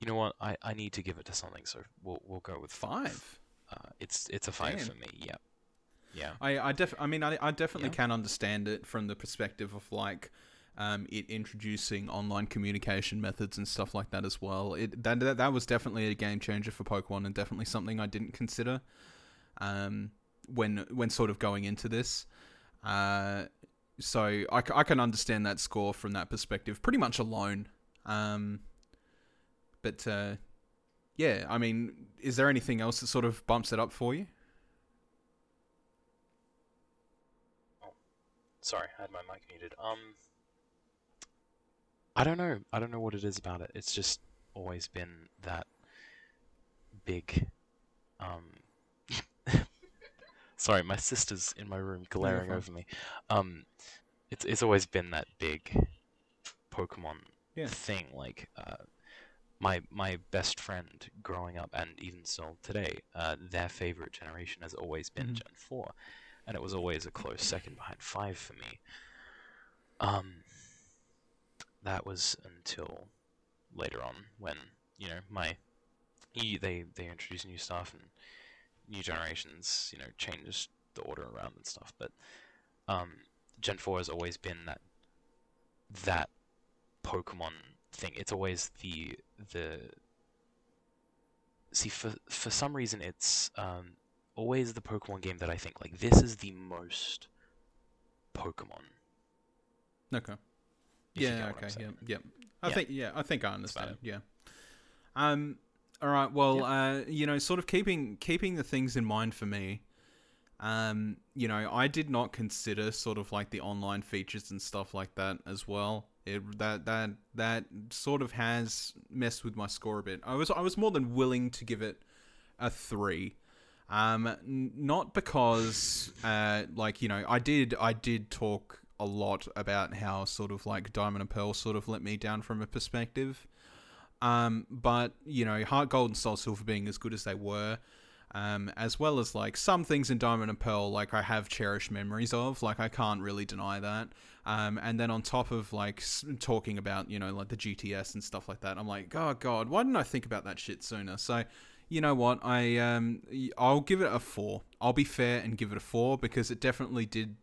you know what? I, I need to give it to something, so we'll we'll go with 5. Five. Uh, it's it's a 5 Damn. for me. Yeah. Yeah. I I def I mean I I definitely Yeah. can understand it from the perspective of like um it introducing online communication methods and stuff like that as well. It that that, that was definitely a game changer for Pokemon and definitely something I didn't consider um when when sort of going into this. Uh so I, I can understand that score from that perspective pretty much alone. Um but uh yeah, I mean, is there anything else that sort of bumps it up for you? Sorry, I had my mic muted. Um, I don't know. I don't know what it is about it. It's just always been that big. Um, [laughs] sorry, my sister's in my room glaring over me. Um, it's it's always been that big Pokemon Yeah. thing. Like, uh, my my best friend growing up, and even still today, uh, their favorite generation has always been Mhm. Gen Four and it was always a close second behind five for me. Um, that was until later on when you know my they they introduced new stuff and new generations you know changed the order around and stuff. But um, Gen four has always been that that Pokemon thing. It's always the the see for for some reason it's um always the Pokemon game that I think like this is the most Pokemon. Okay. Yeah. get what I'm Okay. Yeah. Yeah. I Yeah. think. Yeah. I think I understand. Yeah. Um. All right. Well. Uh. You know, sort of keeping keeping the things in mind for me. Um. You know, I did not consider sort of like the online features and stuff like that as well. It that that that sort of has messed with my score a bit. I was I was more than willing to give it a three. Um, not because, uh, like you know, I did, I did talk a lot about how sort of like Diamond and Pearl sort of let me down from a perspective. Um, but you know, Heart Gold and Soul Silver being as good as they were, um, as well as like some things in Diamond and Pearl, like I have cherished memories of, like I can't really deny that. Um, and then on top of like s- talking about you know like the GTS and stuff like that, I'm like, oh god, why didn't I think about that shit sooner? So you know what? I um, I'll give it a four. I'll be fair and give it a four because it definitely did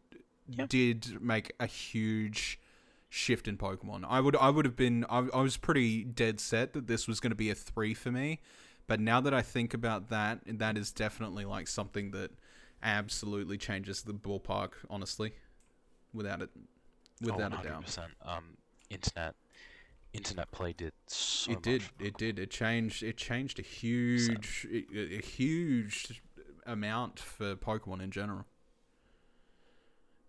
Yeah. did make a huge shift in Pokemon. I would I would have been I, I was pretty dead set that this was going to be a three for me, but now that I think about that, that is definitely like something that absolutely changes the ballpark. Honestly, without it, without oh, a doubt. Um, internet, internet play did so it did much it did it changed it changed a huge a, a huge amount for pokemon in general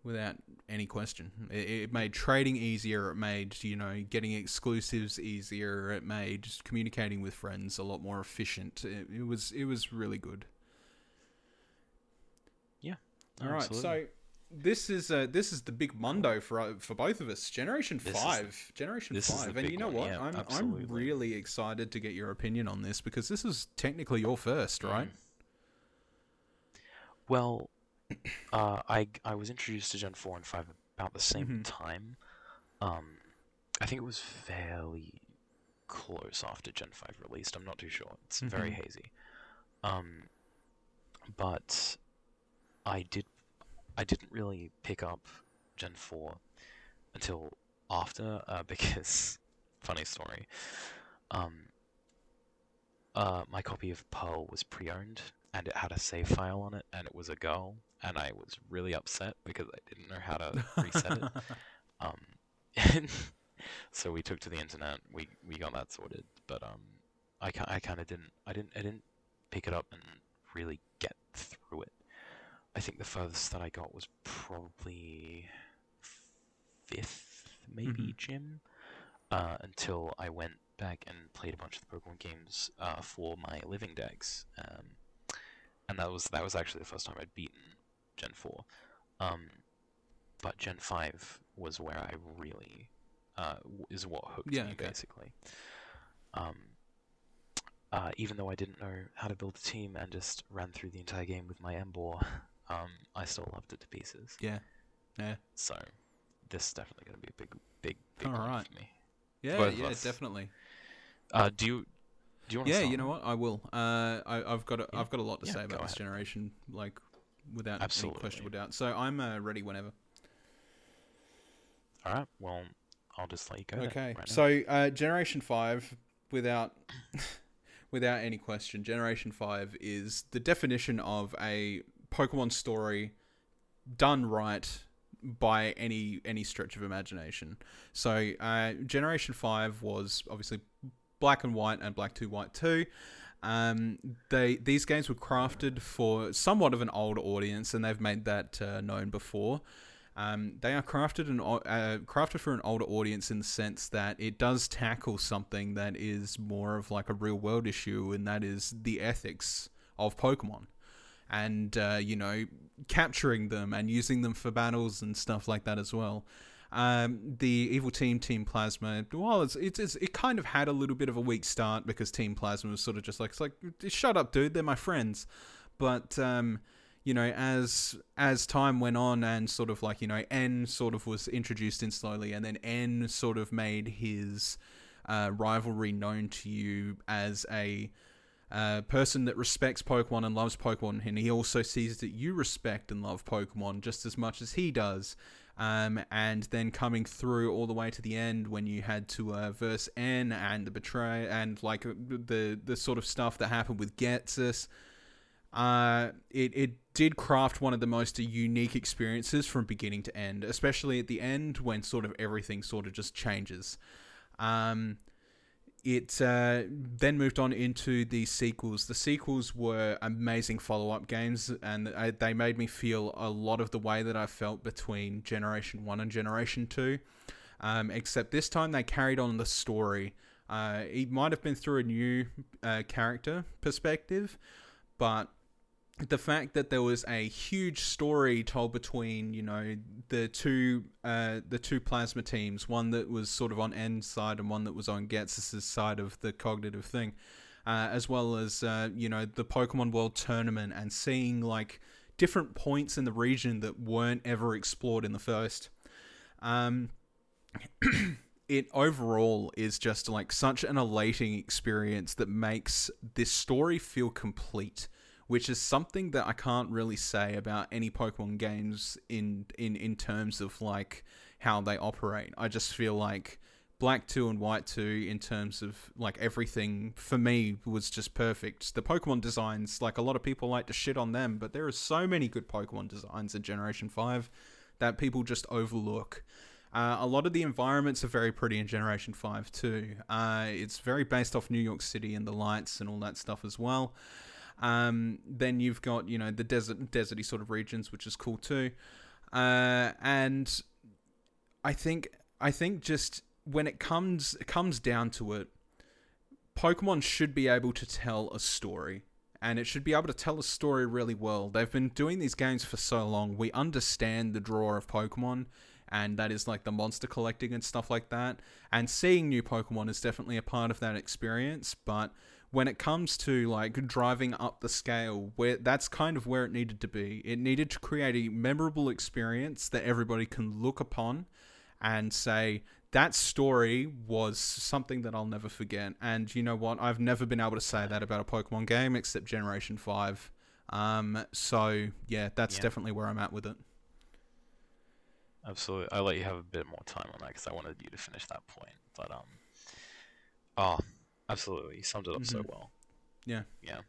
without any question it, it made trading easier it made you know getting exclusives easier it made communicating with friends a lot more efficient it, it was it was really good Yeah. all right Absolutely. so this is uh, this is the big mundo for uh, for both of us. Generation This five, Generation is the five, and you know one, what? yeah, I'm absolutely. I'm really excited to get your opinion on this because this is technically your first, right? Mm. Well, uh, I I was introduced to Gen four and five about the same Mhm. time. Um, I think it was fairly close after Gen five released. I'm not too sure. It's very Mhm. hazy. Um, but I did I didn't really pick up Gen four until after uh, [laughs] because funny story. Um, uh, my copy of Pearl was pre-owned, and it had a save file on it, and it was a girl, and I was really upset because I didn't know how to reset it. [laughs] Um, [laughs] so we took to the internet. We we got that sorted, but um, I I kind of didn't. I didn't. I didn't pick it up and really get through it. I think the furthest that I got was probably fifth, maybe Mhm. gym, uh, until I went back and played a bunch of the Pokemon games uh, for my living decks, um, and that was that was actually the first time I'd beaten Gen four. Um, but Gen Five was where I really uh, is what hooked Yeah, me okay. basically. Um, uh, even though I didn't know how to build a team and just ran through the entire game with my Emboar, [laughs] um, I still loved it to pieces. Yeah. Yeah. So this is definitely going to be a big, big, big for me. Yeah, Both yeah, definitely. Uh, do you do you want to Yeah, you know what? I will. Uh, I, I've got a, Yeah. I've got a lot to Yeah, say about this ahead. generation, like without Absolutely. any questionable doubt. So I'm uh, ready whenever. All right. Well, I'll just let you go. Okay. right so uh, Generation Five, without [laughs] without any question, Generation Five is the definition of a Pokemon story done right by any any stretch of imagination. So uh, Generation Five was obviously Black and White and Black Two White Two. Um, they these games were crafted for somewhat of an older audience, and they've made that uh, known before. Um, they are crafted and uh, crafted for an older audience in the sense that it does tackle something that is more of like a real world issue, and that is the ethics of Pokemon, and uh, you know capturing them and using them for battles and stuff like that as well. Um, the evil team, Team Plasma, well, it's, it's, it's it kind of had a little bit of a weak start because Team Plasma was sort of just like it's like shut up, dude, they're my friends. But um, you know, as as time went on and sort of like you know, N sort of was introduced in slowly, and then N sort of made his uh, rivalry known to you as a uh, person that respects Pokemon and loves Pokemon, and he also sees that you respect and love Pokemon just as much as he does. Um, and then coming through all the way to the end when you had to uh, verse N and the betray and like uh, the the sort of stuff that happened with Ghetsis, uh, it it did craft one of the most unique experiences from beginning to end, especially at the end when sort of everything sort of just changes. Um, it uh, then moved on into the sequels. The sequels were amazing follow up games, and uh, they made me feel a lot of the way that I felt between Generation 1 and Generation 2. Um, except this time they carried on the story. Uh, it might have been through a new uh, character perspective, but the fact that there was a huge story told between you know the two uh, the two plasma teams, one that was sort of on N's side and one that was on Ghetsis's side of the cognitive thing, uh, as well as uh, you know the Pokemon World Tournament and seeing like different points in the region that weren't ever explored in the first. Um, [clears throat] it overall is just like such an elating experience that makes this story feel complete which is something that I can't really say about any Pokemon games in in in terms of like how they operate. I just feel like Black 2 and White 2 in terms of like everything for me was just perfect. The Pokemon designs, like a lot of people like to shit on them, but there are so many good Pokemon designs in Generation 5 that people just overlook. Uh, a lot of the environments are very pretty in Generation 5 too. Uh, it's very based off New York City and the lights and all that stuff as well. Um, then you've got you know the desert, deserty sort of regions, which is cool too. Uh, and I think I think just when it comes it comes down to it, Pokemon should be able to tell a story. And it should be able to tell a story really well. They've been doing these games for so long. We understand the draw of Pokemon, and that is like the monster collecting and stuff like that. And seeing new Pokemon is definitely a part of that experience. But when it comes to like driving up the scale, where that's kind of where it needed to be. It needed to create a memorable experience that everybody can look upon and say that story was something that I'll never forget. And you know what? I've never been able to say that about a Pokemon game except Generation Five. Um, so yeah, that's Yeah. definitely where I'm at with it. Absolutely. I'll let you have a bit more time on that because I wanted you to finish that point. But um, oh, absolutely, you summed it up so Mhm. well. Yeah. Yeah.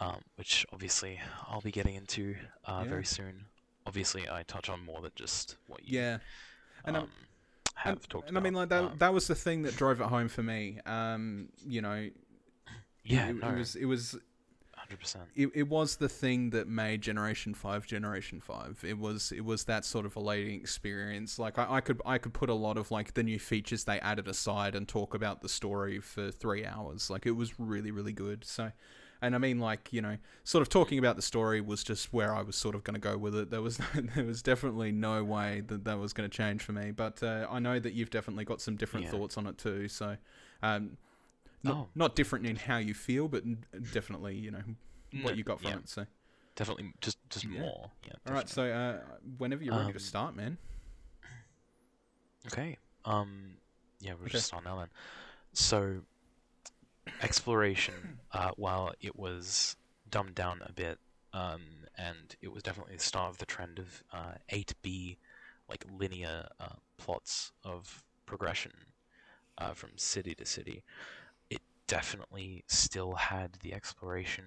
Um, which obviously I'll be getting into uh, Yeah. very soon. Obviously, I touch on more than just what you Yeah, and um, have and, talked and I mean, like about. that. Um, that was the thing that drove it home for me. Um, you know, yeah, it, no, it was it was hundred percent. it, it was the thing that made Generation Five Generation Five. It was it was that sort of elating experience. Like I, I could I could put a lot of like the new features they added aside and talk about the story for three hours. Like it was really really good. So, and I mean like you know, sort of talking about the story was just where I was sort of going to go with it. There was [laughs] there was definitely no way that that was going to change for me. But uh, I know that you've definitely got some different Yeah. thoughts on it too. So. Um, not, Oh. not different in how you feel, but definitely, you know, what No, you got from yeah, it. So, Definitely, just just Yeah. more. Yeah. all right. So, uh, whenever you're ready Um, to start, man. Okay. Um. Yeah, we'll Okay. just start now then. So, exploration. [coughs] Uh, while it was dumbed down a bit, um, and it was definitely the start of the trend of uh, 8B, like linear uh, plots of progression uh, from city to city. It definitely still had the exploration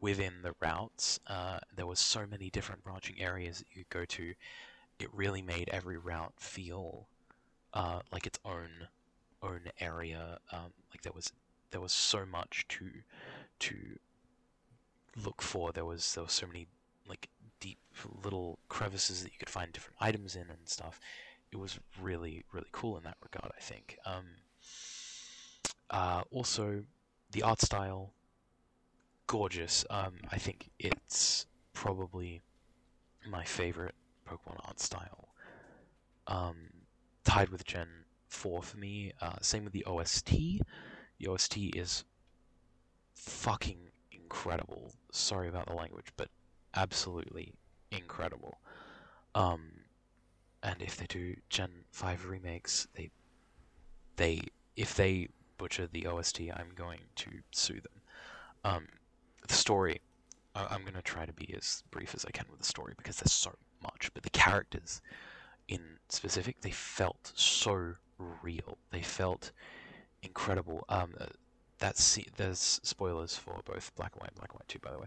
within the routes. Uh, there was so many different branching areas that you could go to. It really made every route feel uh, like its own own area. Um, like there was there was so much to to look for. There was there was so many like deep little crevices that you could find different items in and stuff. It was really really cool in that regard. I think. Um, uh, also, the art style, gorgeous. Um, I think it's probably my favorite Pokemon art style. Um, tied with Gen 4 for me. Uh, same with the OST. The OST is fucking incredible. Sorry about the language, but absolutely incredible. Um, and if they do Gen 5 remakes, they they if they butcher the OST, I'm going to sue them. Um, the story, I- I'm going to try to be as brief as I can with the story because there's so much, but the characters in specific, they felt so real. They felt incredible. Um, uh, that there's spoilers for both Black and White, and Black and White 2, by the way.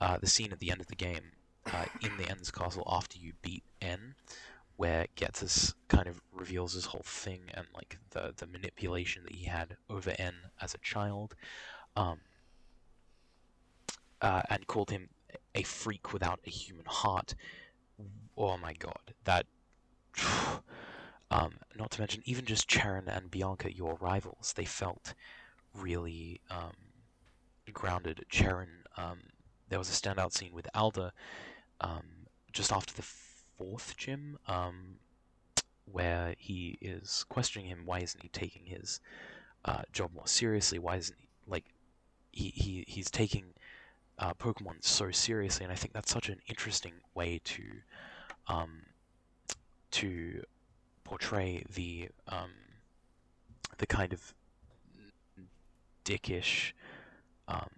Uh, the scene at the end of the game, uh, in the N's Castle after you beat N, where Ghetsis kind of reveals his whole thing and like the the manipulation that he had over N as a child, um, uh, and called him a freak without a human heart. Oh my god, that. [sighs] Um, not to mention, even just Cheren and Bianca, your rivals, they felt really um, grounded. Cheren, um, there was a standout scene with Alder um, just after the fourth gym, um, where he is questioning him. Why isn't he taking his uh, job more seriously? Why isn't he like he, he he's taking uh, Pokemon so seriously? And I think that's such an interesting way to um, to portray the um, the kind of dickish um,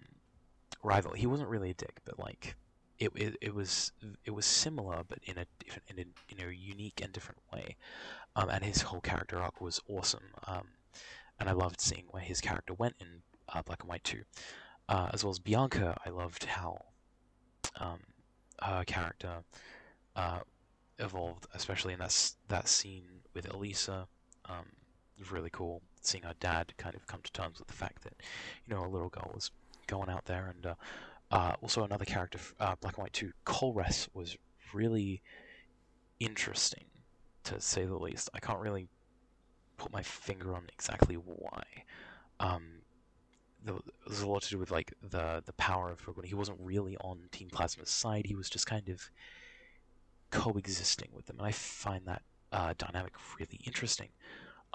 rival. He wasn't really a dick, but like it, it, it was it was similar, but in a in a unique and different way. Um, and his whole character arc was awesome. Um, and I loved seeing where his character went in uh, Black and White 2. Uh, as well as Bianca, I loved how um, her character uh, evolved, especially in that that scene with Elesa. Um, it was really cool seeing her dad kind of come to terms with the fact that you know a little girl was going out there, and uh, also another character, uh, Black and White 2, Colress was really interesting to say the least. I can't really put my finger on exactly why. Um, there was a lot to do with like the the power of Pokemon. He wasn't really on Team Plasma's side. He was just kind of coexisting with them, and I find that uh, dynamic really interesting.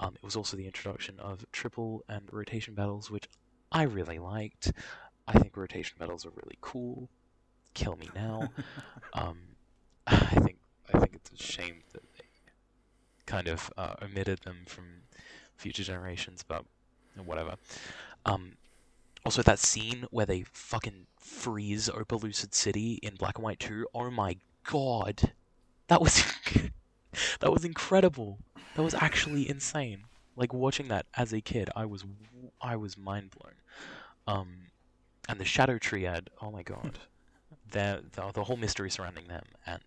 Um, it was also the introduction of triple and rotation battles, which I really liked. I think rotation battles are really cool. Kill me now. [laughs] um, [laughs] I think I think it's a shame that they kind of uh, omitted them from future generations, but whatever. Um, also, that scene where they fucking freeze Opelucid City in Black and White 2. Oh my god, that was [laughs] that was incredible. That was actually insane. Like watching that as a kid, I was I was mind blown. Um, and the Shadow Triad. Oh my god, [laughs] the, the the whole mystery surrounding them, and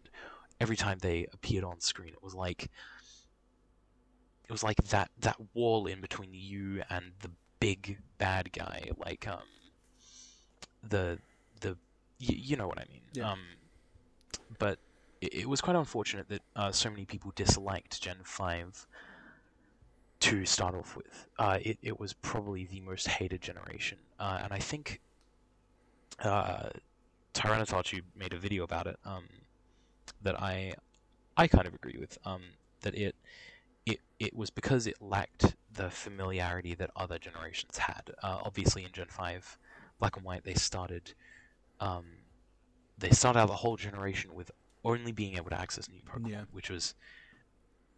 every time they appeared on screen, it was like it was like that that wall in between you and the big bad guy, like um the the y- you know what I mean. Yeah. Um, but it, it was quite unfortunate that uh, so many people disliked Gen Five to start off with. Uh, it it was probably the most hated generation, uh, and I think uh, TyranitarTube made a video about it um, that I I kind of agree with. Um, that it it it was because it lacked the familiarity that other generations had. Uh, obviously, in Gen Five, Black and White, they started um, they started out the whole generation with only being able to access new Pokemon, Yeah. which was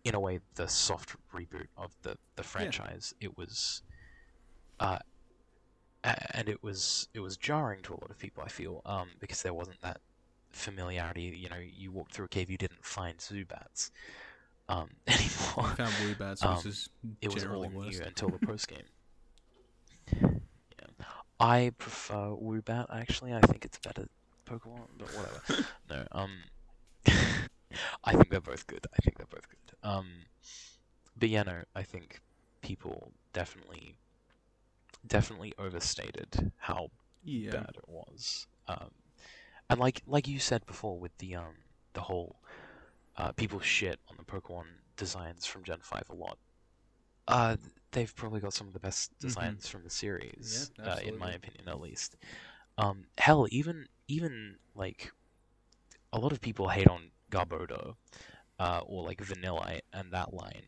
in a way the soft reboot of the the franchise. It was. Uh, and it was it was jarring to a lot of people. I feel um, because there wasn't that familiarity. You know, you walked through a cave, you didn't find Zubats um, I [laughs] anymore. found Um, which is It was all new until the post game. [laughs] Yeah. I prefer Woobat. Actually, I think it's better Pokemon, but whatever. [laughs] no, um, I think they're both good. I think they're both good. Um, but yeah, no, I think people definitely, definitely overstated how Yeah. bad it was. Um, and like like you said before with the um the whole uh, people shit on the Pokemon designs from Gen Five a lot. Uh, they've probably got some of the best designs from the series, Yeah, uh, in my opinion, at least. Um, hell, even even like a lot of people hate on Garbodor, uh, or like Vanillite and that line.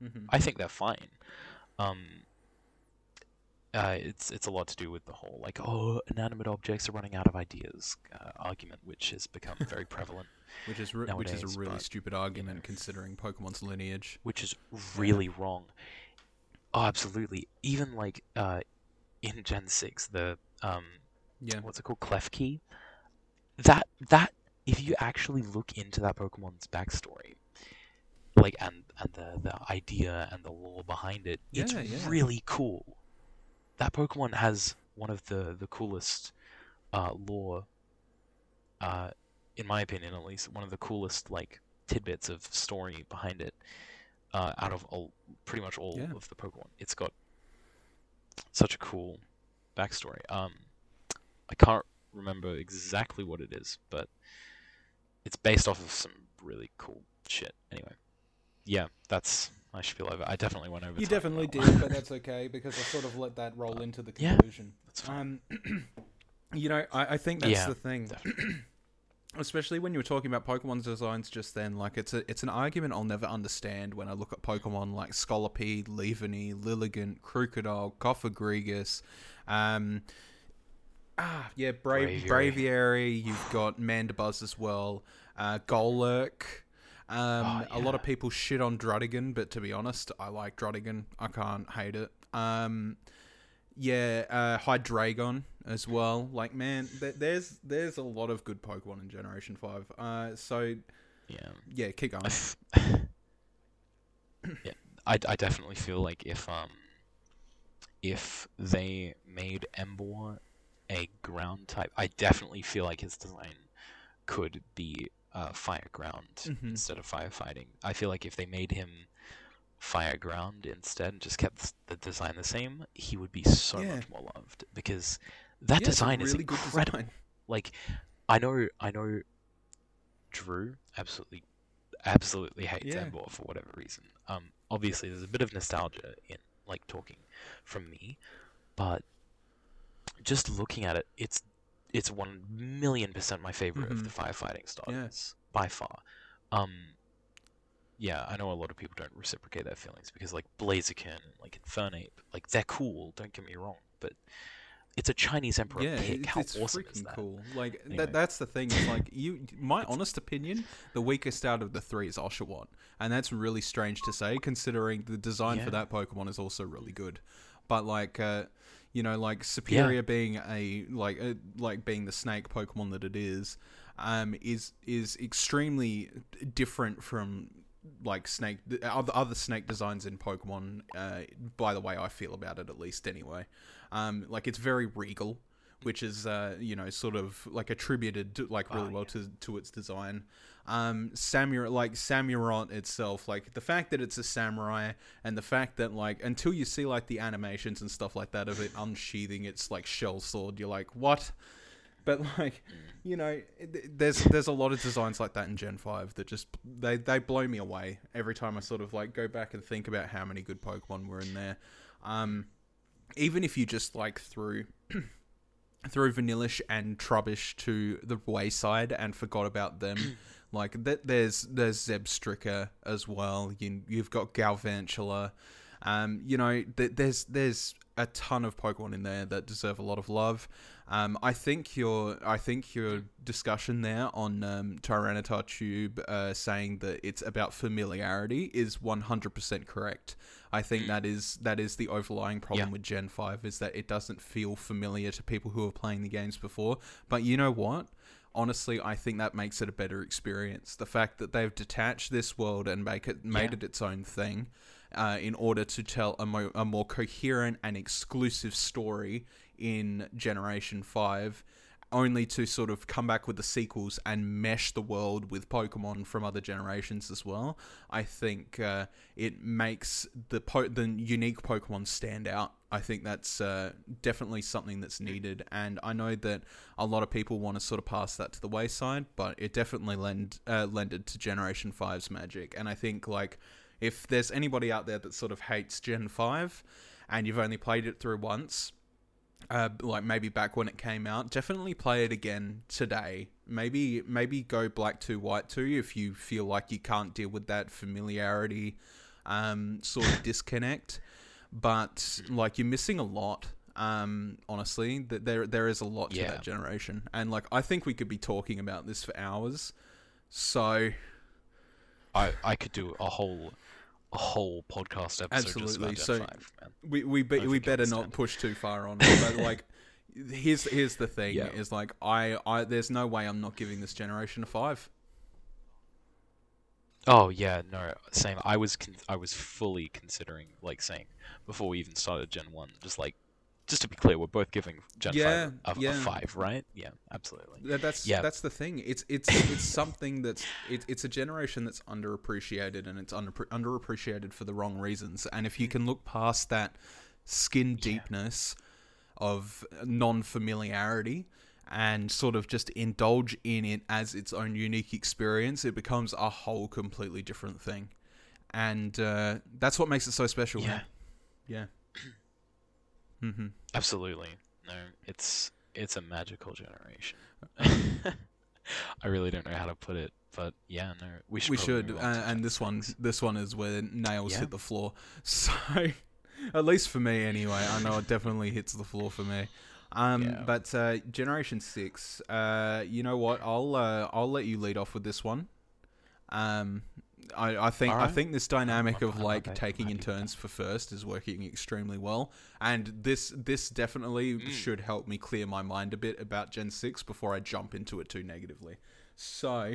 Mhm. I think they're fine. Um, uh, it's it's a lot to do with the whole like oh inanimate objects are running out of ideas uh, argument, which has become very [laughs] prevalent, Which is re- which is a really but, stupid argument considering Pokemon's lineage. which is really wrong. Oh, absolutely. Even like uh, in Gen Six, the um, Yeah. what's it called, Klefki. That that if you actually look into that Pokemon's backstory, like and and the the idea and the lore behind it, it's Yeah, yeah. really cool. That Pokemon has one of the the coolest uh, lore, uh, in my opinion at least, one of the coolest like tidbits of story behind it. Uh, out of all, pretty much all Yeah. of the Pokemon, it's got such a cool backstory. Um, I can't remember exactly what it is, but it's based off of some really cool shit. Anyway, yeah, that's my spiel over. I definitely went over. You definitely for that one. did, but that's [laughs] okay because I sort of let that roll into the conclusion. yeah. That's fine. Um, [clears throat] you know, I, I think that's Yeah, the thing. [clears throat] Especially when you were talking about Pokemon's designs just then, like it's a it's an argument I'll never understand when I look at Pokemon like Scolipede, Leavanny, Lilligant, Krookodile, Cofagrigus, um, ah yeah, Bra- Braviary. Braviary. You've got Mandibuzz as well, uh, Golurk. Um, Oh, A lot of people shit on Druddigon, but to be honest, I like Druddigon. I can't hate it. Um, yeah, uh, Hydreigon as well. Like, man, th- there's there's a lot of good Pokemon in Generation Five. Uh, so Yeah. yeah, keep going. [coughs] Yeah, I, I definitely feel like if um if they made Emboar a ground type, I definitely feel like his design could be uh, fire ground Mhm. instead of firefighting. I feel like if they made him fire ground instead and just kept the design the same, he would be so Yeah. much more loved because that Yeah, design is really good incredible. design. [laughs] Like, I know, I know, Drew absolutely, absolutely hates Yeah. Emboar for whatever reason. Um, obviously there's a bit of nostalgia in like talking from me, but just looking at it, it's it's one million percent my favorite of Mhm. the firefighting styles by far. Um, yeah, I know a lot of people don't reciprocate their feelings because like Blaziken like Infernape, like they're cool. Don't get me wrong, but it's a Chinese emperor Yeah, it's, How it's awesome freaking is that? cool. Like Anyway. that, that's the thing. Is like [laughs] you, my honest opinion, the weakest out of the three is Oshawott, and that's really strange to say considering the design Yeah. for that Pokemon is also really good. But like, uh, you know, like Serperior being a like uh, like being the snake Pokemon that it is, um, is is extremely different from like snake other other snake designs in Pokemon. Uh, by the way, I feel about it at least anyway. Um, like it's very regal, which is uh, you know sort of like attributed to, like really Oh, well yeah. to to its design. Um, Samur like Samurott itself, like the fact that it's a samurai and the fact that like until you see like the animations and stuff like that of it unsheathing its like shell sword, you're like what? But [laughs] like, you know, there's there's a lot of designs like that in Gen Five that just they they blow me away every time I sort of like go back and think about how many good Pokemon were in there. Um, even if you just like threw [clears throat] threw Vanillish and Trubbish to the wayside and forgot about them. Like that, there's there's Stricker as well. You, you've got Galvantula. Um, you know, th- there's there's a ton of Pokemon in there that deserve a lot of love. Um, I think your I think your discussion there on um, TyranitarTube uh, saying that it's about familiarity is 100% correct. I think Mm. that is that is the overlying problem Yeah. with Gen 5 is that it doesn't feel familiar to people who are playing the games before. But you know what? Honestly, I think that makes it a better experience. The fact that they've detached this world and make it made Yeah. it its own thing, uh, in order to tell a, mo- a more coherent and exclusive story in Generation 5, only to sort of come back with the sequels and mesh the world with Pokemon from other generations as well. I think uh, it makes the po- the unique Pokemon stand out. I think that's uh, definitely something that's needed, and I know that a lot of people want to sort of pass that to the wayside, but it definitely lend uh, lended to Generation 5's magic, and I think like if there's anybody out there that sort of hates Gen 5 and you've only played it through once, uh, like maybe back when it came out, definitely play it again today. Maybe maybe go Black 2 White 2 if you feel like you can't deal with that familiarity um, sort of [laughs] disconnect. But like you're missing a lot. Um, honestly, that there there is a lot to Yeah. that generation, and like I think we could be talking about this for hours. So I I could do a whole a whole podcast episode just Absolutely, so- 5, we we be, we better not push too far on it, but like [laughs] here's here's the thing Yeah. is like I I there's no way I'm not giving this generation a 5. Oh yeah, no, same. I was con- I was fully considering like saying before we even started Gen One, just like just to be clear, we're both giving Gen Yeah, Five a, yeah. a five, right? Yeah, absolutely. That- That's Yeah. that's the thing. It's it's it's something that's it, it's a generation that's underappreciated and it's under underappreciated for the wrong reasons. And if you can look past that skin deepness of non-familiarity and sort of just indulge in it as its own unique experience, it becomes a whole completely different thing. And uh, that's what makes it so special. Yeah, man. Yeah. Hmm absolutely. No, it's it's a magical generation. [laughs] I really don't know how to put it, but yeah, no, we should. we should to and this one this one is where nails Yeah. hit the floor [laughs] so at least for me anyway i know it definitely hits the floor for me um Yeah. but uh generation 6 uh you know what i'll uh i'll let you lead off with this one um I, I think I think this dynamic of like taking in turns for first is working extremely well, and this this definitely Mm. should help me clear my mind a bit about Gen six before I jump into it too negatively. So,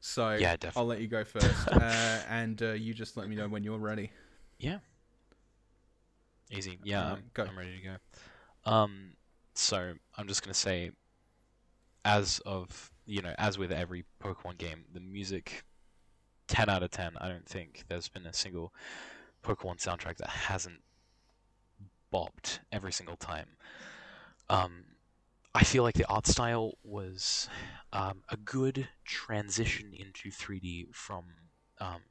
so Yeah, definitely. I'll let you go first, uh, [laughs] and uh, you just let me know when you're ready. Yeah. Easy. Yeah, Alright, I'm, go. I'm ready to go. Um, so I'm just gonna say, as of you know, as with every Pokemon game, the music, ten out of ten. I don't think there's been a single Pokemon soundtrack that hasn't bopped every single time. Um, I feel like the art style was um, a good transition into 3D from um,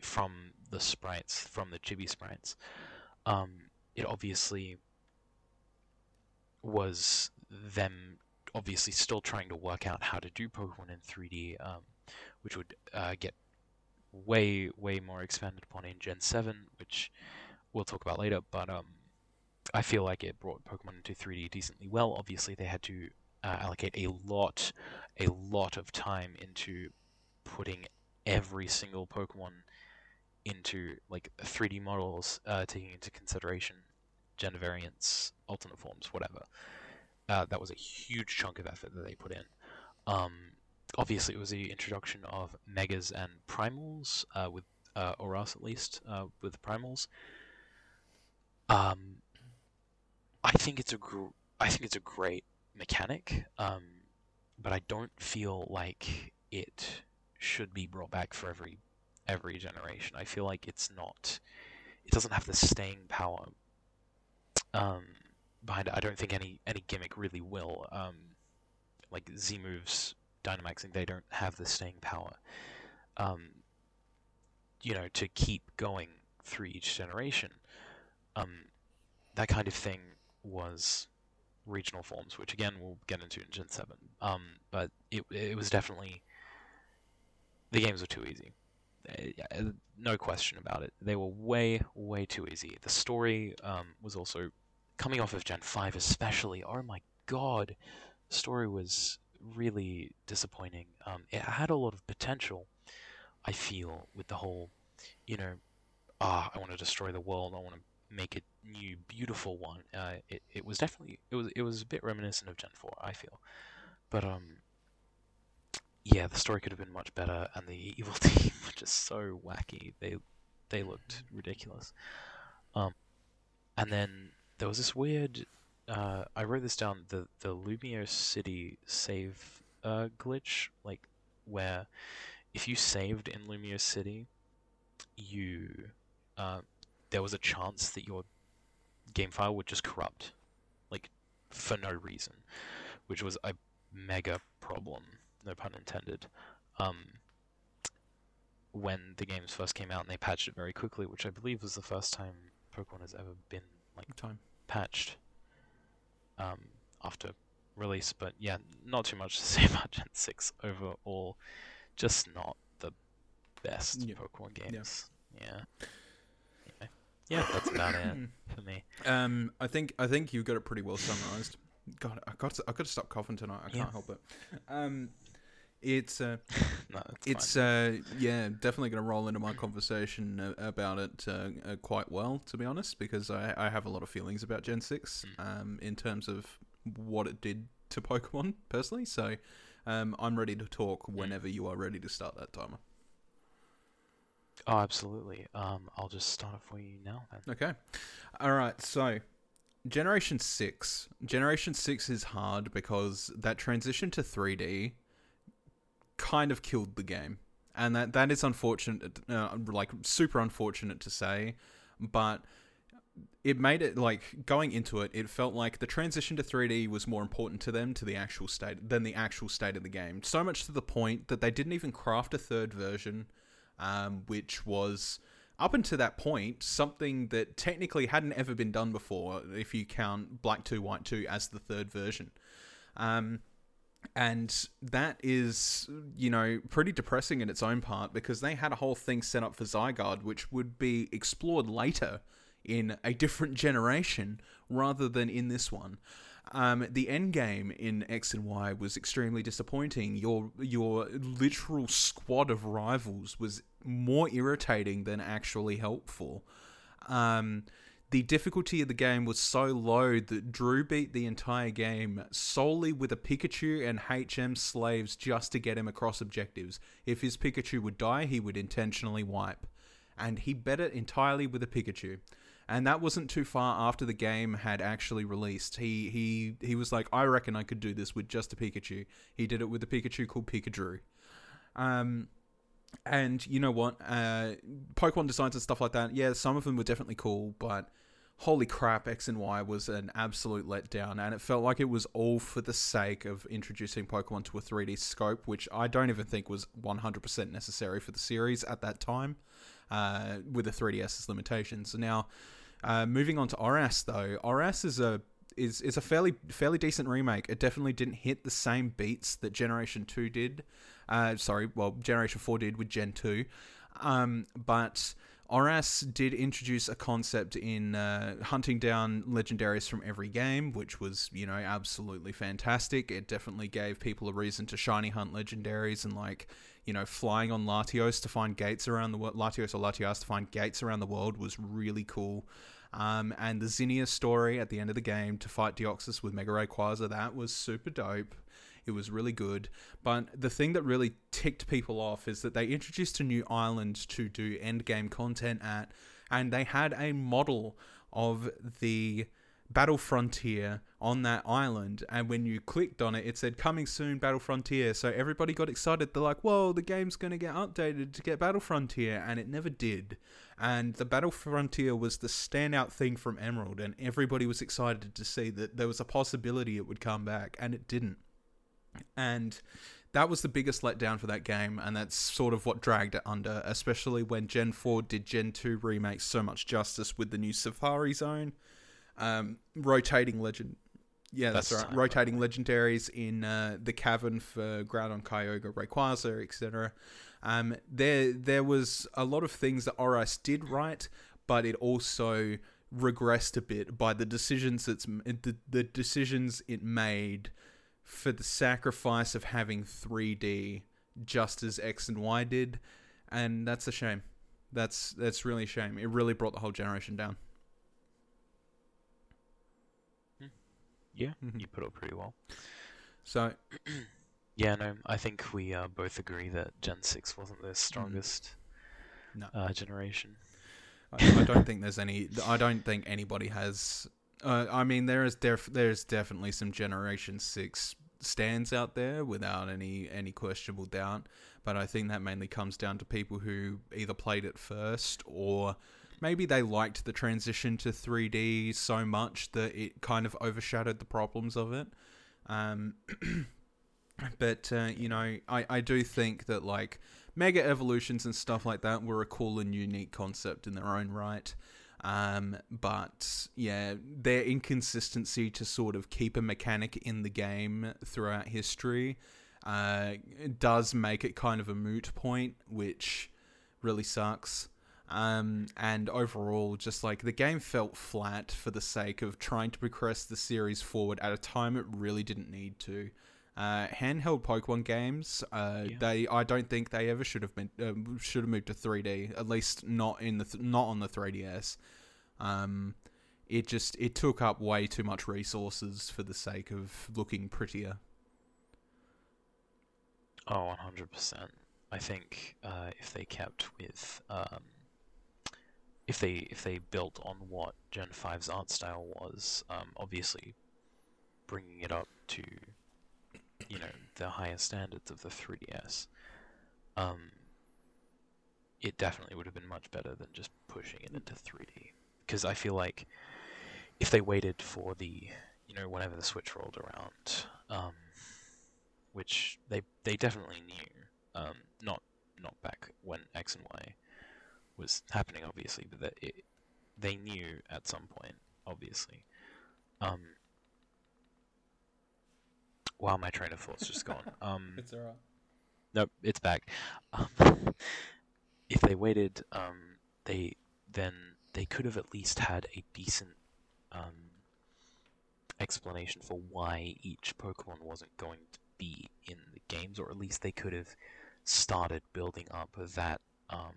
from the sprites, from the chibi sprites. Um, it obviously was them obviously still trying to work out how to do Pokemon in 3D, um, which would uh, get way, way more expanded upon in Gen 7, which we'll talk about later. But um, I feel like it brought Pokemon into 3D decently well. Obviously, they had to uh, allocate a lot, a lot of time into putting every single Pokemon into like 3D models, uh, taking into consideration gender variants, alternate forms, whatever. Uh, that was a huge chunk of effort that they put in. Um, obviously, it was the introduction of megas and primals, uh, with uh, ORAS at least, uh, with primals. Um, I think it's a gr- I think it's a great mechanic, um, but I don't feel like it should be brought back for every every generation. I feel like it's not. It doesn't have the staying power um, behind it. I don't think any any gimmick really will. Um, like Z moves, Dynamaxing, they don't have the staying power. Um, you know, to keep going through each generation. Um, that kind of thing was regional forms, which again we'll get into in Gen Seven. Um, but it it was definitely the games were too easy. No question about it. They were way way too easy. The story um, was also coming off of Gen Five, especially. Oh my god, the story was really disappointing. Um, it had a lot of potential. I feel with the whole, you know, ah, I want to destroy the world. I want to make a new beautiful one. Uh, it it was definitely it was it was a bit reminiscent of Gen Four. I feel, but um, yeah, the story could have been much better, and the [laughs] evil team were just so wacky. They they looked ridiculous. Um, and then there was this weird. Uh, I wrote this down. The the Lumiose City save uh, glitch, like where if you saved in Lumiose City, you uh, there was a chance that your game file would just corrupt, like for no reason, which was a mega problem, no pun intended. Um, when the games first came out and they patched it very quickly, which I believe was the first time Pokemon has ever been like Time. patched um, after release. But yeah, not too much to [laughs] say about Gen Six overall. Just not the best Yeah. Pokemon games. Yeah. yeah. Yeah, that's about it for me. Um, I think I think you've got it pretty well summarized. God, I got to, I got to stop coughing tonight. I can't help it. Um, it's uh, [laughs] No, it's uh, yeah, definitely going to roll into my conversation about it uh, uh, quite well, to be honest, because I, I have a lot of feelings about Gen Six, Mm. um, in terms of what it did to [laughs] Pokemon personally. So, um, I'm ready to talk whenever you are ready to start that timer. Oh, absolutely. Um, I'll just start it for you now then. Okay. All right. So, Generation 6. Generation 6 is hard because that transition to 3D kind of killed the game. And that, that is unfortunate, uh, like super unfortunate to say, but it made it like going into it, it felt like the transition to 3D was more important to them to the actual state than the actual state of the game. So much to the point that they didn't even craft a third version, um, which was up until that point something that technically hadn't ever been done before. If you count Black Two White Two as the third version. Um, and that is, you know, pretty depressing in its own part because they had a whole thing set up for Zygarde, which would be explored later in a different [laughs] generation rather than in this one. Um, the end game in X and Y was extremely disappointing. Your your literal squad of rivals was more irritating than actually helpful. Um, the difficulty of the game was so low that Drew beat the entire game solely with a Pikachu and HM slaves just to get him across objectives. If his Pikachu would die, he would intentionally wipe. And he bet it entirely with a Pikachu. And that wasn't too far after the game had actually released. He he he was like, I reckon I could do this with just a Pikachu. He did it with a Pikachu called Pikadrew. Um, and you know what? Uh, Pokemon designs and stuff like that. Yeah, some of them were definitely cool, but holy crap, X and Y was an absolute letdown, and it felt like it was all for the sake of introducing Pokemon to a 3D scope, which I don't even think was 100% necessary for the series at that time, uh, with the 3DS's limitations. So now, uh, moving on to ORAS though, ORAS is a is is a fairly fairly decent remake. It definitely didn't hit the same beats that Generation Two did. Uh, sorry, well, Generation Four did with Gen Two, um, but ORAS did introduce a concept in uh, hunting down legendaries from every game, which was you know absolutely fantastic. It definitely gave people a reason to shiny hunt legendaries and like you know flying on Latios to find gates around the world. Latios or Latias to find gates around the world was really cool. Um, and the Zinnia story at the end of the game to fight Deoxys with Mega Rayquaza, that was super dope. It was really good. But the thing that really ticked people off is that they introduced a new island to do end game content at, and they had a model of the Battle Frontier on that island. And when you clicked on it, it said coming soon, Battle Frontier. So everybody got excited. They're like, whoa, the game's going to get updated to get Battle Frontier. And it never did. And the Battle Frontier was the standout thing from Emerald. And everybody was excited to see that there was a possibility it would come back. And it didn't. And that was the biggest letdown for that game, and that's sort of what dragged it under, especially when Gen 4 did Gen 2 remakes so much justice with the new Safari Zone, um, rotating legend, Yeah, that's, That's right. Rotating legendaries in uh, the cavern for Groudon, Kyogre, Rayquaza, etc. Um, there, there was a lot of things that ORAS did right, but it also regressed a bit by the decisions it's the, the decisions it made for the sacrifice of having 3D just as X and Y did, and that's a shame. That's that's really a shame. It really brought the whole generation down. Yeah, Mhm. you put it pretty well. So [clears throat] Yeah, no, I think we uh, both agree that Gen 6 wasn't the strongest No. uh, generation. I, I don't think there's any. I don't think anybody has. Uh, I mean, there is def, there's definitely some Generation Six stands out there without any any questionable doubt. But I think that mainly comes down to people who either played it first or maybe they liked the transition to 3D so much that it kind of overshadowed the problems of it. Um, [clears throat] but uh, you know, I I do think that like mega evolutions and stuff like that were a cool and unique concept in their own right. Um, but yeah, their inconsistency to sort of keep a mechanic in the game throughout history uh, does make it kind of a moot point, which really sucks. Um, and overall, just like the game felt flat for the sake of trying to progress the series forward at a time it really didn't need to. Uh, handheld Pokemon games, uh, Yeah. they I don't think they ever should have been um, should have moved to 3D. At least not in the th- not on the 3DS. Um, it just it took up way too much resources for the sake of looking prettier. Oh, 100%. I think uh, if they kept with. Um, if they if they built on what Gen 5's art style was, um, obviously bringing it up to you know the higher standards of the 3DS, um, it definitely would have been much better than just pushing it into 3D. Because I feel like if they waited for the you know whenever the Switch rolled around, um, which they they definitely knew, um, not not back when X and Y was happening, obviously, but that it, they knew at some point, obviously. Um, wow, my train of thought's just gone. [laughs] Um, alright. Nope, it's back. Um, [laughs] if they waited, um, they then they could have at least had a decent um, explanation for why each Pokemon wasn't going to be in the games, or at least they could have started building up that um,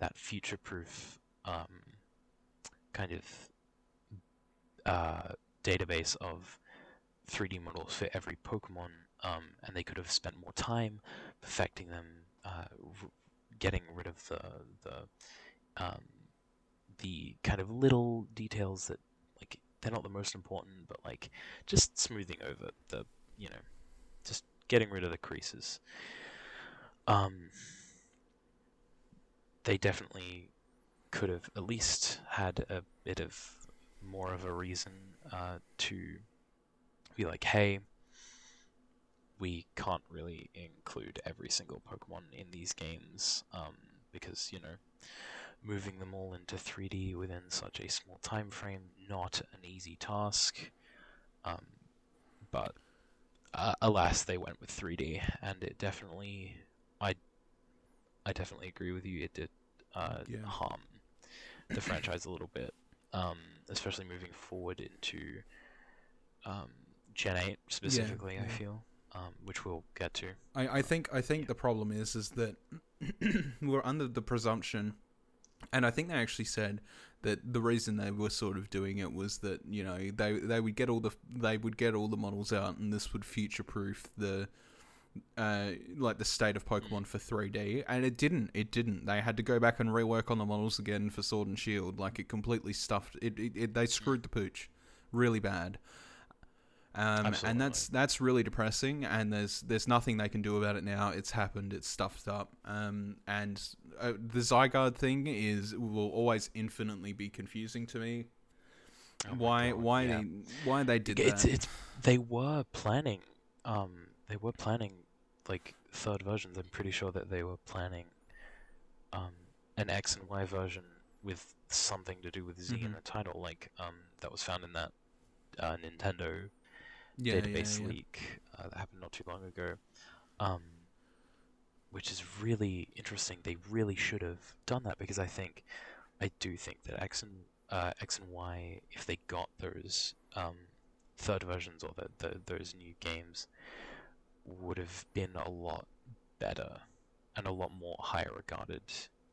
that future-proof um, kind of uh, database of 3D models for every Pokemon, um, and they could have spent more time perfecting them, uh, r- getting rid of the the um, the kind of little details that like they're not the most important, but like just smoothing over the you know just getting rid of the creases. Um, they definitely could have at least had a bit of more of a reason uh, to be like, hey, we can't really include every single Pokemon in these games um, because you know moving them all into 3D within such a small time frame not an easy task. Um, but uh, alas, they went with 3D, and it definitely, I, I definitely agree with you. It did uh, Yeah. harm the franchise a little bit, um, especially moving forward into um, Gen 8 specifically. I yeah. feel, um, which we'll get to. I, I think I think the problem is is that [clears throat] we're under the presumption, and I think they actually said that the reason they were sort of doing it was that you know they they would get all the they would get all the models out, and this would future proof the uh like the state of Pokemon for 3D, and it didn't. It didn't. They had to go back and rework on the models again for Sword and Shield. Like it completely stuffed. It, it, it they screwed the pooch, really bad. Um, and that's that's really depressing. And there's there's nothing they can do about it now. It's happened. It's stuffed up. Um, and uh, the Zygarde thing is will always infinitely be confusing to me. Oh why God, why yeah. they, why they did it's that? it's they were planning um they were planning like third versions i'm pretty sure that they were planning um an x and y version with something to do with z in Mhm. the title like um that was found in that uh, Nintendo Yeah, yeah, database yeah. leak uh, that happened not too long ago, um, which is really interesting. They really should have done that because I think, I do think that X and uh, X and Y, if they got those um, third versions or the, the those new games, would have been a lot better and a lot more higher regarded.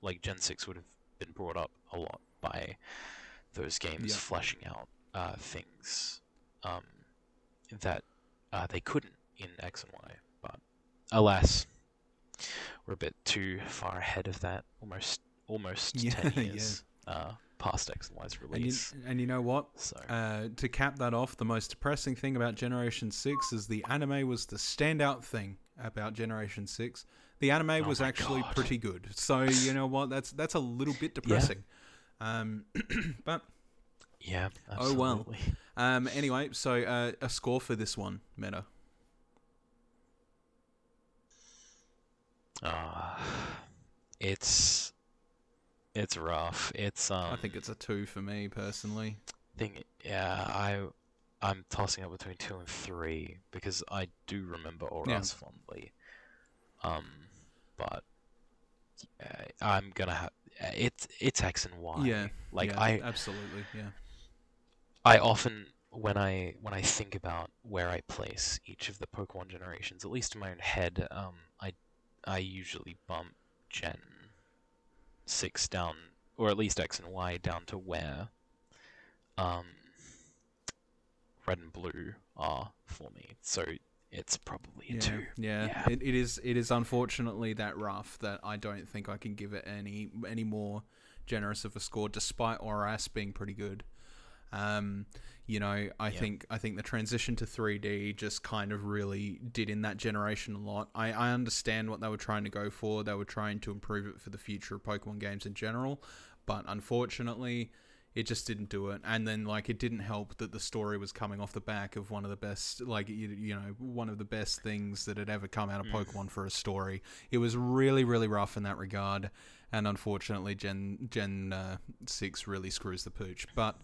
Like Gen Six would have been brought up a lot by those games Yeah. fleshing out uh, things um, that uh, they couldn't in X and Y. But alas, we're a bit too far ahead of that. Almost, almost Yeah, ten [laughs] yeah. years uh, past X and Y's And you, release. and you know what? so Uh, to cap that off, the most depressing thing about Generation 6 is the anime was the standout thing about Generation 6. The anime Oh was actually God. pretty good. So, you know what? That's that's a little bit [laughs] depressing. Um, [clears throat] but yeah, Oh, well. um, anyway, so uh, a score for this one, Meta. Uh, it's it's rough. It's um. I think it's a 2 for me personally. thing. Yeah, I I'm tossing up between two and three because I do remember ORAS fondly. Um, but yeah, I'm gonna have it's it's X and Y. Yeah, like yeah, I absolutely, yeah. I often when I when I think about where I place each of the Pokemon generations, at least in my own head, um, I I usually bump Gen six down, or at least X and Y down to where um, Red and Blue are for me. So it's probably a yeah, two. Yeah, Yeah. It, it is. It is unfortunately that rough that I don't think I can give it any any more generous of a score, despite ORAS being pretty good. Um, you know, I Yeah. think I think the transition to 3D just kind of really did in that generation a lot. I, I understand what they were trying to go for. They were trying to improve it for the future of Pokemon games in general, but unfortunately, it just didn't do it. And then like it didn't help that the story was coming off the back of one of the best, like you, you know, one of the best things that had ever come out of Mm. Pokemon for a story. It was really really rough in that regard, and unfortunately, Gen Gen uh, six really screws the pooch. But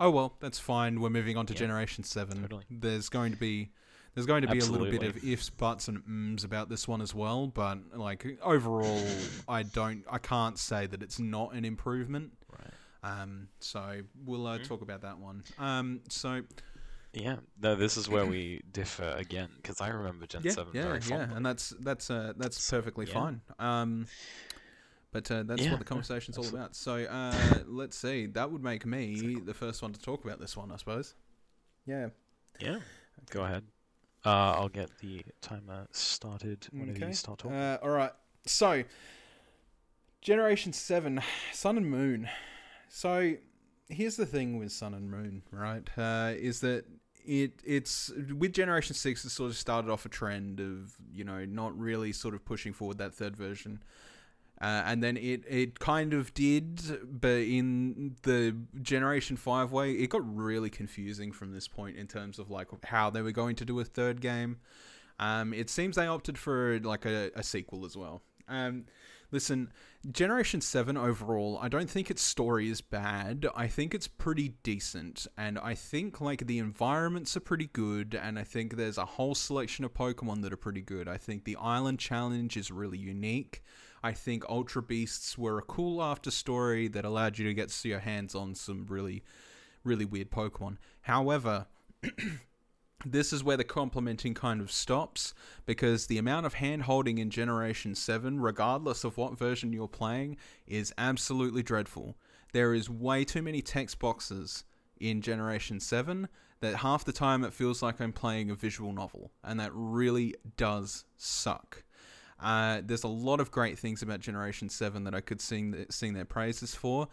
oh well, that's fine. We're moving on to Yeah, Generation Seven. totally. There's going to be there's going to be a little bit of ifs, buts, and ums about this one as well. But like overall, [laughs] I don't, I can't say that it's not an improvement. Right. Um, so we'll uh, Mhm. talk about that one. Um, so Yeah. No, this is where [clears throat] we differ again because I remember Gen yeah, seven yeah, very yeah, and that's that's uh, that's perfectly yeah. fine. Um, but uh, that's Yeah, what the conversation's all about. So uh, [laughs] let's see. That would make me the first one to talk about this one, I suppose. Yeah. Yeah. Go ahead. Uh, I'll get the timer started whenever Okay. you start talking. Uh, all right. So, Generation 7, Sun and Moon. So, here's the thing with Sun and Moon, right? Uh, is that it it's with Generation 6 it sort of started off a trend of, you know, not really sort of pushing forward that third version. Uh, and then it, it kind of did, but in the Generation 5 way, it got really confusing from this point in terms of like how they were going to do a third game. Um, it seems they opted for like a, a sequel as well. Um, listen, Generation 7 overall, I don't think its story is bad. I think it's pretty decent. And I think like the environments are pretty good. And I think there's a whole selection of Pokemon that are pretty good. I think the Island Challenge is really unique. I think Ultra Beasts were a cool after story that allowed you to get your hands on some really, really weird Pokemon. However, [clears throat] this is where the complimenting kind of stops because the amount of hand holding in Generation 7, regardless of what version you're playing, is absolutely dreadful. There is way too many text boxes in Generation 7 that half the time it feels like I'm playing a visual novel, and that really does suck. Uh, there's a lot of great things about Generation 7 that I could sing, sing their praises for,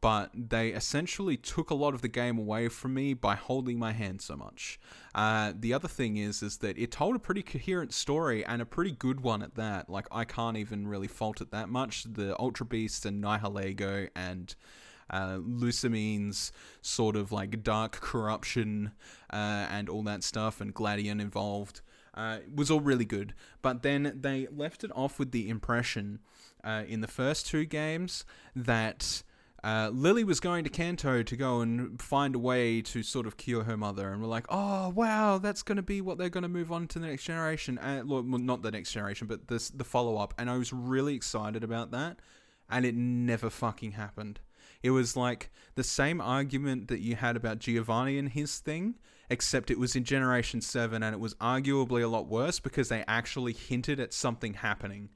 but they essentially took a lot of the game away from me by holding my hand so much. Uh, the other thing is, is that it told a pretty coherent story and a pretty good one at that. Like I can't even really fault it that much. The Ultra Beast and Nihilego and uh, sort of like dark corruption uh, and all that stuff, and Gladion involved. Uh, was all really good, but then they left it off with the impression uh, in the first two games that uh, Lily was going to Kanto to go and find a way to sort of cure her mother, and we're like, oh wow, that's going to be what they're going to move on to the next generation, and well, not the next generation, but this the follow up, and I was really excited about that, and it never fucking happened. It was like the same argument that you had about Giovanni and his thing, except it was in Generation 7 and it was arguably a lot worse because they actually hinted at something happening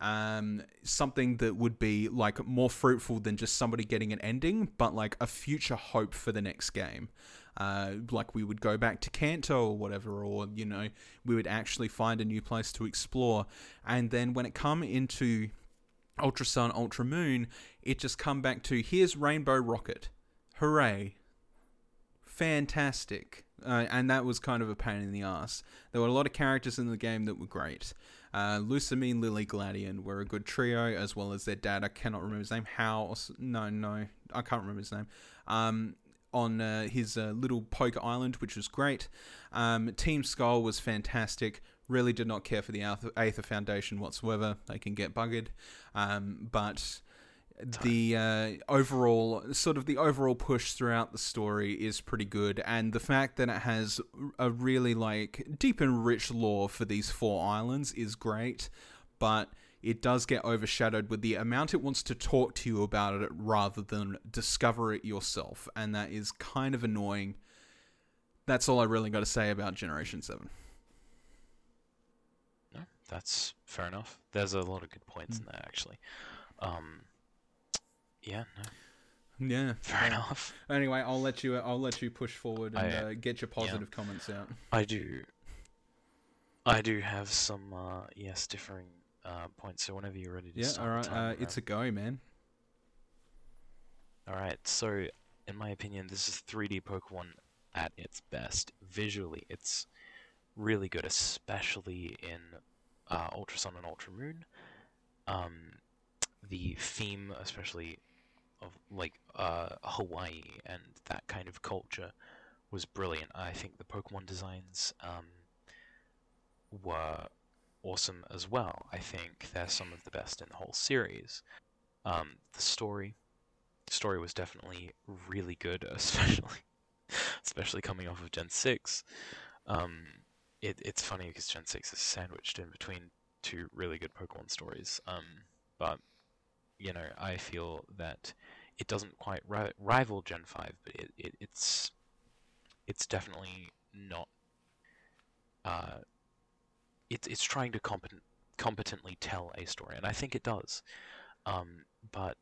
um, something that would be like more fruitful than just somebody getting an ending, but like a future hope for the next game. Uh, like we would go back to Kanto or whatever, or you know, we would actually find a new place to explore. And then when it come into Ultra Sun, Ultra Moon, it just come back to here's Rainbow Rocket, hooray, fantastic. Uh, and that was kind of a pain in the ass. There were a lot of characters in the game that were great. Uh, Lusamine, Lily, Gladion were a good trio, as well as their dad. I cannot remember his name. How? No, no, I can't remember his name. Um, on uh, his uh, little poker island, which was great. Um, Team Skull was fantastic. Really did not care for the Aether Foundation whatsoever. They can get buggered. Um, but the uh, overall sort of the overall push throughout the story is pretty good. And the fact that it has a really like deep and rich lore for these four islands is great. But it does get overshadowed with the amount it wants to talk to you about it rather than discover it yourself. And that is kind of annoying. That's all i really got to say about generation 7 no that's fair enough there's a lot of good points mm. in there actually um, yeah. No. Yeah. Fair enough. Anyway, I'll let you. I'll let you push forward and I, uh, get your positive yeah. comments out. I do. I do have some uh, yes differing uh, points. So whenever you're ready to yeah, start. all right. Uh, it's a go, man. All right. So, in my opinion, this is 3D Pokemon at its best. Visually, it's really good, especially in uh, Ultra Sun and Ultra Moon. Um, the theme, especially of like uh, Hawaii and that kind of culture, was brilliant. I think the Pokemon designs um, were awesome as well. I think they're some of the best in the whole series. Um, the story, story was definitely really good, [laughs] especially especially coming off of Gen six. Um, it, it's funny because Gen six is sandwiched in between two really good Pokemon stories. Um, but you know, I feel that it doesn't quite ri- rival Gen 5, but it, it, it's it's definitely not. Uh, it's it's trying to competent, competently tell a story, and I think it does. Um, but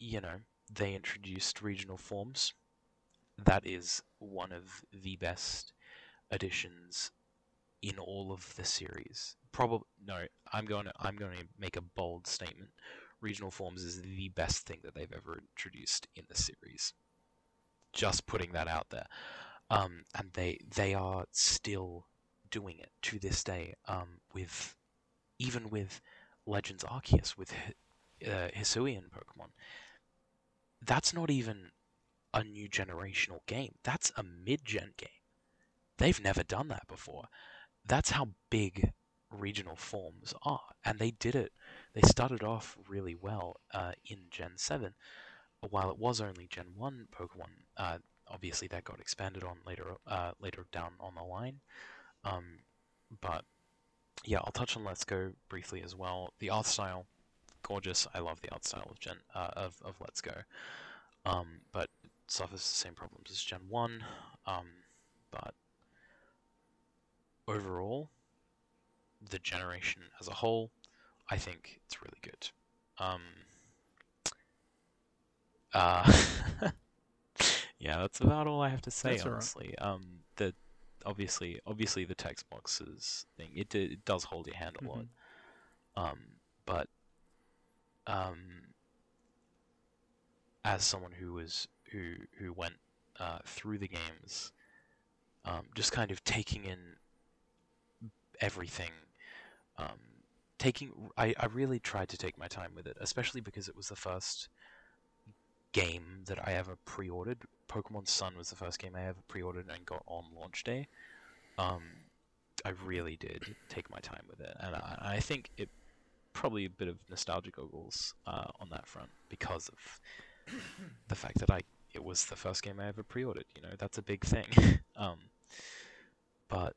you know, they introduced regional forms. That is one of the best additions in all of the series. Probably no, I'm going to I'm going to make a bold statement regional forms is the best thing that they've ever introduced in the series. Just putting that out there. Um, and they they are still doing it to this day. Um, with even with Legends Arceus with uh, Hisuian Pokemon, that's not even a new generational game. That's a mid-gen game. They've never done that before. That's how big regional forms are, and they did it. They started off really well uh, in Gen 7, while it was only Gen 1 Pokemon. Uh, obviously, that got expanded on later uh, later down on the line. Um, but yeah, I'll touch on Let's Go briefly as well. The art style, gorgeous. I love the art style of Gen uh, of of Let's Go. Um, but suffers the same problems as Gen 1. Um, but overall, the generation as a whole, I think it's really good. Um, uh, [laughs] yeah, that's about all I have to say. That's honestly, right. um, the obviously, obviously the text boxes thing it, it does hold your hand a lot. Mm-hmm. Um, but um, as someone who was who who went uh, through the games, um, just kind of taking in everything um, taking I, I really tried to take my time with it, especially because it was the first game that I ever pre-ordered. Pokemon Sun was the first game I ever pre-ordered and got on launch day. Um, I really did take my time with it, and I, I think it probably a bit of nostalgia goggles uh, on that front because of the fact that I it was the first game I ever pre-ordered. You know, that's a big thing. [laughs] um, but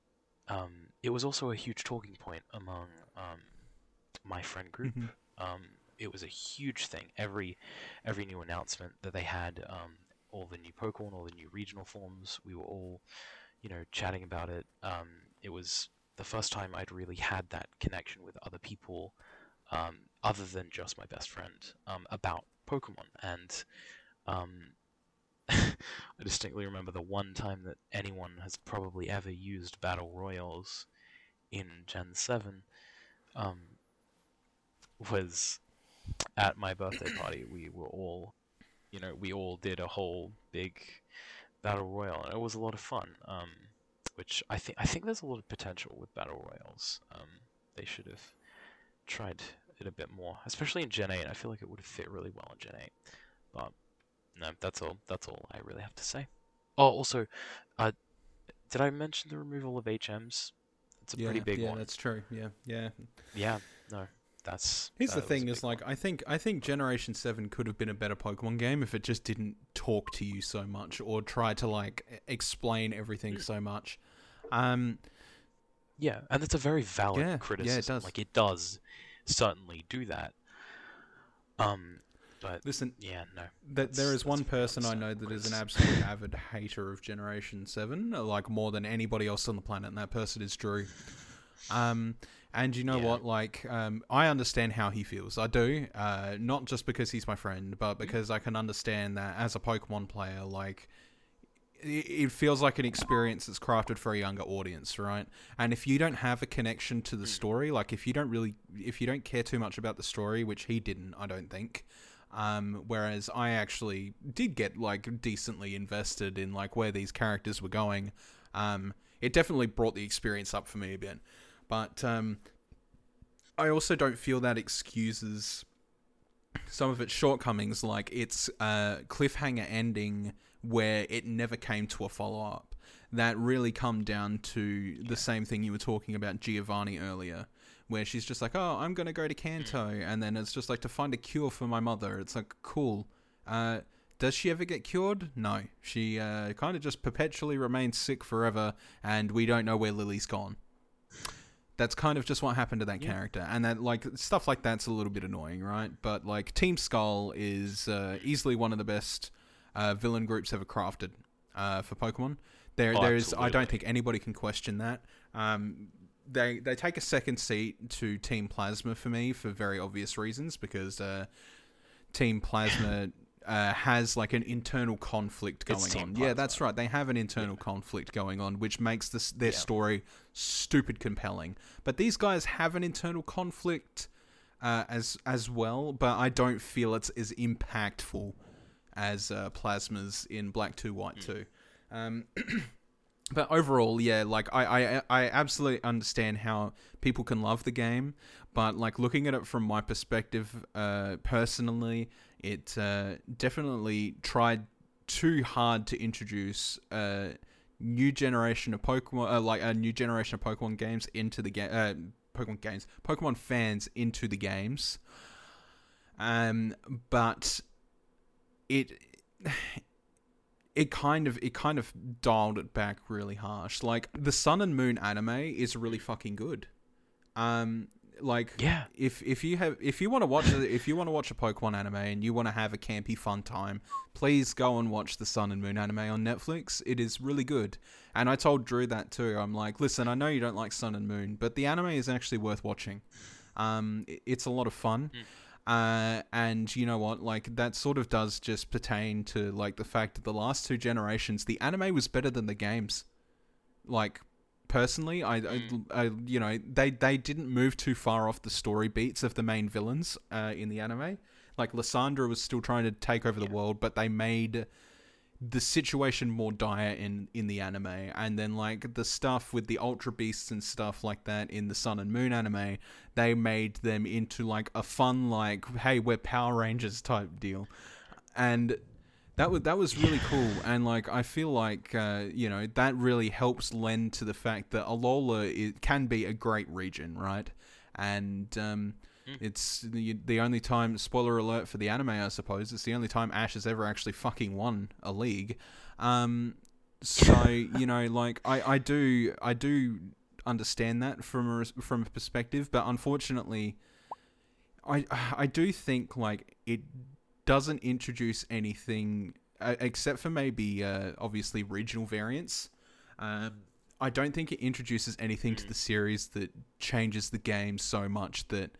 um, it was also a huge talking point among um, my friend group. Mhm. Um, it was a huge thing. Every every new announcement that they had, um, all the new Pokemon, all the new regional forms, we were all, you know, chatting about it. Um, it was the first time I'd really had that connection with other people, um, other than just my best friend, um, about Pokemon. And um, [laughs] I distinctly remember the one time that anyone has probably ever used battle royals in Gen Seven um, was at my birthday party. [clears throat] We were all, you know, we all did a whole big battle royal, and it was a lot of fun. Um, which I think I think there's a lot of potential with battle royals. Um, they should have tried it a bit more, especially in Gen 8. I feel like it would have fit really well in Gen 8. But no, that's all. That's all I really have to say. Oh, also, uh, did I mention the removal of HMs? It's a yeah, pretty big yeah, one. that's true. Yeah, yeah. Yeah, no, that's. Here's the that was a thing: is like one. I think I think Generation Seven could have been a better Pokemon game if it just didn't talk to you so much or try to like explain everything Mm. so much. Um, Yeah, and it's a very valid Yeah, yeah, it criticism. does. Like it does certainly do that. Um, but listen, yeah, no. that there is one person I know that is an absolute avid hater of Generation Seven, like more than anybody else on the planet, and that person is Drew. Um, and you know Yeah. what? Like, um, I understand how he feels. I do. Uh, not just because he's my friend, but Mm. because I can understand that as a Pokemon player, like, it, it feels like an experience that's crafted for a younger audience, right? And if you don't have a connection to the Mm. story, like, if you don't really, if you don't care too much about the story, which he didn't, I don't think. Um, whereas I actually did get like decently invested in like where these characters were going. Um, it definitely brought the experience up for me a bit. But um, I also don't feel that excuses some of its shortcomings, like its uh, cliffhanger ending where it never came to a follow up. That really come down to the same thing you were talking about Giovanni earlier, where she's just like, "Oh, I'm gonna go to Kanto," and then it's just like to find a cure for my mother. It's like cool. Uh, does she ever get cured? No. She uh, kind of just perpetually remains sick forever, and we don't know where Lily's gone. That's kind of just what happened to that Yeah. character, and that like stuff like that's a little bit annoying, right? But like Team Skull is uh, easily one of the best uh, villain groups ever crafted uh, for Pokemon. There, Oh, there is. I don't think anybody can question that. Um, they they take a second seat to Team Plasma for me for very obvious reasons because uh, Team Plasma uh, has like an internal conflict going Team on. Yeah, that's right. They have an internal conflict going on, which makes this their Yeah. story stupid compelling. But these guys have an internal conflict uh, as as well, but I don't feel it's as impactful as uh, Plasmas in Black Two White Mm. Two. Um, [clears throat] but overall, yeah, like I, I I absolutely understand how people can love the game, but like looking at it from my perspective, uh, personally, it uh, definitely tried too hard to introduce a new generation of Pokemon, uh, like a new generation of Pokemon games into the game, uh, Pokemon games, Pokemon fans into the games. Um, but it it kind of it kind of dialed it back really harsh. Like the Sun and Moon anime is really fucking good. Um, like Yeah. if if you have if you want to watch a- if you want to watch a Pokemon anime and you want to have a campy fun time, please go and watch the Sun and Moon anime on Netflix. It is really good. And I told Drew that too. I'm like, listen, I know you don't like Sun and Moon, but the anime is actually worth watching. Um, i- it's a lot of fun. Uh, and you know what? Like that sort of does just pertain to like the fact that the last two generations, the anime was better than the games. Like personally, I, I, I you know they they didn't move too far off the story beats of the main villains uh, in the anime. Like Lysandre was still trying to take over the world, but they made the situation more dire in in the anime and then like the stuff with the ultra beasts and stuff like that in the sun and moon anime they made them into like a fun like hey we're power rangers type deal. And that was that was really cool and like i feel like uh, you know that really helps lend to the fact that alola it can be a great region right? And um Mm. It's the the only time. Spoiler alert for the anime, I suppose. It's the only time Ash has ever actually fucking won a league. Um, so [laughs] you know, like I, I do I do understand that from a from a perspective, but unfortunately, I I do think like it doesn't introduce anything uh, except for maybe uh, obviously regional variants. Um, I don't think it introduces anything to Mm. the series that changes the game so much that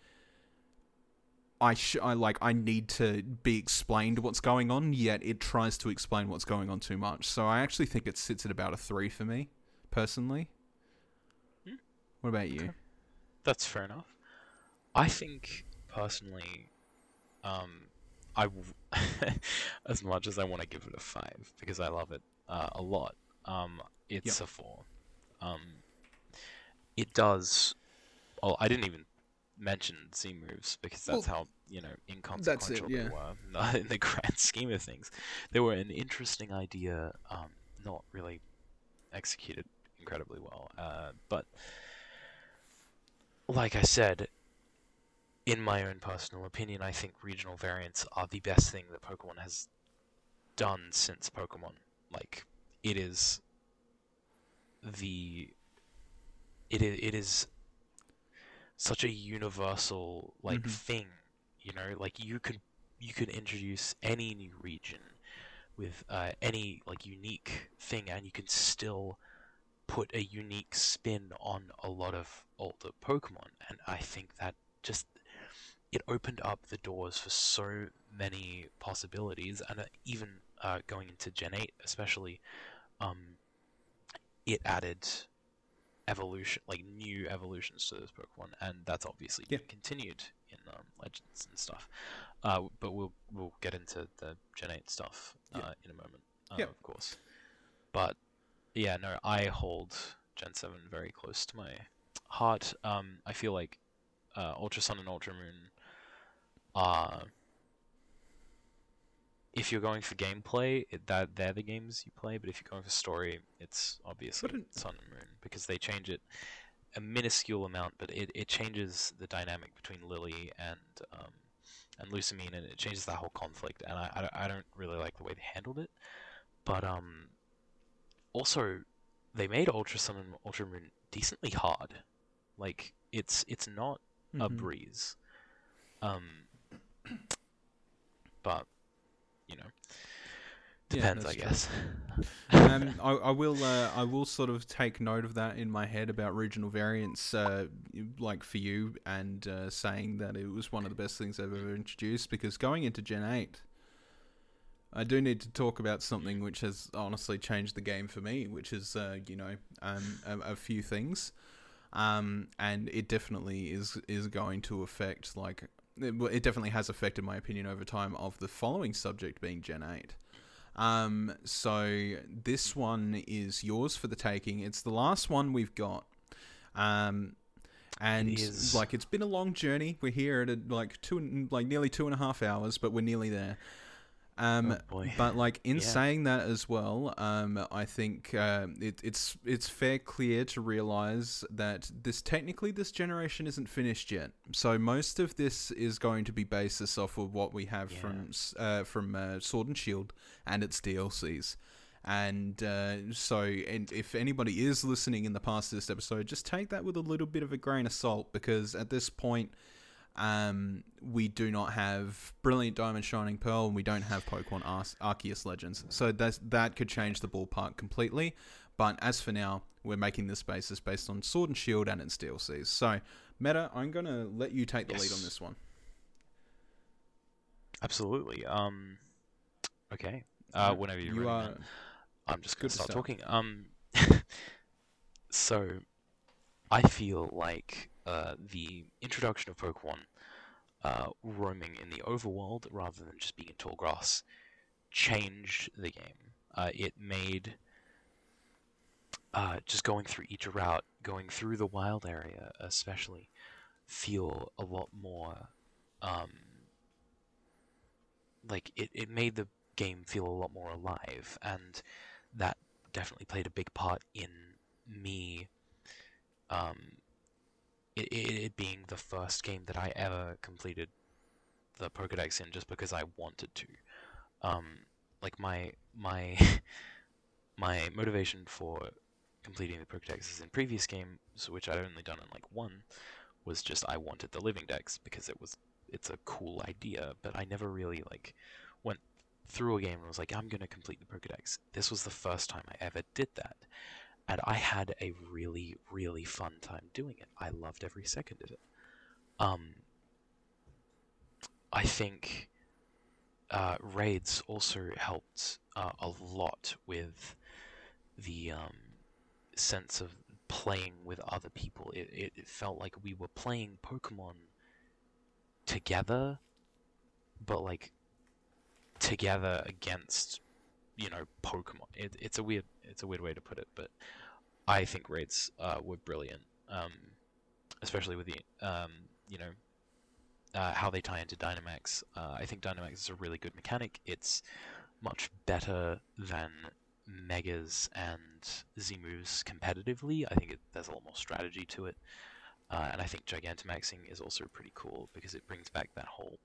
I sh- I like I need to be explained what's going on. Yet it tries to explain what's going on too much. So I actually think it sits at about a three for me, personally. Hmm. What about you? Okay. That's fair enough. I think personally, um, I w- [laughs] as much as I want to give it a five because I love it uh, a lot. Um, it's a four. Um, it does. Oh, I didn't even mention Z moves because that's how you know inconsequential yeah. they were [laughs] in the grand scheme of things. They were an interesting idea, um, not really executed incredibly well. Uh, but like I said, in my own personal opinion, I think regional variants are the best thing that Pokemon has done since Pokemon. Like, it is the it is, it is such a universal like Mhm. thing, you know. Like you could you could introduce any new region with uh, any like unique thing, and you can still put a unique spin on a lot of older Pokemon, and I think that just it opened up the doors for so many possibilities, and uh, even uh, going into Gen eight, especially, um, it added evolution, like new evolutions to this Pokemon, and that's obviously Yeah. continued in um, Legends and stuff. Uh, but we'll we'll get into the Gen eight stuff uh, Yeah. in a moment, uh, Yeah. of course. But yeah, no, I hold Gen seven very close to my heart. Um, I feel like uh, Ultra Sun and Ultra Moon are. If you're going for gameplay, it, that they're the games you play. But if you're going for story, it's obviously it- Sun and Moon because they change it a minuscule amount, but it, it changes the dynamic between Lily and um, and Lusamine, and it changes that whole conflict. And I, I, don't- I don't really like the way they handled it. But um, also they made Ultra Sun and Ultra Moon decently hard. Like it's it's not a Mhm. breeze. Um, but you know, depends, that's I guess. um, [laughs] I, I will uh, I will sort of take note of that in my head about regional variants, uh, like for you, and uh, saying that it was one of the best things I've ever introduced. Because going into Gen eight, I do need to talk about something which has honestly changed the game for me, which is uh, you know um, a, a few things, um, and it definitely is is going to affect like it, it definitely has affected my opinion over time of the following subject being Gen eight. Um, so this one is yours for the taking. It's the last one we've got. Um, and is. like it's been a long journey. We're here at a, like two, like nearly two and a half hours, but we're nearly there. Um, Oh, [laughs] but like in Yeah. saying that as well, um, I think uh, it, it's it's fair clear to realize that this technically this generation isn't finished yet. So most of this is going to be basis off of what we have Yeah. from uh, from uh, Sword and Shield and its DLCs. And uh, so, and if anybody is listening in the past of this episode, just take that with a little bit of a grain of salt because at this point, um, we do not have Brilliant Diamond Shining Pearl and we don't have Pokemon Ar- Arceus Legends. So that's, that could change the ballpark completely. But as for now, we're making this basis based on Sword and Shield and its DLCs. So, Meta, I'm going to let you take the lead on this one. Absolutely. Um. Okay. Uh, whenever you're you ready, are. I'm just gonna to start start. talking. Um. [laughs] so, I feel like uh, the introduction of Pokemon uh, roaming in the overworld rather than just being in tall grass changed the game. Uh, it made uh, just going through each route, going through the wild area, especially, feel a lot more. Um, like it, it made the game feel a lot more alive, and that definitely played a big part in me um, it, it, it being the first game that I ever completed the Pokedex in just because I wanted to. Um, like my my [laughs] my motivation for completing the Pokedexes in previous games, which I'd only done in like one, was just I wanted the living dex because it was it's a cool idea, but I never really like went through a game and was like, I'm gonna complete the Pokedex. This was the first time I ever did that. And I had a really, really fun time doing it. I loved every second of it. Um I think uh, raids also helped uh, a lot with the um, sense of playing with other people. It, it, it felt like we were playing Pokemon together, but like together against you know Pokemon. It, it's a weird it's a weird way to put it, but I think raids uh, were brilliant, um, especially with the um, you know uh, how they tie into Dynamax. Uh, I think Dynamax is a really good mechanic. It's much better than Megas and Z moves competitively. I think it, there's a lot more strategy to it. Uh, and I think Gigantamaxing is also pretty cool because it brings back that whole,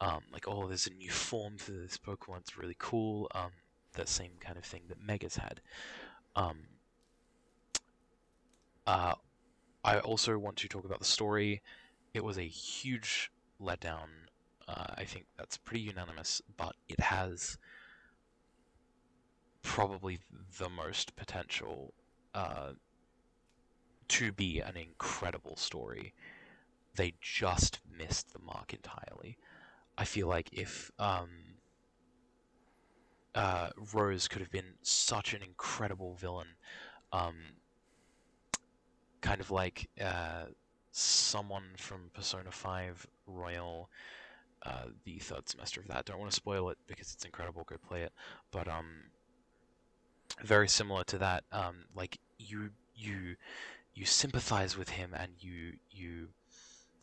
um, like, oh, there's a new form for this Pokemon. It's really cool. Um, that same kind of thing that Megas had. Um, uh, I also want to talk about the story. It was a huge letdown. Uh, I think that's pretty unanimous, but it has probably the most potential uh, to be an incredible story. They just missed the mark entirely. I feel like if um, uh, Rose could have been such an incredible villain, um, kind of like uh, someone from Persona 5 Royal, uh, the third semester of that. Don't want to spoil it because it's incredible. Go play it. But um, very similar to that. Um, like you you you sympathize with him and you you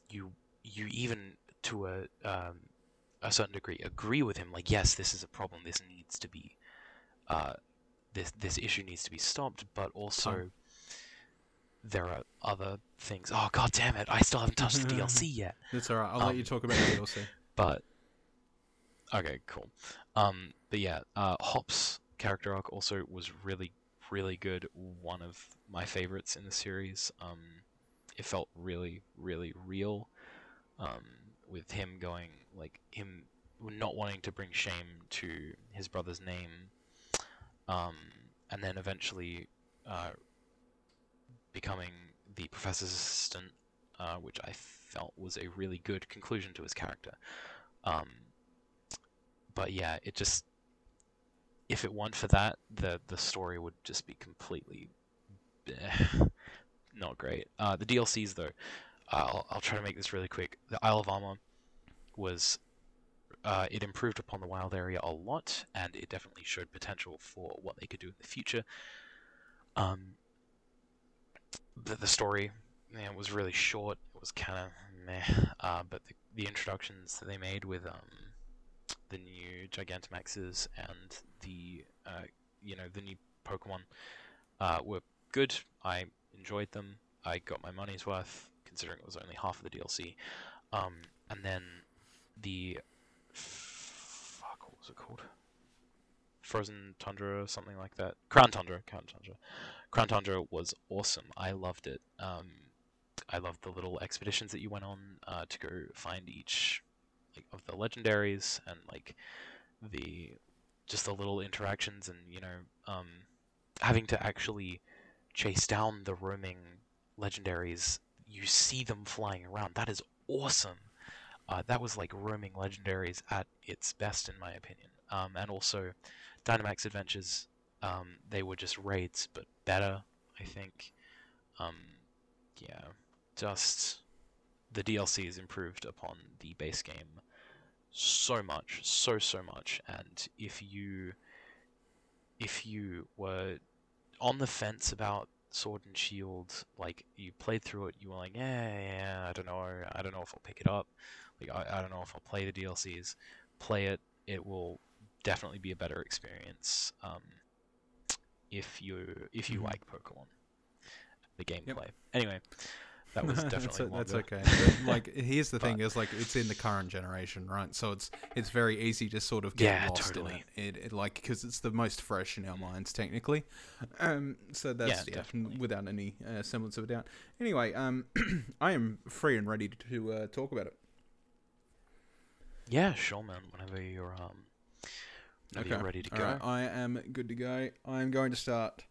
you you even to a um, a certain degree agree with him. Like yes, this is a problem. This needs to be uh, this this issue needs to be stopped. But also. Tom. There are other things. Oh god damn it! I still haven't touched the [laughs] DLC yet. that's alright. I'll Um, let you talk about the DLC. [laughs] But okay, cool. Um, but yeah, uh, Hop's character arc also was really, really good. One of my favorites in the series. Um, it felt really, really real. Um, with him going like him not wanting to bring shame to his brother's name, um, and then eventually uh, becoming the professor's assistant, uh, which I felt was a really good conclusion to his character. Um, but yeah, it just if it weren't for that, the the story would just be completely eh, [laughs] not great. Uh, the DLCs though, I'll I'll try to make this really quick. The Isle of Armor was uh, it improved upon the wild area a lot, and it definitely showed potential for what they could do in the future. Um, the the story yeah, was really short. It was kind of meh. Uh, but the, the introductions that they made with um, the new Gigantamaxes and the uh, you know the new Pokemon uh, were good. I enjoyed them. I got my money's worth, considering it was only half of the DLC. Um, and then the fuck, what was it called? Frozen Tundra or something like that. Crown Tundra. Crown Tundra. Crown Tundra was awesome. I loved it. Um, I loved the little expeditions that you went on uh, to go find each like of the legendaries and like the just the little interactions and you know um, having to actually chase down the roaming legendaries. You see them flying around. That is awesome. Uh, that was like roaming legendaries at its best, in my opinion. Um, and also, Dynamax Adventures, um, they were just raids, but better, I think. Um, yeah, just the DLCs improved upon the base game so much, so so much. And if you if you were on the fence about Sword and Shield, like you played through it, you were like, yeah, yeah, I don't know, I don't know if I'll pick it up. Like I, I don't know if I'll play the DLCs. Play it. It will definitely be a better experience um, if you if you Mhm. like Pokemon, the gameplay. Anyway, That was [laughs] that's, definitely that's longer. okay. But, like, [laughs] here's the thing: is like it's in the current generation, right? So it's it's very easy to sort of get Yeah, lost totally. in it. It, it like because it's the most fresh in our minds, technically. Um, so that's Yeah, yeah, definitely. without any uh, semblance of a doubt. Anyway, um, [clears throat] I am free and ready to uh, talk about it. Yeah, sure, man. Whenever you're um, whenever you're ready to go. Alright, I am good to go. I am going to start.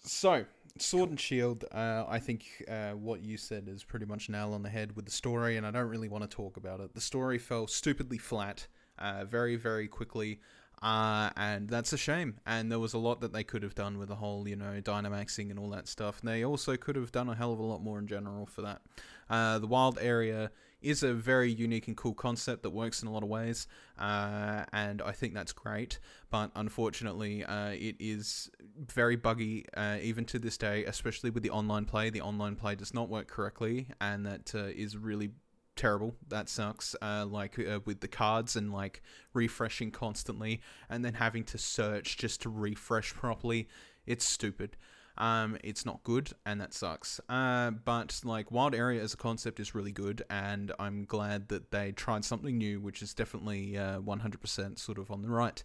So, Sword and Shield, uh, I think uh, what you said is pretty much nail on the head with the story, and I don't really want to talk about it. The story fell stupidly flat, uh, very, very quickly, uh, and that's a shame. And there was a lot that they could have done with the whole, you know, Dynamaxing and all that stuff. And they also could have done a hell of a lot more in general for that. Uh, the wild area is a very unique and cool concept that works in a lot of ways, uh, and I think that's great. But unfortunately, uh, it is very buggy uh, even to this day, especially with the online play. The online play does not work correctly, and that uh, is really terrible. That sucks. Uh, like uh, with the cards and like refreshing constantly, and then having to search just to refresh properly. It's stupid. Um, it's not good, and that sucks. Uh, but like Wild Area as a concept is really good, and I'm glad that they tried something new, which is definitely uh, 100% sort of on the right.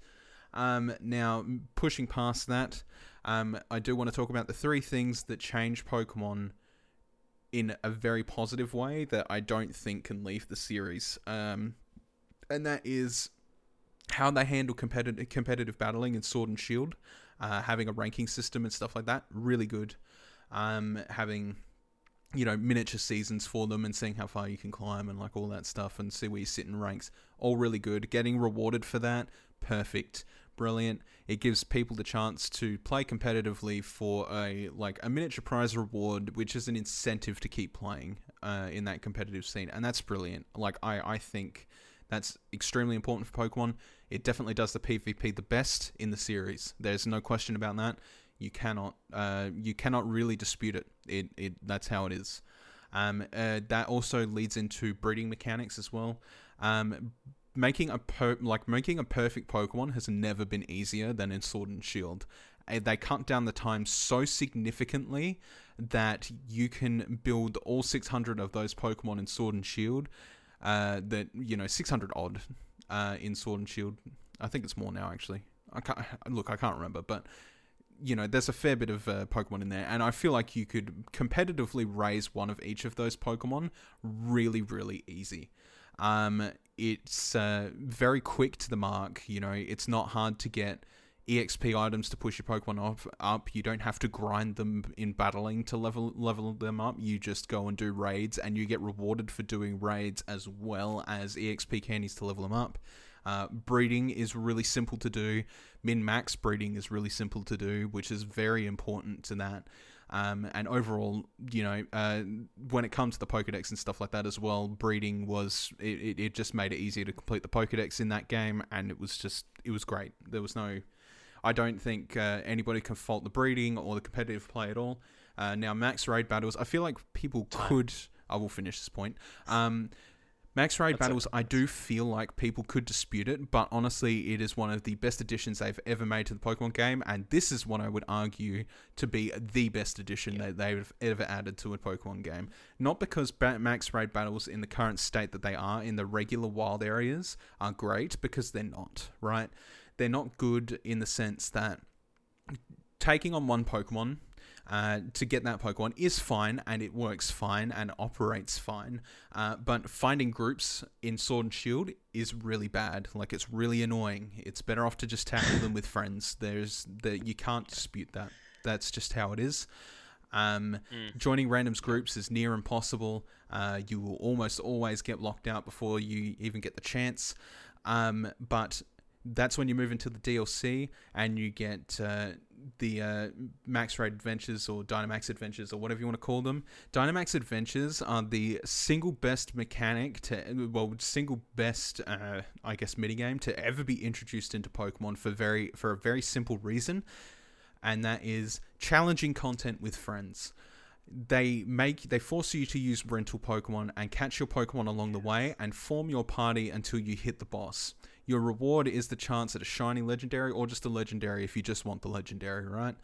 Um, now, pushing past that, um, I do want to talk about the three things that change Pokemon in a very positive way that I don't think can leave the series. Um, and that is how they handle competitive competitive battling in Sword and Shield, uh, having a ranking system and stuff like that. Really good. Um, having you know miniature seasons for them and seeing how far you can climb and like all that stuff and see where you sit in ranks. All really good. Getting rewarded for that, perfect, brilliant. It gives people the chance to play competitively for a like a miniature prize reward, which is an incentive to keep playing uh, in that competitive scene, and that's brilliant. Like I I think that's extremely important for Pokemon. It definitely does the PvP the best in the series. There's no question about that. You cannot, uh, you cannot really dispute it. It, it that's how it is. Um, uh, that also leads into breeding mechanics as well. Um, making a per- like making a perfect Pokemon has never been easier than in Sword and Shield. Uh, They cut down the time so significantly that you can build all 600 of those Pokemon in Sword and Shield uh, that you know 600 odd uh, in Sword and Shield. I think it's more now actually. I can't [laughs] look. I can't remember, but you know, there's a fair bit of uh, Pokemon in there, and I feel like you could competitively raise one of each of those Pokemon really, really easy. Um, it's uh, very quick to the mark. You know, it's not hard to get EXP items to push your Pokemon off, up. You don't have to grind them in battling to level level them up. You just go and do raids, and you get rewarded for doing raids as well as EXP candies to level them up. Uh, breeding is really simple to do. Min max breeding is really simple to do, which is very important to that. Um, and overall, you know, uh, when it comes to the Pokedex and stuff like that as well, breeding was it, it, it just made it easier to complete the Pokedex in that game, and it was just it was great. There was no, I don't think uh, anybody can fault the breeding or the competitive play at all. Uh, now max raid battles, I feel like people could. I will finish this point. Um, Max Raid That's Battles, I do feel like people could dispute it, but honestly, it is one of the best additions they've ever made to the Pokemon game, and this is what I would argue to be the best addition that they've ever added to a Pokemon game. Not because ba- Max Raid Battles, in the current state that they are in the regular wild areas, are great, because they're not, right? They're not good in the sense that taking on one Pokemon uh, to get that Pokemon is fine and it works fine and operates fine. Uh, but finding groups in Sword and Shield is really bad. Like it's really annoying. It's better off to just tackle them with friends. There's the you can't dispute that. That's just how it is. Um, Joining randoms groups is near impossible. Uh, you will almost always get locked out before you even get the chance. Um, but that's when you move into the DLC and you get uh, the uh, Max Raid Adventures or Dynamax Adventures or whatever you want to call them. Dynamax Adventures are the single best mechanic to, well, single best, uh, I guess, minigame to ever be introduced into Pokemon for very for a very simple reason, and that is challenging content with friends they make they force you to use rental Pokemon and catch your Pokemon along the way and form your party until you hit the boss. Your reward is the chance at a shiny legendary or just a legendary if you just want the legendary, right?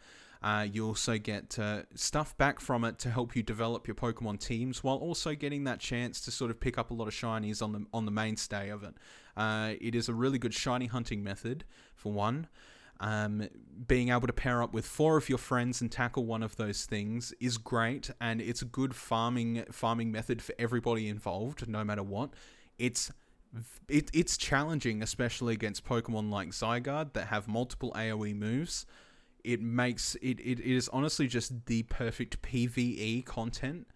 Uh, you also get uh, stuff back from it to help you develop your Pokemon teams, while also getting that chance to sort of pick up a lot of shinies on the on the mainstay of it. Uh, it is a really good shiny hunting method for one. Um, being able to pair up with four of your friends and tackle one of those things is great, and it's a good farming farming method for everybody involved, no matter what. It's it, it's challenging, especially against Pokemon like Zygarde that have multiple AOE moves. It makes it, it, it is honestly just the perfect PVE content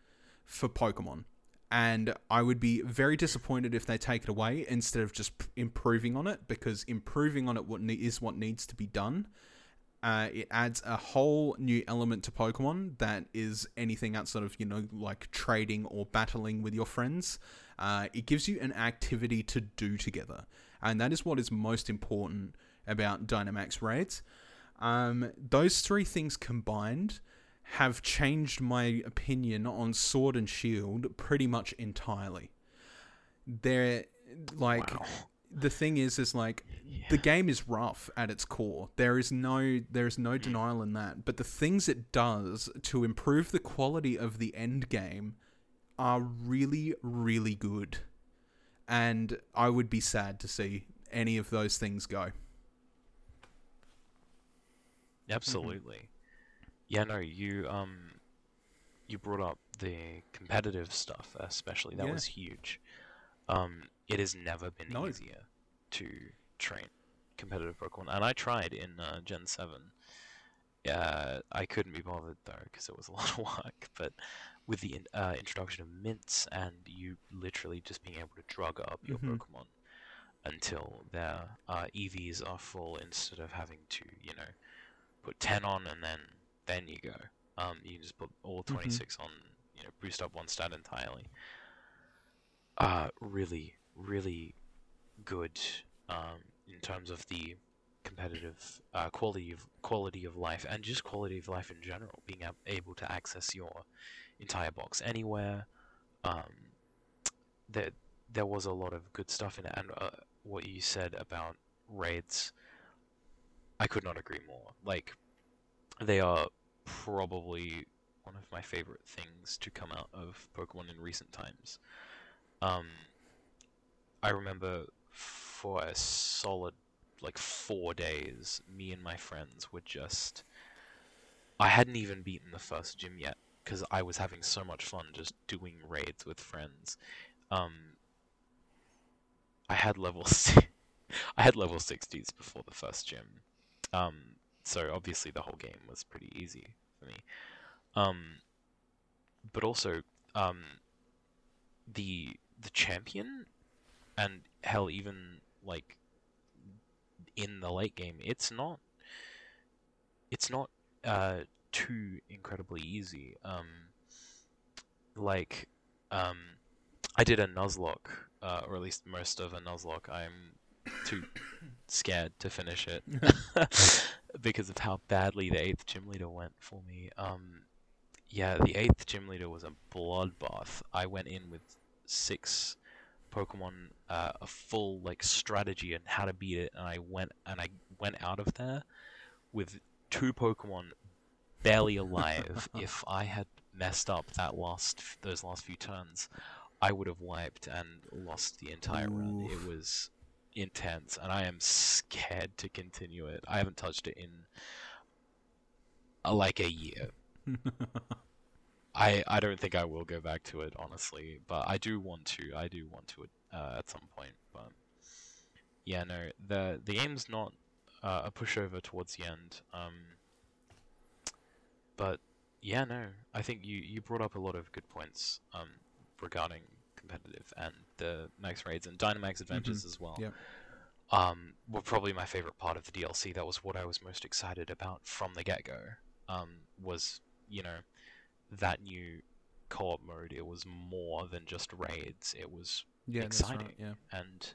for Pokemon. And I would be very disappointed if they take it away instead of just improving on it, because improving on it what ne- is what needs to be done. Uh, it adds a whole new element to Pokemon that is anything outside of you know like trading or battling with your friends. Uh, it gives you an activity to do together, and that is what is most important about Dynamax raids. Um, those three things combined have changed my opinion on Sword and Shield pretty much entirely. They're like Wow. the thing is is like the game is rough at its core. There is no there is no denial in that. But the things it does to improve the quality of the end game are really really good. And I would be sad to see any of those things go. Absolutely. Yeah, no, you um you brought up the competitive stuff especially. That Yeah. was huge. Um it has never been No. easier to train competitive Pokemon. And I tried in uh, Gen 7. Uh, I couldn't be bothered though because it was a lot of [laughs] work, but with the in- uh, introduction of mints and you literally just being able to drug up your Mhm. Pokemon until their uh, EVs are full instead of having to, you know, put 10 on and then then you go. Um, you can just put all 26 on, you know, boost up one stat entirely. Uh, really, really good um, in terms of the competitive uh, quality of quality of life and just quality of life in general. Being ab- able to access your entire box anywhere. Um, there, there was a lot of good stuff in it, and uh, what you said about raids, I could not agree more. Like, they are probably one of my favorite things to come out of Pokemon in recent times. Um, I remember for a solid like four days, me and my friends were just. I hadn't even beaten the first gym yet because I was having so much fun just doing raids with friends. Um, I had level [laughs] I had level sixties before the first gym. Um, so obviously the whole game was pretty easy for me. Um, but also, um, the the champion, and hell, even like in the late game, it's not it's not uh too incredibly easy. Um, like um, I did a Nuzlocke, uh, or at least most of a Nuzlocke. I'm too [coughs] scared to finish it [laughs] [laughs] because of how badly the eighth gym leader went for me. Um, yeah, the eighth gym leader was a bloodbath. I went in with six Pokemon, uh, a full like strategy and how to beat it, and I went and I went out of there with two Pokemon barely alive. if I had messed up that last those last few turns, I would have wiped and lost the entire run. It was intense, and I am scared to continue it. I haven't touched it in uh, like a year. [laughs] I I don't think I will go back to it honestly, but I do want to. I do want to uh, at some point. But yeah, no, the the game's not uh, a pushover towards the end. Um, but yeah, no, I think you you brought up a lot of good points um, regarding competitive and the Max raids and Dynamax adventures as well. Yep. Um, were probably my favorite part of the DLC. That was what I was most excited about from the get go. Um, was you know that new co-op mode. It was more than just raids. It was yeah, Exciting. Right, yeah. and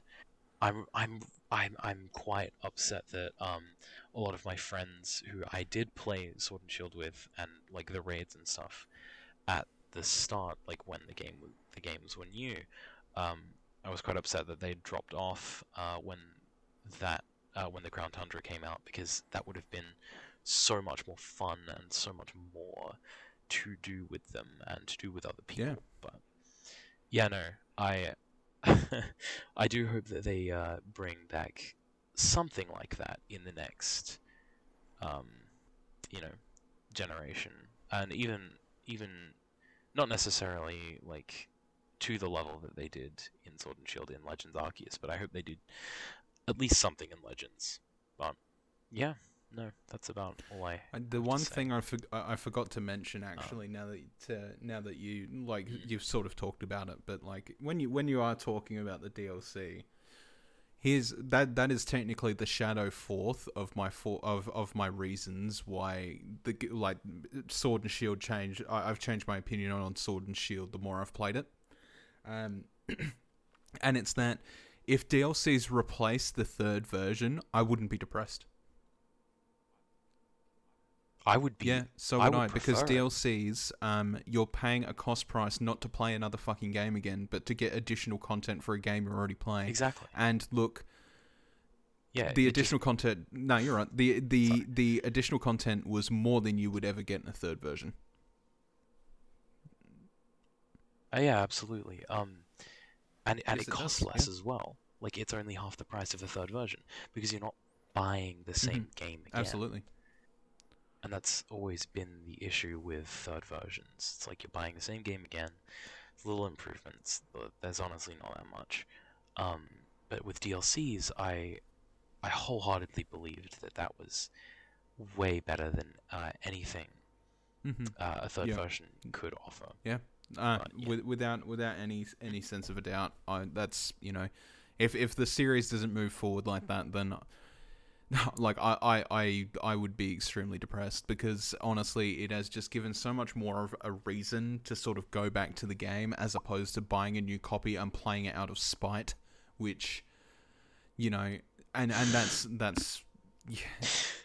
I'm I'm I'm I'm quite upset that um a lot of my friends who I did play Sword and Shield with and like the raids and stuff at the start, like when the game the games were new, um I was quite upset that they dropped off uh when that uh, when the Crown Tundra came out because that would have been so much more fun and so much more to do with them and to do with other people. Yeah. But yeah, no, I I do hope that they uh, bring back something like that in the next, um, you know, generation, and even even not necessarily like to the level that they did in Sword and Shield in Legends Arceus, but I hope they did at least something in Legends. But yeah, no, that's about all I. The one thing I, for- I forgot to mention actually now that uh, now that you like Mm. you've sort of talked about it, but like when you when you are talking about the DLC, here's that that is technically the shadow fourth of my four of of my reasons why the like Sword and Shield change. I, I've changed my opinion on Sword and Shield the more I've played it, um, [clears throat] and it's that if DLCs replace the third version, I wouldn't be depressed. I would be. Yeah, so I would I, because. DLCs, um, you're paying a cost price not to play another fucking game again, but to get additional content for a game you're already playing. Exactly. And look, Yeah. the it just- additional content. No, you're right. The the Sorry. the additional content was more than you would ever get in a third version. Uh, yeah, absolutely. Um, and and Yes, it it does, costs less yeah. as well. Like it's only half the price of a third version because you're not buying the same game again. Mm-hmm. Absolutely. And that's always been the issue with third versions. It's like you're buying the same game again, little improvements, but there's honestly not that much. Um, but with DLCs, I I wholeheartedly believed that that was way better than uh, anything hmm uh, a third Yeah. version could offer. Uh, But, yeah. with, without without any any sense of a doubt, I, that's you know, if if the series doesn't move forward like that, then [laughs] like I, I I I would be extremely depressed because honestly, it has just given so much more of a reason to sort of go back to the game as opposed to buying a new copy and playing it out of spite, which you know, and and that's [sighs] that's yeah,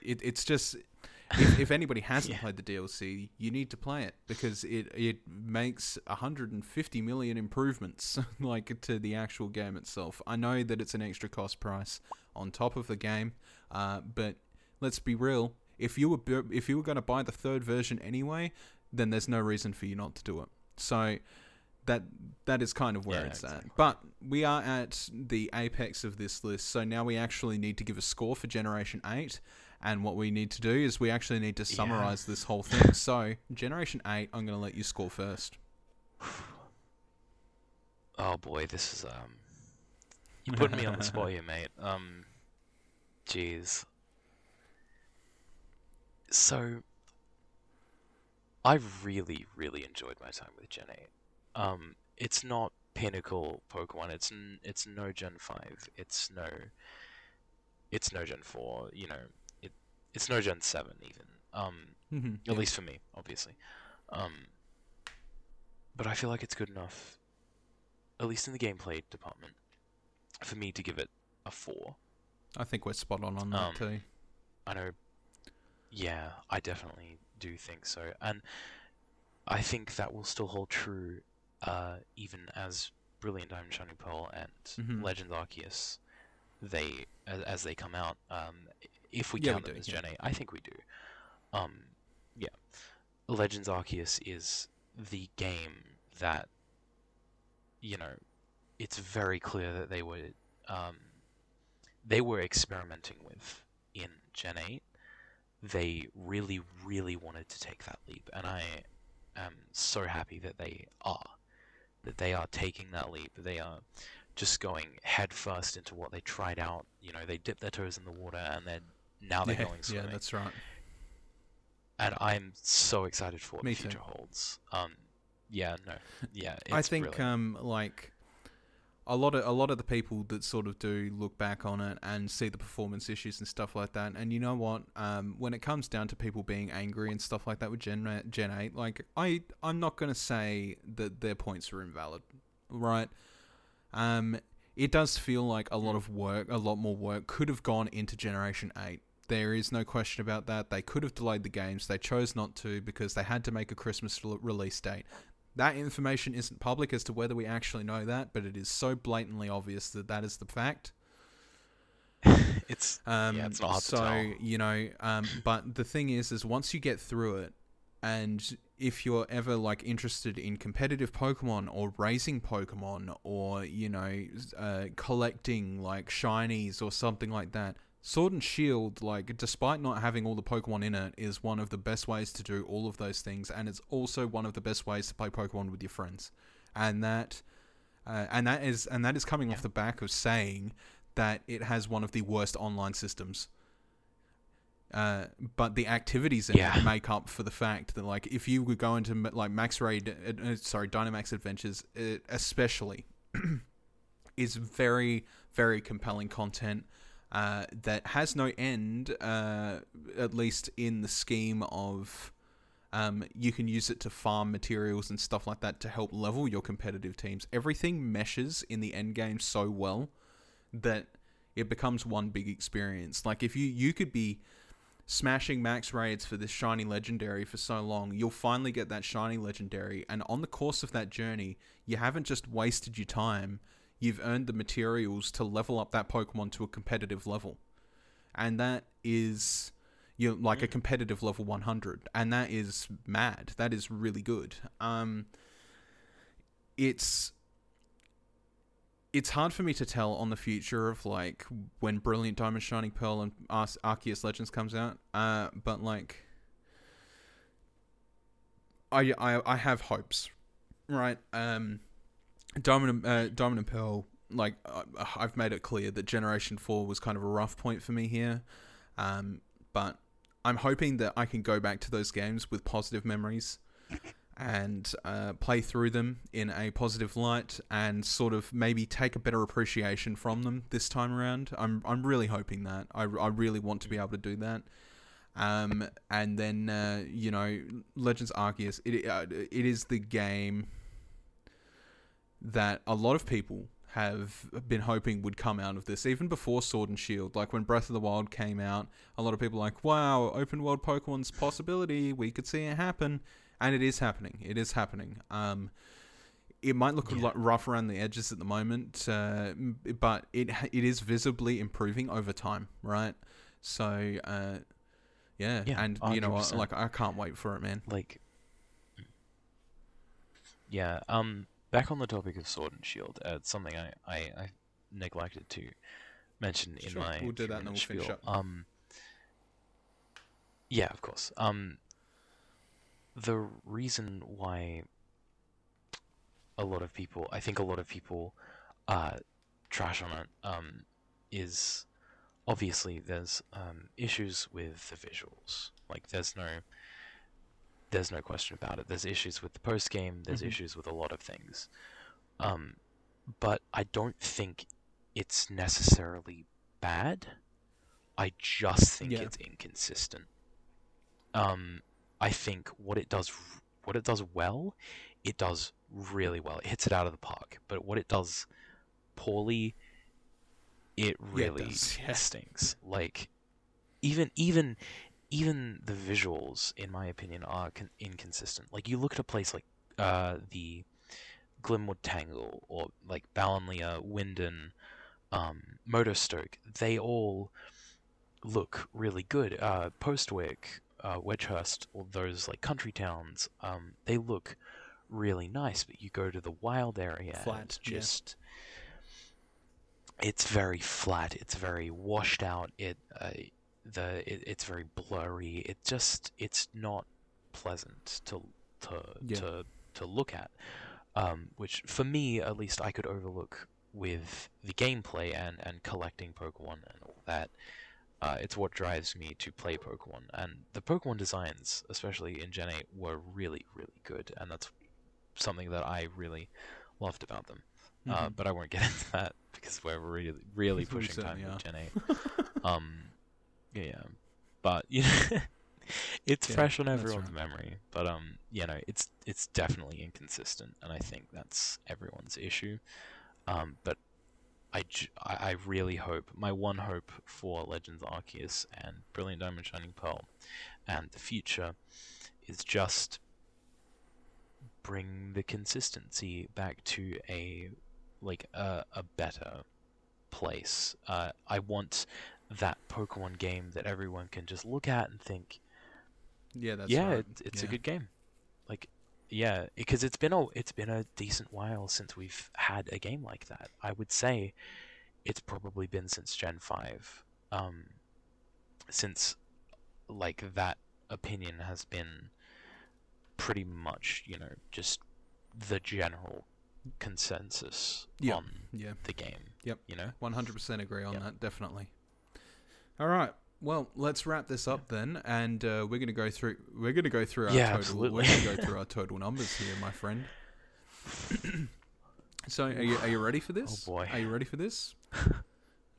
it, it's just [sighs] if, if anybody hasn't Yeah. played the DLC, you need to play it because it it makes 150 million improvements [laughs] like to the actual game itself. I know that it's an extra cost price on top of the game, uh, but let's be real. If you were if you were going to buy the third version anyway, then there's no reason for you not to do it. So that that is kind of where Yeah, it's exactly. at. But we are at the apex of this list, so now we actually need to give a score for Generation Eight. And what we need to do is we actually need to Yeah. summarize this whole thing. So, Generation 8, I'm going to let you score first. [sighs] Oh boy, this is um. You're putting me on the spot here, mate. Um, jeez. So, I really, really enjoyed my time with Gen 8. Um, it's not pinnacle Pokemon. It's n- it's no Gen 5. It's no. It's no Gen 4. You know, it it's no Gen 7 even. Um, mm-hmm, at yeah. least for me, obviously. Um, but I feel like it's good enough, at least in the gameplay department, for me to give it a four. I think we're spot on on that Um, too. I know, yeah, I definitely do think so, and I think that will still hold true, uh, even as Brilliant Diamond, Shining Pearl, and Mhm. Legends Arceus, they as, as they come out. Um, if we Yeah, we count them do, as yeah. Gen 8, I think we do. Um, yeah, Legends Arceus is the game that, you know, it's very clear that they were, um, they were experimenting with in Gen 8. They really, really wanted to take that leap, and I am so happy that they are. That they are taking that leap. They are just going head first into what they tried out. You know, they dipped their toes in the water, and then now they're Yeah, going yeah, that's right. and I'm so excited for what Me the too. future holds. Um, yeah, no, yeah, it's I think brilliant. um like a lot of a lot of the people that sort of do look back on it and see the performance issues and stuff like that. And you know what? Um, when it comes down to people being angry and stuff like that with Gen Gen Eight, like I I'm not gonna say that their points are invalid, right? Um, it does feel like a lot of work, a lot more work could have gone into Generation Eight. There is no question about that. They could have delayed the games. They chose not to because they had to make a Christmas release date. That information isn't public as to whether we actually know that, but it is so blatantly obvious that that is the fact. [laughs] it's Um, Yeah, it's not hard to so tell. you know, um, but the thing is, is once you get through it, and if you're ever like interested in competitive Pokemon or raising Pokemon or you know uh, collecting like shinies or something like that, Sword and Shield, like despite not having all the Pokemon in it, is one of the best ways to do all of those things, and it's also one of the best ways to play Pokemon with your friends, and that. Uh, and that is and that is coming off the back of saying that it has one of the worst online systems. Uh, but the activities in Yeah. it make up for the fact that, like, if you would go into like Max Raid, uh, uh, sorry, Dynamax Adventures, especially, [clears throat] is very, very compelling content uh, that has no end. Uh, at least in the scheme of, um, you can use it to farm materials and stuff like that to help level your competitive teams. Everything meshes in the end game so well that it becomes one big experience. Like if you you could be smashing max raids for this shiny legendary for so long, you'll finally get that shiny legendary and on the course of that journey, you haven't just wasted your time, you've earned the materials to level up that Pokemon to a competitive level. And that is you know, like a competitive level 100 and that is mad. That is really good. Um it's it's hard for me to tell on the future of like when Brilliant Diamond Shining Pearl and Ar- Arceus Legends comes out. Uh, but like, I, I I have hopes, right? Um, Diamond uh, Diamond and Pearl. Like uh, I've made it clear that Generation Four was kind of a rough point for me here, um, but I'm hoping that I can go back to those games with positive memories and uh, play through them in a positive light and sort of maybe take a better appreciation from them this time around. I'm I'm really hoping that. I, I really want to be able to do that. Um, and then uh, you know, Legends Arceus. It uh, it is the game that a lot of people have been hoping would come out of this even before Sword and Shield. Like when Breath of the Wild came out, a lot of people were like, "Wow, open world Pokemon's possibility. We could see it happen." and it is happening. It is happening. Um, it might look a Yeah. lot rough around the edges at the moment, uh, but it it is visibly improving over time, right? So, uh, yeah, Yeah, and you know, like I can't wait for it, man. like yeah um back on the topic of sword and shield uh, it's something I, I i neglected to mention in Sure, my we'll do that and we'll finish up. um yeah of course. Um the reason why a lot of people i think a lot of people uh trash on it um is obviously there's um issues with the visuals. Like there's no there's no question about it. There's issues with the post game. There's Mhm. issues with a lot of things, um, but I don't think it's necessarily bad. I just think Yeah. it's inconsistent. Um, I think what it does, what it does well, it does really well. It hits it out of the park. But what it does poorly, it it really does, [laughs] yeah. stinks. Like even even even the visuals, in my opinion, are con- inconsistent. Like you look at a place like uh, the Glimwood Tangle or like Ballonlea, Wyndon, um, Motostoke, they all look really good. Uh, Postwick, uh, Wedgehurst, all those like country towns, um, they look really nice. But you go to the wild area, and Flat, it's yeah. just it's very flat. It's very washed out. It uh, the it, it's very blurry. It just it's not pleasant to to Yeah. to to look at. Um, which for me at least I could overlook with the gameplay and and collecting Pokemon and all that. Uh, it's what drives me to play Pokemon, and the Pokemon designs, especially in Gen 8, were really, really good, and that's something that I really loved about them. Uh, Mhm. but I won't get [laughs] into that because we're really, really [laughs] pushing time certainly with Gen 8. [laughs] um, yeah, but [laughs] you know, it's Yeah, fresh on everyone's right. memory. But um, you know, it's it's definitely inconsistent, and I think that's everyone's issue. Um, but I, I really hope my one hope for Legends Arceus and Brilliant Diamond Shining Pearl, and the future, is just bring the consistency back to a like a, a better place. Uh, I want that Pokemon game that everyone can just look at and think, Yeah, that's yeah, right. it, it's a good game. Like, yeah, because it's been a it's been a decent while since we've had a game like that. I would say it's probably been since Gen Five, um, since like that opinion has been pretty much you know just the general consensus Yeah. on Yeah, the game. Yep. You know. one hundred percent agree on Yep. that. Definitely. All right. Well, let's wrap this up then, and uh, we're gonna go through. We're gonna go through our Yeah, total. absolutely. We're gonna go [laughs] through our total numbers here, my friend. [coughs] so, are you are you ready for this? Oh, boy. Are you ready for this? [laughs]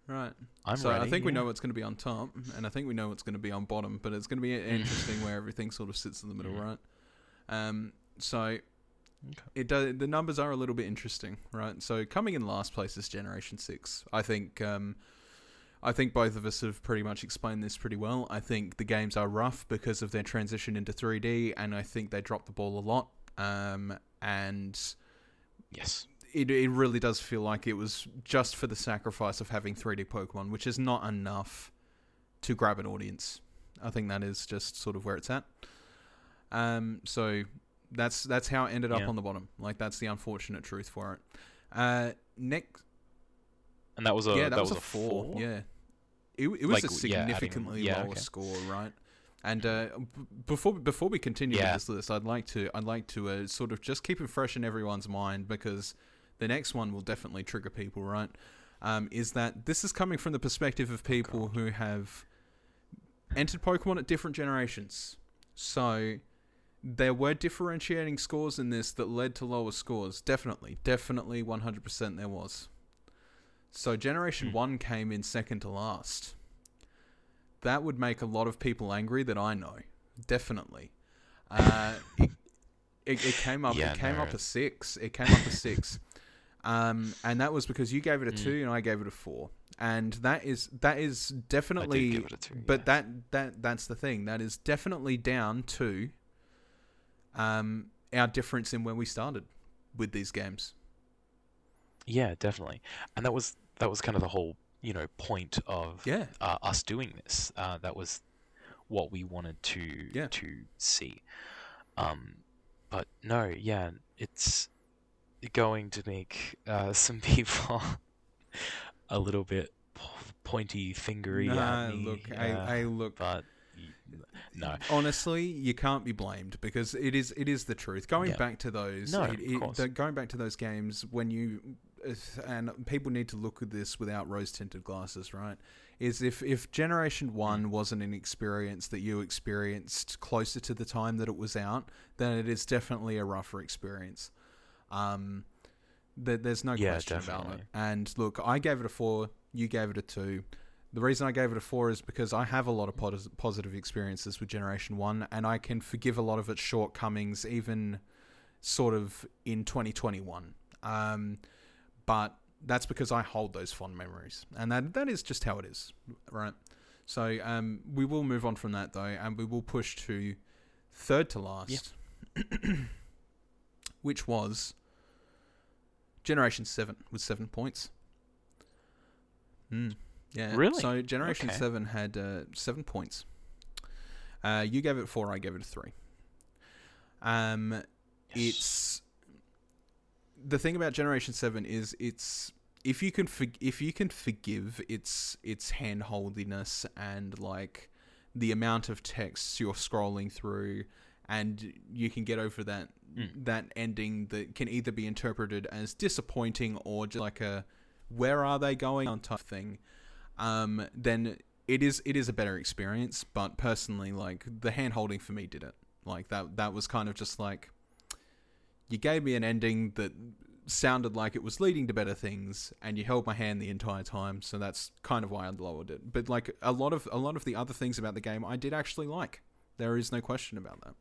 Right. I'm so ready. I think we know what's going to be on top, and I think we know what's going to be on bottom, but it's going to be interesting where everything sort of sits in the middle, Mhm. right? Um, so Okay. it does. The numbers are a little bit interesting, right? So coming in last place is Generation Six. I think. Um, I think both of us have pretty much explained this pretty well. I think the games are rough because of their transition into 3D, and I think they dropped the ball a lot. Um, and Yes. it, it really does feel like it was just for the sacrifice of having 3D Pokemon, which is not enough to grab an audience. I think that is just sort of where it's at. Um, so that's that's how it ended up Yeah. on the bottom. Like that's the unfortunate truth for it. Uh, next, And that was a yeah, that, was, was a four. Yeah, it, it was Like, a yeah, adding- significantly yeah, lower okay. score, right? And uh, b- before before we continue Yeah. with this list, I'd like to I'd like to uh, sort of just keep it fresh in everyone's mind because the next one will definitely trigger people, right? Um, is that this is coming from the perspective of people who have entered Pokemon at different generations. So there were differentiating scores in this that led to lower scores. Definitely, definitely, one hundred percent there was. So Generation Hmm. One came in second to last. That would make a lot of people angry that I know. Definitely. Uh, it, it, it came up. Yeah, it came no. up a six. It came up a six. Um, and that was because you gave it a Mm. two and I gave it a four. And that is that is definitely give it a two, but yeah. that that that's the thing. That is definitely down to um our difference in when we started with these games. Yeah, definitely. And that was that was kind of the whole, you know, point of Yeah. uh, us doing this. Uh, that was what we wanted to Yeah. to see. Um, but no, yeah, it's going to make uh, [laughs] some people a little bit pointy fingery Nah, at me. look, I, I look. but no, Honestly, you can't be blamed because it is it is the truth. Going Yeah. back to those, No, it- it- the- going back to those games when you and people need to look at this without rose tinted glasses, right? Is if if Generation One wasn't an experience that you experienced closer to the time that it was out, then it is definitely a rougher experience. Um, there, there's no Yeah, question about it. And look, I gave it a four. You gave it a two. The reason I gave it a four is because I have a lot of pos- positive experiences with Generation 1, and I can forgive a lot of its shortcomings, even sort of in 2021. Um, but that's because I hold those fond memories, and that that is just how it is, right? So um, we will move on from that, though, and we will push to third to last, [clears throat] which was Generation 7 with seven points. Hmm. Yeah. Really? So Generation Okay. Seven had uh, seven points. Uh, you gave it four. I gave it a three. Um, Yes. it's the thing about Generation Seven is it's if you can for, if you can forgive its its handholdiness and like the amount of texts you're scrolling through, and you can get over that Mm. that ending that can either be interpreted as disappointing or just like a where are they going on type thing um, then it is it is a better experience. But personally, like the hand holding for me did it. Like that that was kind of just like you gave me an ending that sounded like it was leading to better things, and you held my hand the entire time. So that's kind of why I lowered it. But like a lot of a lot of the other things about the game, I did actually like. There is no question about that.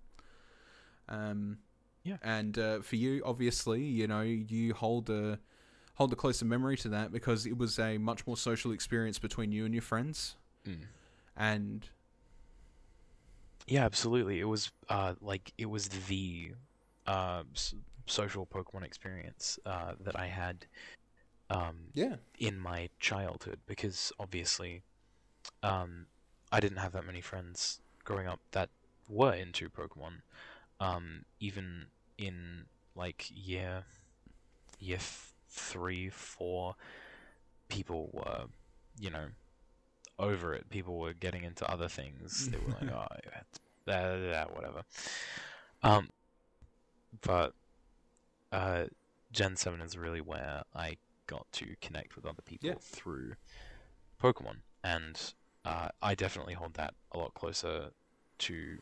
Um, Yeah. And uh, for you, obviously, you know, you hold a hold a closer memory to that because it was a much more social experience between you and your friends. Mm. And Yeah, absolutely. It was uh like it was the uh social Pokemon experience uh that I had um yeah, in my childhood because obviously um, I didn't have that many friends growing up that were into Pokemon. Um, even in like year year f- three, four, people were, you know, over it. People were getting into other things. They were like, [laughs] oh, yeah, it's blah, blah, blah, whatever. Um, but uh, Gen Seven is really where I got to connect with other people Yeah. through Pokemon, and uh, I definitely hold that a lot closer to.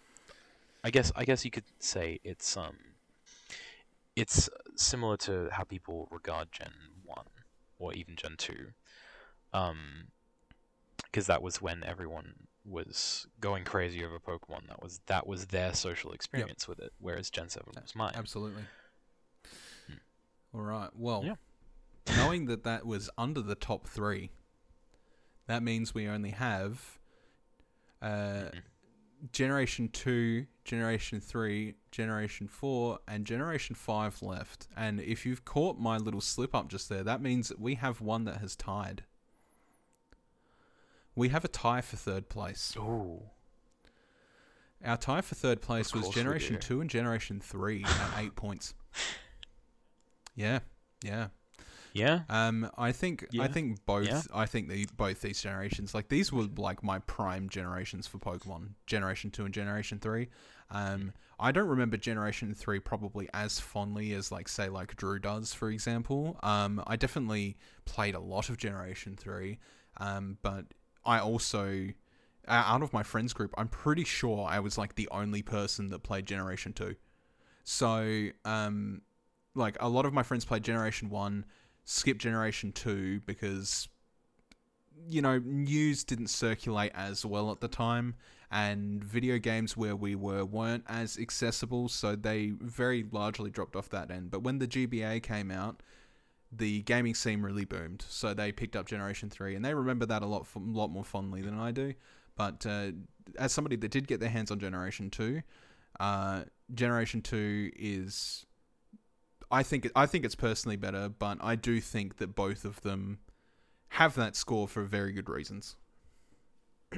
I guess I guess you could say it's um, it's similar to how people regard Gen One or even Gen Two, um, because that was when everyone was going crazy over Pokemon. That was that was their social experience with it, whereas Gen Seven was mine. Absolutely. All right. Well, Yeah. knowing that that was under the top three, that means we only have uh, Mhm. Generation 2, Generation 3, Generation 4, and Generation 5 left. And if you've caught my little slip up just there, that means that we have one that has tied. We have a tie for third place. Ooh. Our tie for third place was Generation 2 and Generation 3 at 8 [sighs] points. Yeah, yeah. Yeah. Um, I think I think both. Yeah. I think the both these generations, like these, were like my prime generations for Pokemon. Generation two and Generation three. Um, I don't remember Generation three probably as fondly as like say like Drew does, for example. Um, I definitely played a lot of Generation three. Um, but I also out of my friends group, I'm pretty sure I was like the only person that played Generation two. So um, like a lot of my friends played Generation one skipped generation 2 because you know news didn't circulate as well at the time and video games where we were weren't as accessible so they very largely dropped off that end but when the GBA came out the gaming scene really boomed so they picked up generation 3 and they remember that a lot f- lot more fondly than I do but uh, as somebody that did get their hands on generation 2 uh, generation 2 is I think I think it's personally better, but I do think that both of them have that score for very good reasons. [clears throat]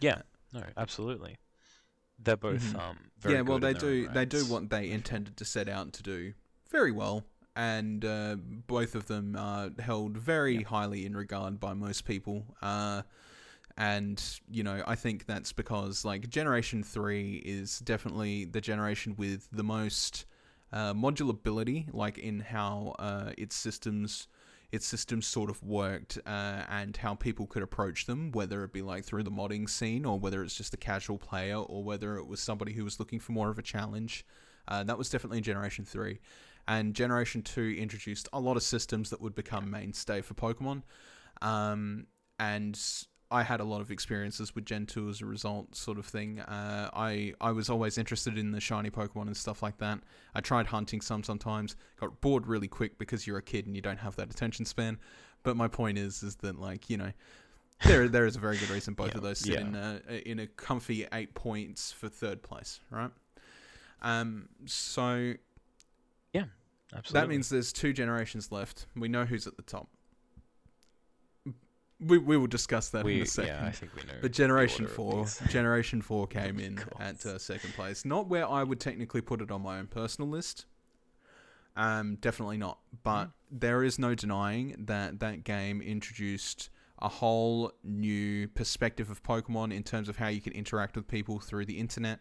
Yeah. No, absolutely. They're both Mhm. um very yeah, well, they do they do what they intended to set out to do very well, and uh, both of them are held very Yeah. highly in regard by most people. Uh, and you know, I think that's because like Generation Three is definitely the generation with the most uh, modulability, like in how uh, its systems its systems sort of worked uh, and how people could approach them, whether it be like through the modding scene or whether it's just a casual player or whether it was somebody who was looking for more of a challenge. Uh, that was definitely Generation 3. And Generation 2 introduced a lot of systems that would become mainstay for Pokemon. Um, and I had a lot of experiences with Gen 2 as a result, sort of thing. Uh, I, I was always interested in the shiny Pokemon and stuff like that. I tried hunting some sometimes, got bored really quick because you're a kid and you don't have that attention span. But my point is, is that like you know, there there is a very good reason both Yeah, of those sit yeah. in a, in a comfy eight points for third place, right? Um, so Yeah, absolutely. that means there's two generations left. We know who's at the top. We we will discuss that we in a second. yeah, I think we know. But [laughs] Generation Four. Generation Four came in at uh, second place. Not where I would technically put it on my own personal list. Um, definitely not. But there is no denying that that game introduced a whole new perspective of Pokemon in terms of how you can interact with people through the internet.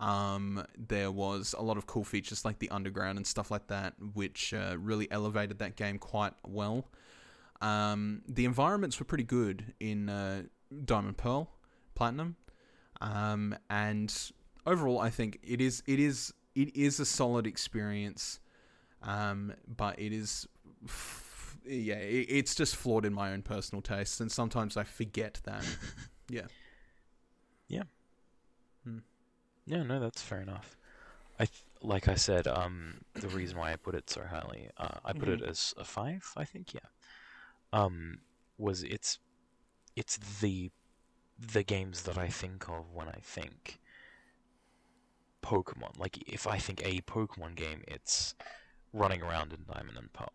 Um, there was a lot of cool features like the underground and stuff like that, which uh, really elevated that game quite well. Um, the environments were pretty good in uh, Diamond Pearl, Platinum, um, and overall, I think it is it is it is a solid experience, um, but it is. f- Yeah, it, it's just flawed in my own personal tastes, and sometimes I forget that. [laughs] yeah. Yeah, no, that's fair enough. I th- like I said, um, the reason why I put it so highly, uh, I put it as a five, I think, yeah. Um, was it's it's the the games that I think of when I think Pokemon. Like if I think a Pokemon game, it's running around in Diamond and Pearl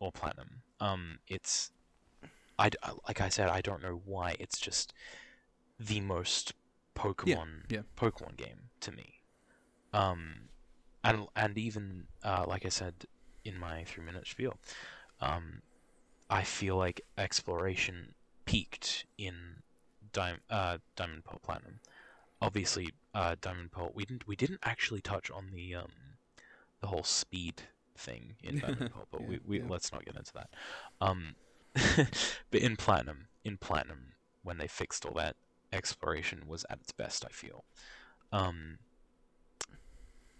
or Platinum. Um, it's I like I said, I don't know why. It's just the most Pokemon yeah. Pokemon game to me. Um, and and even uh, like I said in my three minute spiel, um, I feel like exploration peaked in Dim- uh, Diamond Pearl Platinum. Obviously, uh, Diamond Pearl. We didn't we didn't actually touch on the um, the whole speed thing in Diamond [laughs] Pearl, but Yeah, we, we yeah. let's not get into that. Um, [laughs] but in Platinum, in Platinum, when they fixed all that, exploration was at its best. I feel, um,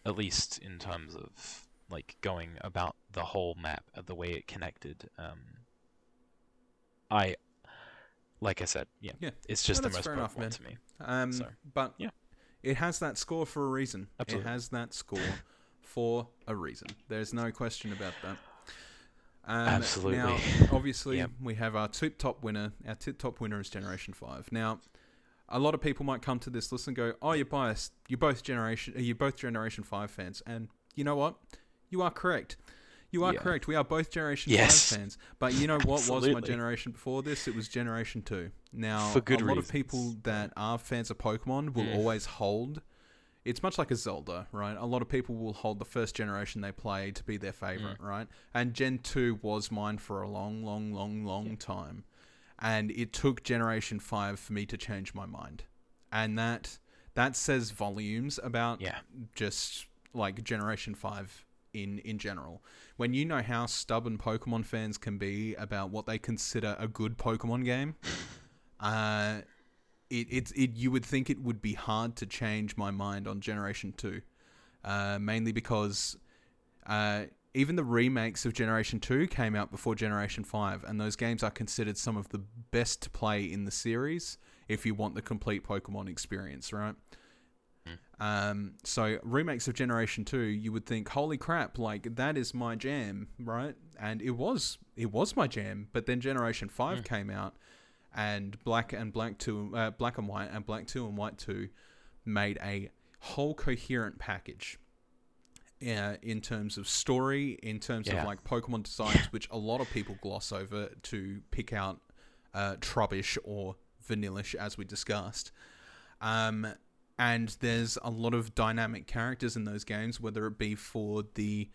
at least in terms of like going about the whole map, uh, the way it connected. Um, I, like I said, yeah, Yeah. it's just the most fair man. to me. Um, So, but yeah. it has that score for a reason. Absolutely. It has that score for a reason. There's no question about that. Um, Absolutely. Now, [laughs] obviously, Yep. we have our tip top winner. Our tip top winner is Generation Five. Now, a lot of people might come to this list and go, "Oh, you're biased. You're both generation. You're both Generation Five fans." And you know what? You are correct. You are Yeah. correct. We are both Generation Yes. Five fans. But you know what was my generation before this? It was Generation Two. Now, For good a lot reasons. of people that are fans of Pokemon will Mm. always hold. It's much like a Zelda, right? A lot of people will hold the first generation they play to be their favorite, Mm. right? And Gen 2 was mine for a long, long, long, long time. And it took Generation 5 for me to change my mind. And that that says volumes about Yeah. just like Generation 5 in in general. When you know how stubborn Pokemon fans can be about what they consider a good Pokemon game, [laughs] uh it, it, it you would think it would be hard to change my mind on Generation 2. Uh, mainly because uh, even the remakes of Generation 2 came out before Generation 5, and those games are considered some of the best to play in the series if you want the complete Pokemon experience, right? Um, so remakes of Generation 2, you would think, holy crap, like that is my jam, right? And it was, it was my jam. But then Generation 5 came out, and Black and Black 2, uh, Black and White and Black 2 and White 2 made a whole coherent package. Uh, in terms of story, in terms Yeah. of like Pokemon designs, which a lot of people gloss over to pick out uh, Trubbish or Vanillish, as we discussed. Um, and there's a lot of dynamic characters in those games, whether it be for the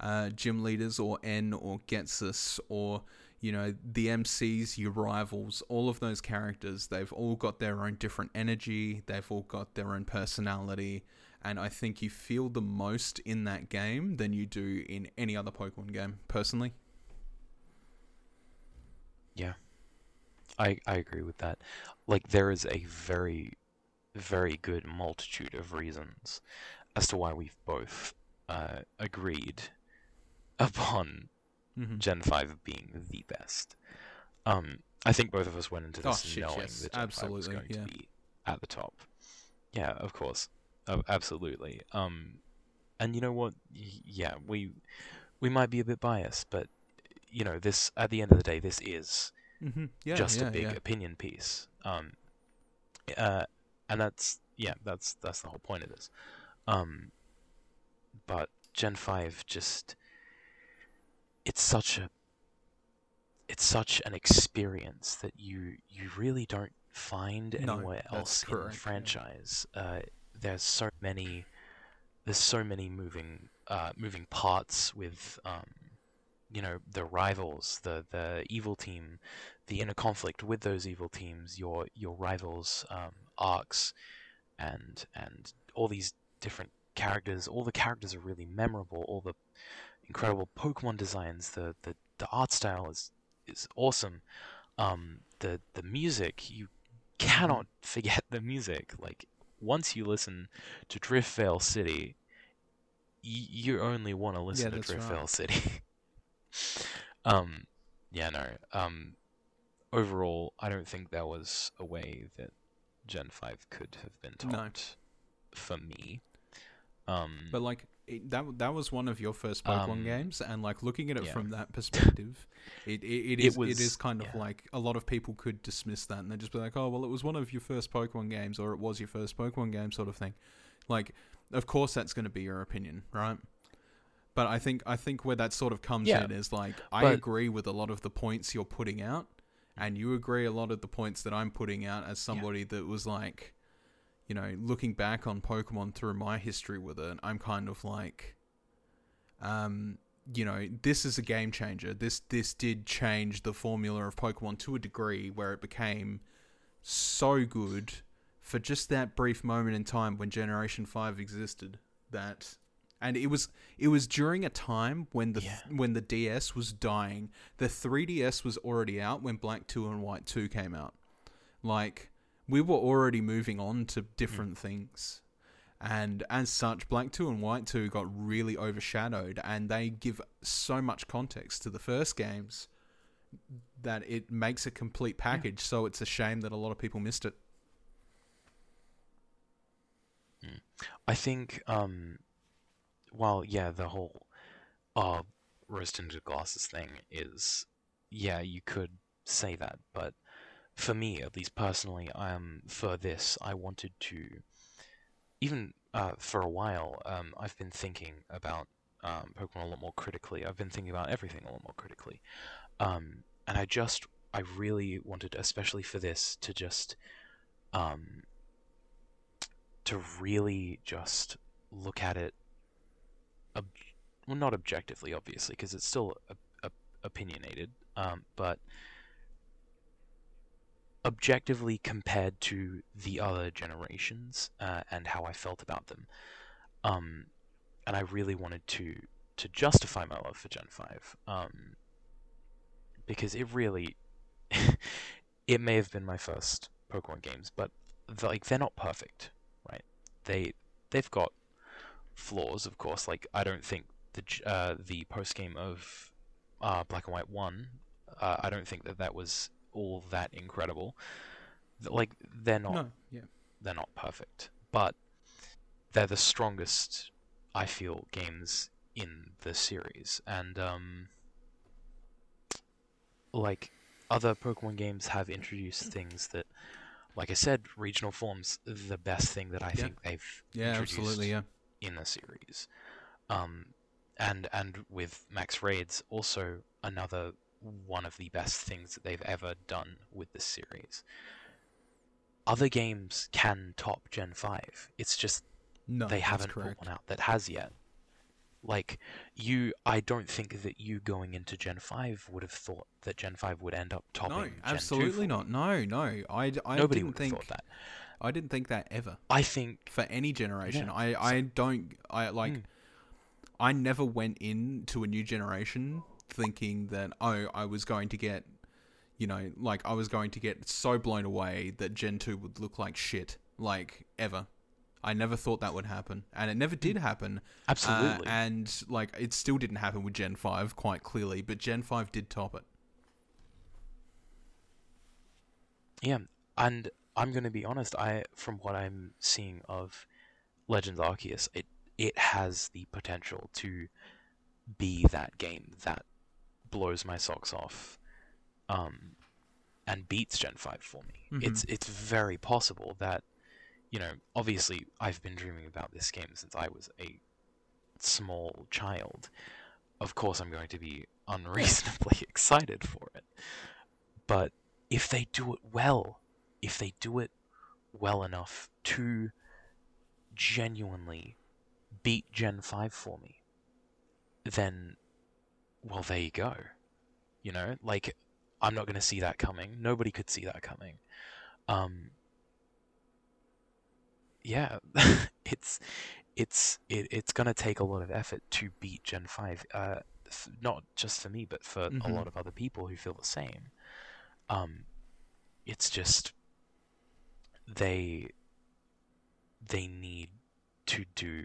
uh, gym leaders or N or Ghetsis or you know the MCs, your rivals, all of those characters. They've all got their own different energy. They've all got their own personality, and I think you feel the most in that game than you do in any other Pokemon game. Personally, Yeah, I I agree with that. Like there is a very, very good multitude of reasons as to why we've both uh, agreed [laughs] upon mm-hmm. Gen Five being the best. Um, I think both of us went into Oh, this shit, knowing yes, that Gen 5 was going yeah. to be at the top. Yeah, of course, oh, absolutely. Um, and you know what? Y- Yeah, we we might be a bit biased, but you know, this at the end of the day, this is Mm-hmm. Yeah, just yeah, a big yeah. opinion piece. Um, uh, and that's yeah, that's that's the whole point of this. Um, but Gen Five just it's such a it's such an experience that you you really don't find anywhere that's else in correct, the yeah. franchise. Uh, there's so many there's so many moving uh, moving parts with um, you know the rivals, the the evil team, the inner conflict with those evil teams, your your rivals um, arcs, and and all these different characters. All the characters are really memorable. All the incredible Pokemon designs. The the, the art style is is awesome. Um, the the music you cannot [laughs] forget the music. Like once you listen to Driftveil City, y- you only want to listen to that's right. Driftveil City. [laughs] um, yeah, no. Um, overall, I don't think there was a way that Gen Five could have been No. topped for me. Um, But like it, that that was one of your first Pokemon Um, games, and like looking at it yeah. from that [laughs] perspective, it it, it is it was- is kind of yeah. like a lot of people could dismiss that and they'd just be like, oh well, it was one of your first Pokemon games, or it was your first Pokemon game, sort of thing. Like, of course that's going to be your opinion, right? But I think I think where that sort of comes Yeah, in is like I but- agree with a lot of the points you're putting out, and you agree a lot of the points that I'm putting out as somebody that was like, you know, looking back on Pokemon through my history with it, I'm kind of like, um, you know, this is a game changer. This this did change the formula of Pokemon to a degree where it became so good for just that brief moment in time when Generation Five existed. That and it was it was during a time when the Yeah. when the DS was dying. The 3DS was already out when Black 2 and White 2 came out. Like we were already moving on to different things. And as such, Black 2 and White 2 got really overshadowed and they give so much context to the first games that it makes a complete package. So it's a shame that a lot of people missed it. I think, um, well, yeah, the whole uh, rose tinted glasses thing is, yeah, you could say that, but for me, at least personally, um, for this, I wanted to, even uh, for a while, um, I've been thinking about um, Pokemon a lot more critically. I've been thinking about everything a lot more critically, um, and I just, I really wanted, especially for this, to just, um, to really just look at it ob- well not objectively obviously because it's still op- op- opinionated um, but objectively compared to the other generations uh, and how I felt about them um, and I really wanted to to justify my love for Gen 5 um, because it really [laughs] it may have been my first Pokemon games but th- like they're not perfect right? They they've got flaws, of course. Like I don't think the uh, the post game of uh, Black and White One, uh, I don't think that that was all that incredible. Like they're not No, yeah. they're not perfect, but they're the strongest I feel games in the series, and um, like other Pokemon games have introduced things that, like I said, regional forms the best thing that I Yeah. think they've Yeah, introduced absolutely, yeah. in the series, um, and and with Max Raids also another one of the best things that they've ever done with this series. Other games can top Gen 5. It's just No, they haven't correct. put one out that has yet. Like you, I don't think that you going into Gen Five would have thought that Gen Five would end up topping. No, Gen 2 absolutely not. No, no. I, I Nobody didn't would think thought that. I didn't think that ever I think for any generation. Yeah, I, so- I don't I like Mm. I never went into a new generation thinking that oh I was going to get you know like I was going to get so blown away that Gen 2 would look like shit like ever. I never thought that would happen and it never did happen. Uh, absolutely. and like it still didn't happen with Gen 5 quite clearly, but Gen 5 did top it. Yeah, and I'm going to be honest. I, from what I'm seeing of Legends Arceus, it it has the potential to be that game that blows my socks off, um, and beats Gen Five for me. It's it's very possible that, you know, obviously I've been dreaming about this game since I was a small child. Of course, I'm going to be unreasonably [laughs] excited for it, but if they do it well, if they do it well enough to genuinely beat Gen 5 for me, then, well, there you go. You know, like, I'm not going to see that coming. Nobody could see that coming. Um, yeah, [laughs] it's it's it, it's going to take a lot of effort to beat Gen 5. Uh, f- not just for me, but for a Mhm. lot of other people who feel the same. Um, it's just they they need to do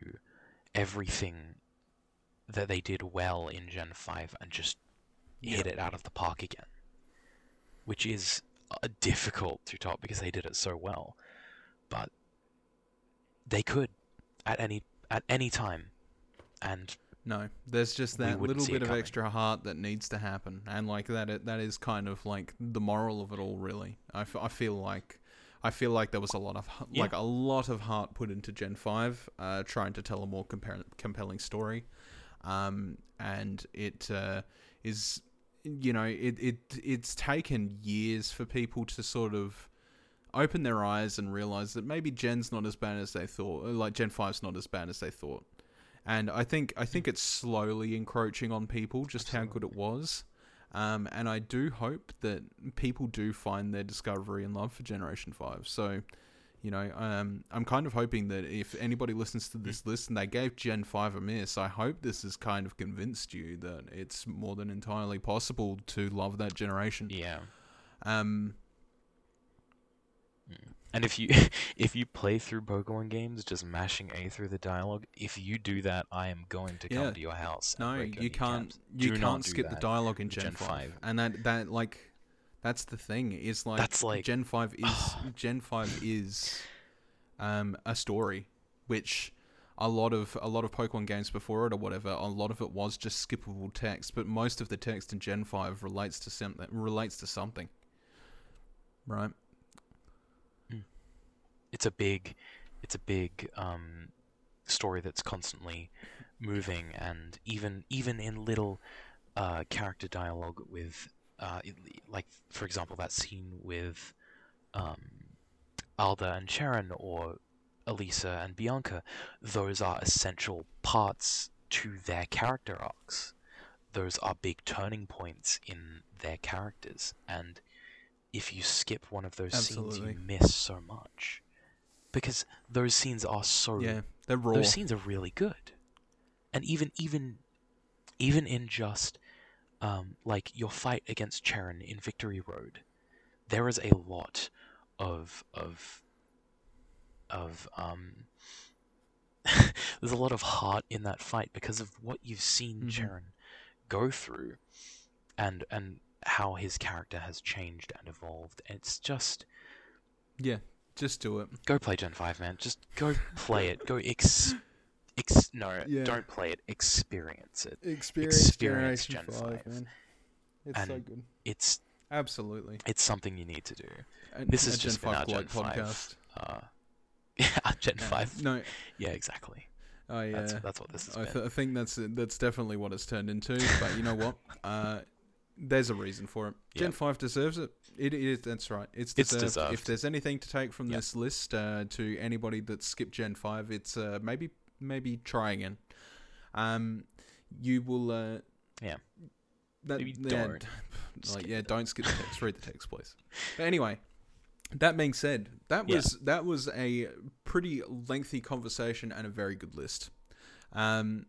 everything that they did well in Gen 5 and just hit it out of the park again. Which is uh, difficult to top because they did it so well. But they could at any at any time. And No, there's just that little bit of extra heart that needs to happen, and like that, it, that is kind of like the moral of it all. Really, I, f- I feel like, I feel like there was a lot of h- Yeah. like a lot of heart put into Gen Five, uh, trying to tell a more compar- compelling story, um, and it uh, is you know, it, it it's taken years for people to sort of open their eyes and realize that maybe Gen's not as bad as they thought. Like Gen 5's not as bad as they thought. And I think I think it's slowly encroaching on people just how good it was. Um, and I do hope that people do find their discovery and love for Generation Five. So, you know, um, I'm kind of hoping that if anybody listens to this list and they gave Gen 5 a miss, I hope this has kind of convinced you that it's more than entirely possible to love that generation. Yeah. Um, And if you [laughs] if you play through Pokemon games just mashing A through the dialogue, if you do that, I am going to come Yeah. to your house. no, you can't. You can't skip the dialogue in Gen, Gen 5. 5. and that that like that's the thing is like That's like- Gen 5 [sighs] is Gen 5 is um a story which a lot of a lot of Pokemon games before it or whatever a lot of it was just skippable text but most of the text in Gen 5 relates to something relates to something. Right? It's a big it's a big um, story that's constantly moving and even even in little uh, character dialogue with uh, like for example that scene with um, Alder and Cheren or Elesa and Bianca those are essential parts to their character arcs. Those are big turning points in their characters. And if you skip one of those scenes you miss so much. Because those scenes are so yeah they're raw. those scenes are really good. And even even even in just um, like your fight against Cheren in Victory Road there is a lot of of of um [laughs] there's a lot of heart in that fight because of what you've seen Mhm. Cheren go through and and how his character has changed and evolved. It's just yeah just do it. Go play Gen 5 man. Just go [laughs] play it. Go [laughs] ex ex no Yeah. don't play it experience it experience, Experience Gen 5, 5. man it's so good it's absolutely it's something you need to do and, this is Gen just been our Gen Gloat 5 podcast uh [laughs] yeah Gen Yeah. 5 no yeah exactly oh yeah that's that's what this is. I, th- I think that's that's definitely what it's turned into. But you know what? [laughs] Uh, there's a reason for it. Gen Yep. Five deserves it. It is. That's right. It's It's deserved. deserved. If there's anything to take from Yep. this list uh, to anybody that skipped Gen Five, it's uh, maybe maybe try again. Um, you will. Uh, Yeah. That, Maybe yeah, don't [laughs] like skip yeah, don't skip the [laughs] text. Read the text, please. But anyway, that being said, that Yeah. was that was a pretty lengthy conversation and a very good list. Um,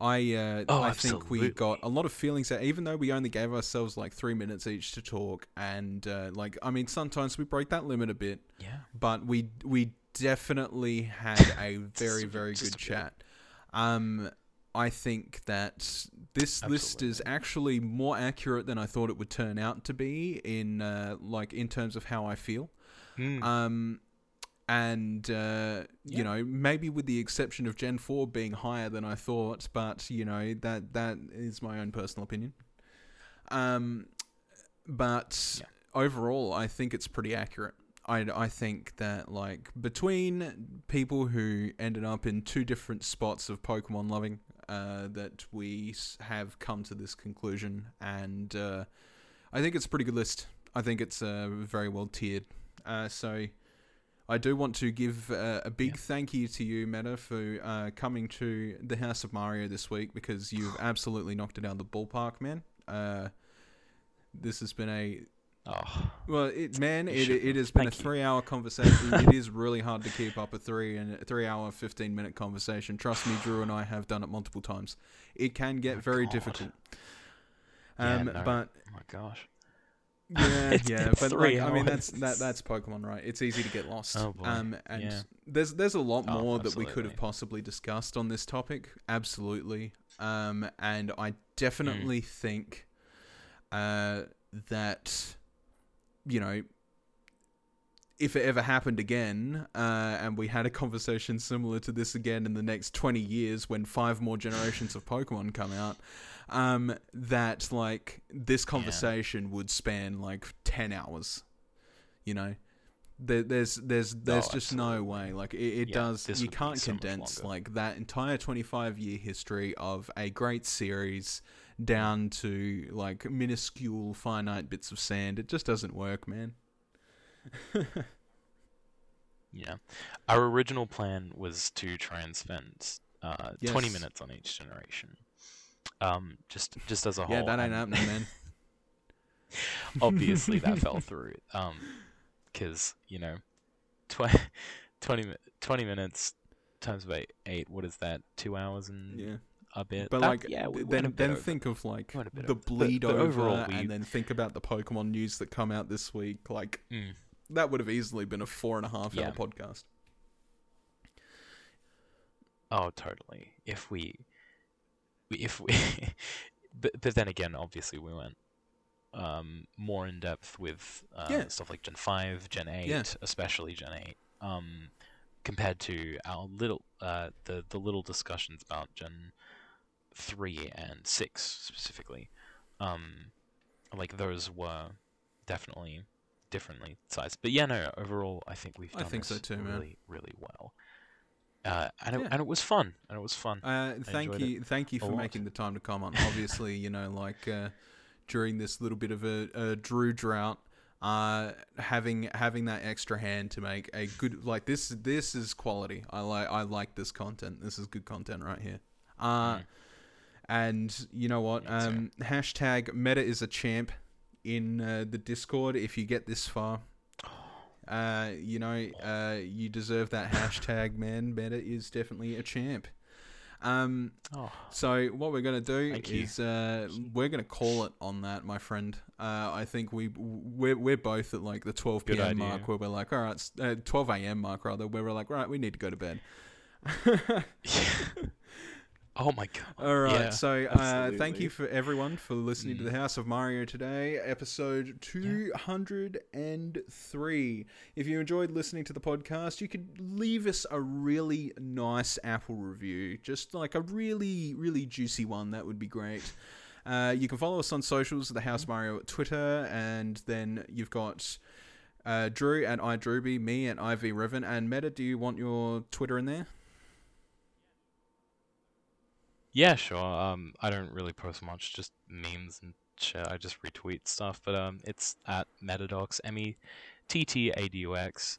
I uh, Oh, I think we got a lot of feelings that even though we only gave ourselves like three minutes each to talk, and uh, like I mean sometimes we break that limit a bit, yeah but we we definitely had [laughs] a very very good chat. Um, I think that this list is actually more accurate than I thought it would turn out to be in uh, like in terms of how I feel. Mm. Um, and uh, you Yeah. know maybe with the exception of Gen Four being higher than I thought, but you know that that is my own personal opinion. Um, but Yeah. overall, I think it's pretty accurate. I, I think that like between people who ended up in two different spots of Pokemon loving, uh, that we have come to this conclusion, and uh, I think it's a pretty good list. I think it's uh, very well tiered. Uh, so I do want to give uh, a big Yeah. thank you to you, Meta, for uh, coming to the House of Mario this week because you've [sighs] absolutely knocked it out of the ballpark, man. Uh, this has been a oh well, it, man, it, it has been a Thank you. three-hour conversation. it is really hard to keep up a three and three-hour, fifteen-minute conversation. Trust me, Drew and I have done it multiple times. It can get my very God. difficult. Yeah, Um, no. but oh my gosh yeah, [laughs] It's yeah, been but three like, I mean, that's that that's Pokemon, right? It's easy to get lost. Oh, boy. Um, and Yeah. there's there's a lot Oh, more that we could have possibly discussed on this topic. Absolutely. Um, and I definitely think, uh, that, you know. If it ever happened again, uh, and we had a conversation similar to this again in the next 20 years when five more generations of Pokemon come out, um, that like this conversation would span like 10 hours you know? There, there's there's there's just no way like it, it Yeah, does you can't so condense like that entire 25 year history of a great series down to like minuscule finite bits of sand. It just doesn't work, man. [laughs] Yeah. Our original plan was to try and spend uh, 20 minutes on each generation. Um, just just as a whole. yeah, that ain't happening, man. [laughs] [laughs] Obviously, that fell through. Um, because you know, tw- 20, mi- 20 minutes times by eight. What is that? Two hours and Yeah. A bit. But That- like, yeah, we th- went a then then over. think of like Went a bit the over. Bleed but over, overall, we- and then think about the Pokemon news that come out this week. Like Mm. that would have easily been a four and a half Yeah. hour podcast. Oh, totally. If we, we if we, [laughs] but but then again, obviously we went um more in depth with uh, Yeah. stuff like Gen five, Gen eight, Yeah. especially Gen eight, um, compared to our little uh the the little discussions about Gen three and six specifically, um, like those were definitely differently sized. But yeah, no, overall, I think we've I done think so too, man. really really well. Uh, and it, Yeah. and it was fun, and it was fun. Uh, thank you, thank you for making the time to come on. Obviously, you know, like uh, during this little bit of a, a Drew drought, uh, having having that extra hand to make a good like this. This is quality. I like I like this content. This is good content right here. Uh, Mm. And you know what? Um, hashtag Meta is a champ in uh, the Discord. If you get this far, [gasps] uh, you know, uh, you deserve that hashtag, man. Meta is definitely a champ. Um, Oh, so what we're gonna do Thank is uh, we're gonna call it on that, my friend. Uh, I think we we're, we're both at like the 12 Good p.m. idea. mark where we're like, all right, uh, 12 a.m. mark rather, where we're like, right, we need to go to bed. [laughs] oh my god. All right, Yeah, so uh, thank you for everyone for listening to Mm. the House of Mario today, episode 203. If you enjoyed listening to the podcast, you could leave us a really nice Apple review, just like a really, really juicy one. That would be great. Uh, you can follow us on socials, the House Mario at Twitter, and then you've got uh, Drew at iDrewby, me at IV Riven, and Meta. Do you want your Twitter in there? Yeah, sure. Um, I don't really post much, just memes and shit. I just retweet stuff, but um, it's at Mettadox, M E T T A D U X.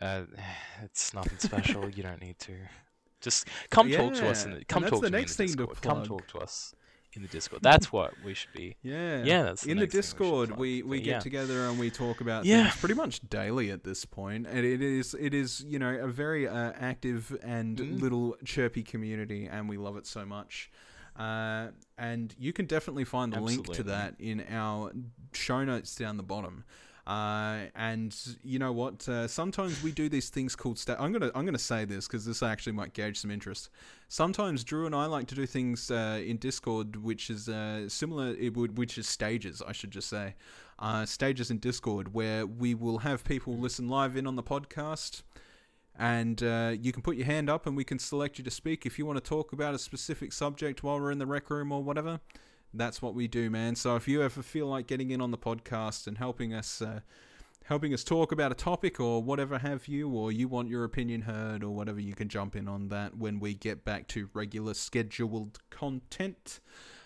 Uh, [sighs] it's nothing special. [laughs] you don't need to. Just come talk to us in the and come talk the to me in next the to Discord. Come talk to us in the Discord. That's what we should be. [laughs] Yeah, Yeah, that's the in the thing we Discord. We we get yeah. together and we talk about Yeah. things pretty much daily at this point, and it is it is you know a very uh, active and Mm. little chirpy community, and we love it so much. Uh, and you can definitely find the link to that in our show notes down the bottom. Uh, and you know what? Uh, sometimes we do these things called. Sta- I'm gonna I'm gonna say this because this actually might gauge some interest. Sometimes Drew and I like to do things uh, in Discord, which is uh, similar. It would, which is stages, I should just say, uh, stages in Discord where we will have people listen live in on the podcast, and uh, you can put your hand up and we can select you to speak if you want to talk about a specific subject while we're in the rec room or whatever. That's what we do, man. So if you ever feel like getting in on the podcast and helping us. Uh, helping us talk about a topic or whatever have you, or you want your opinion heard or whatever, you can jump in on that when we get back to regular scheduled content.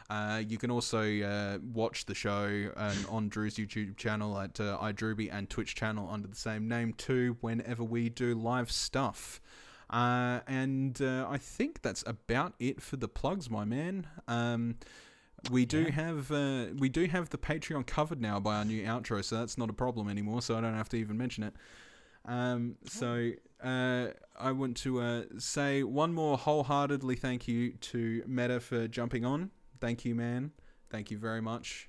Uh, you can also uh, watch the show um, on Drew's YouTube channel at uh, iDrewby and Twitch channel under the same name too. Whenever we do live stuff, uh, and uh, I think that's about it for the plugs, my man. Um, we do Yeah. have uh, we do have the Patreon covered now by our new outro, so that's not a problem anymore. So I don't have to even mention it. Um, so uh, I want to uh, say one more wholeheartedly thank you to Meta for jumping on. Thank you, man. Thank you very much.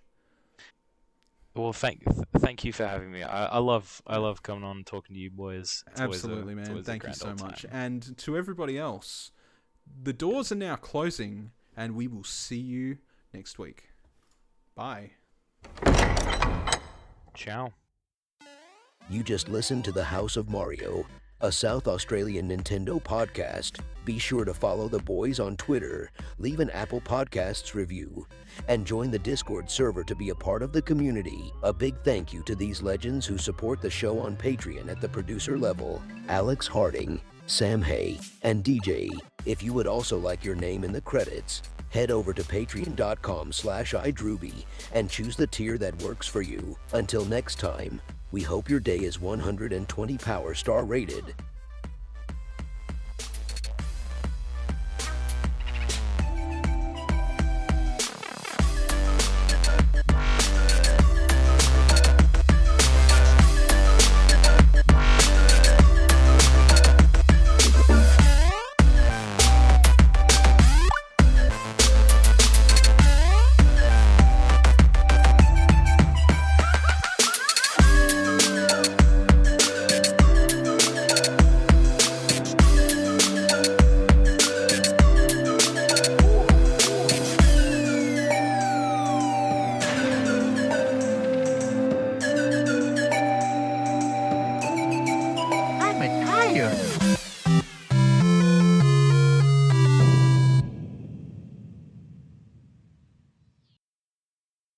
Well, thank th- thank you for having me. I, I love I love coming on and talking to you boys. It's a- Absolutely, it's man. Thank you so much. time. And to everybody else, the doors are now closing, and we will see you next week. Bye. Ciao. You just listened to The House of Mario, a South Australian Nintendo podcast. Be sure to follow the boys on Twitter, leave an Apple Podcasts review, and join the Discord server to be a part of the community. A big thank you to these legends who support the show on Patreon at the producer level Alex Harding, Sam Hay, and DJ. If you would also like your name in the credits, Head over to patreon.com slash idruby and choose the tier that works for you. Until next time, we hope your day is 120 Power Star rated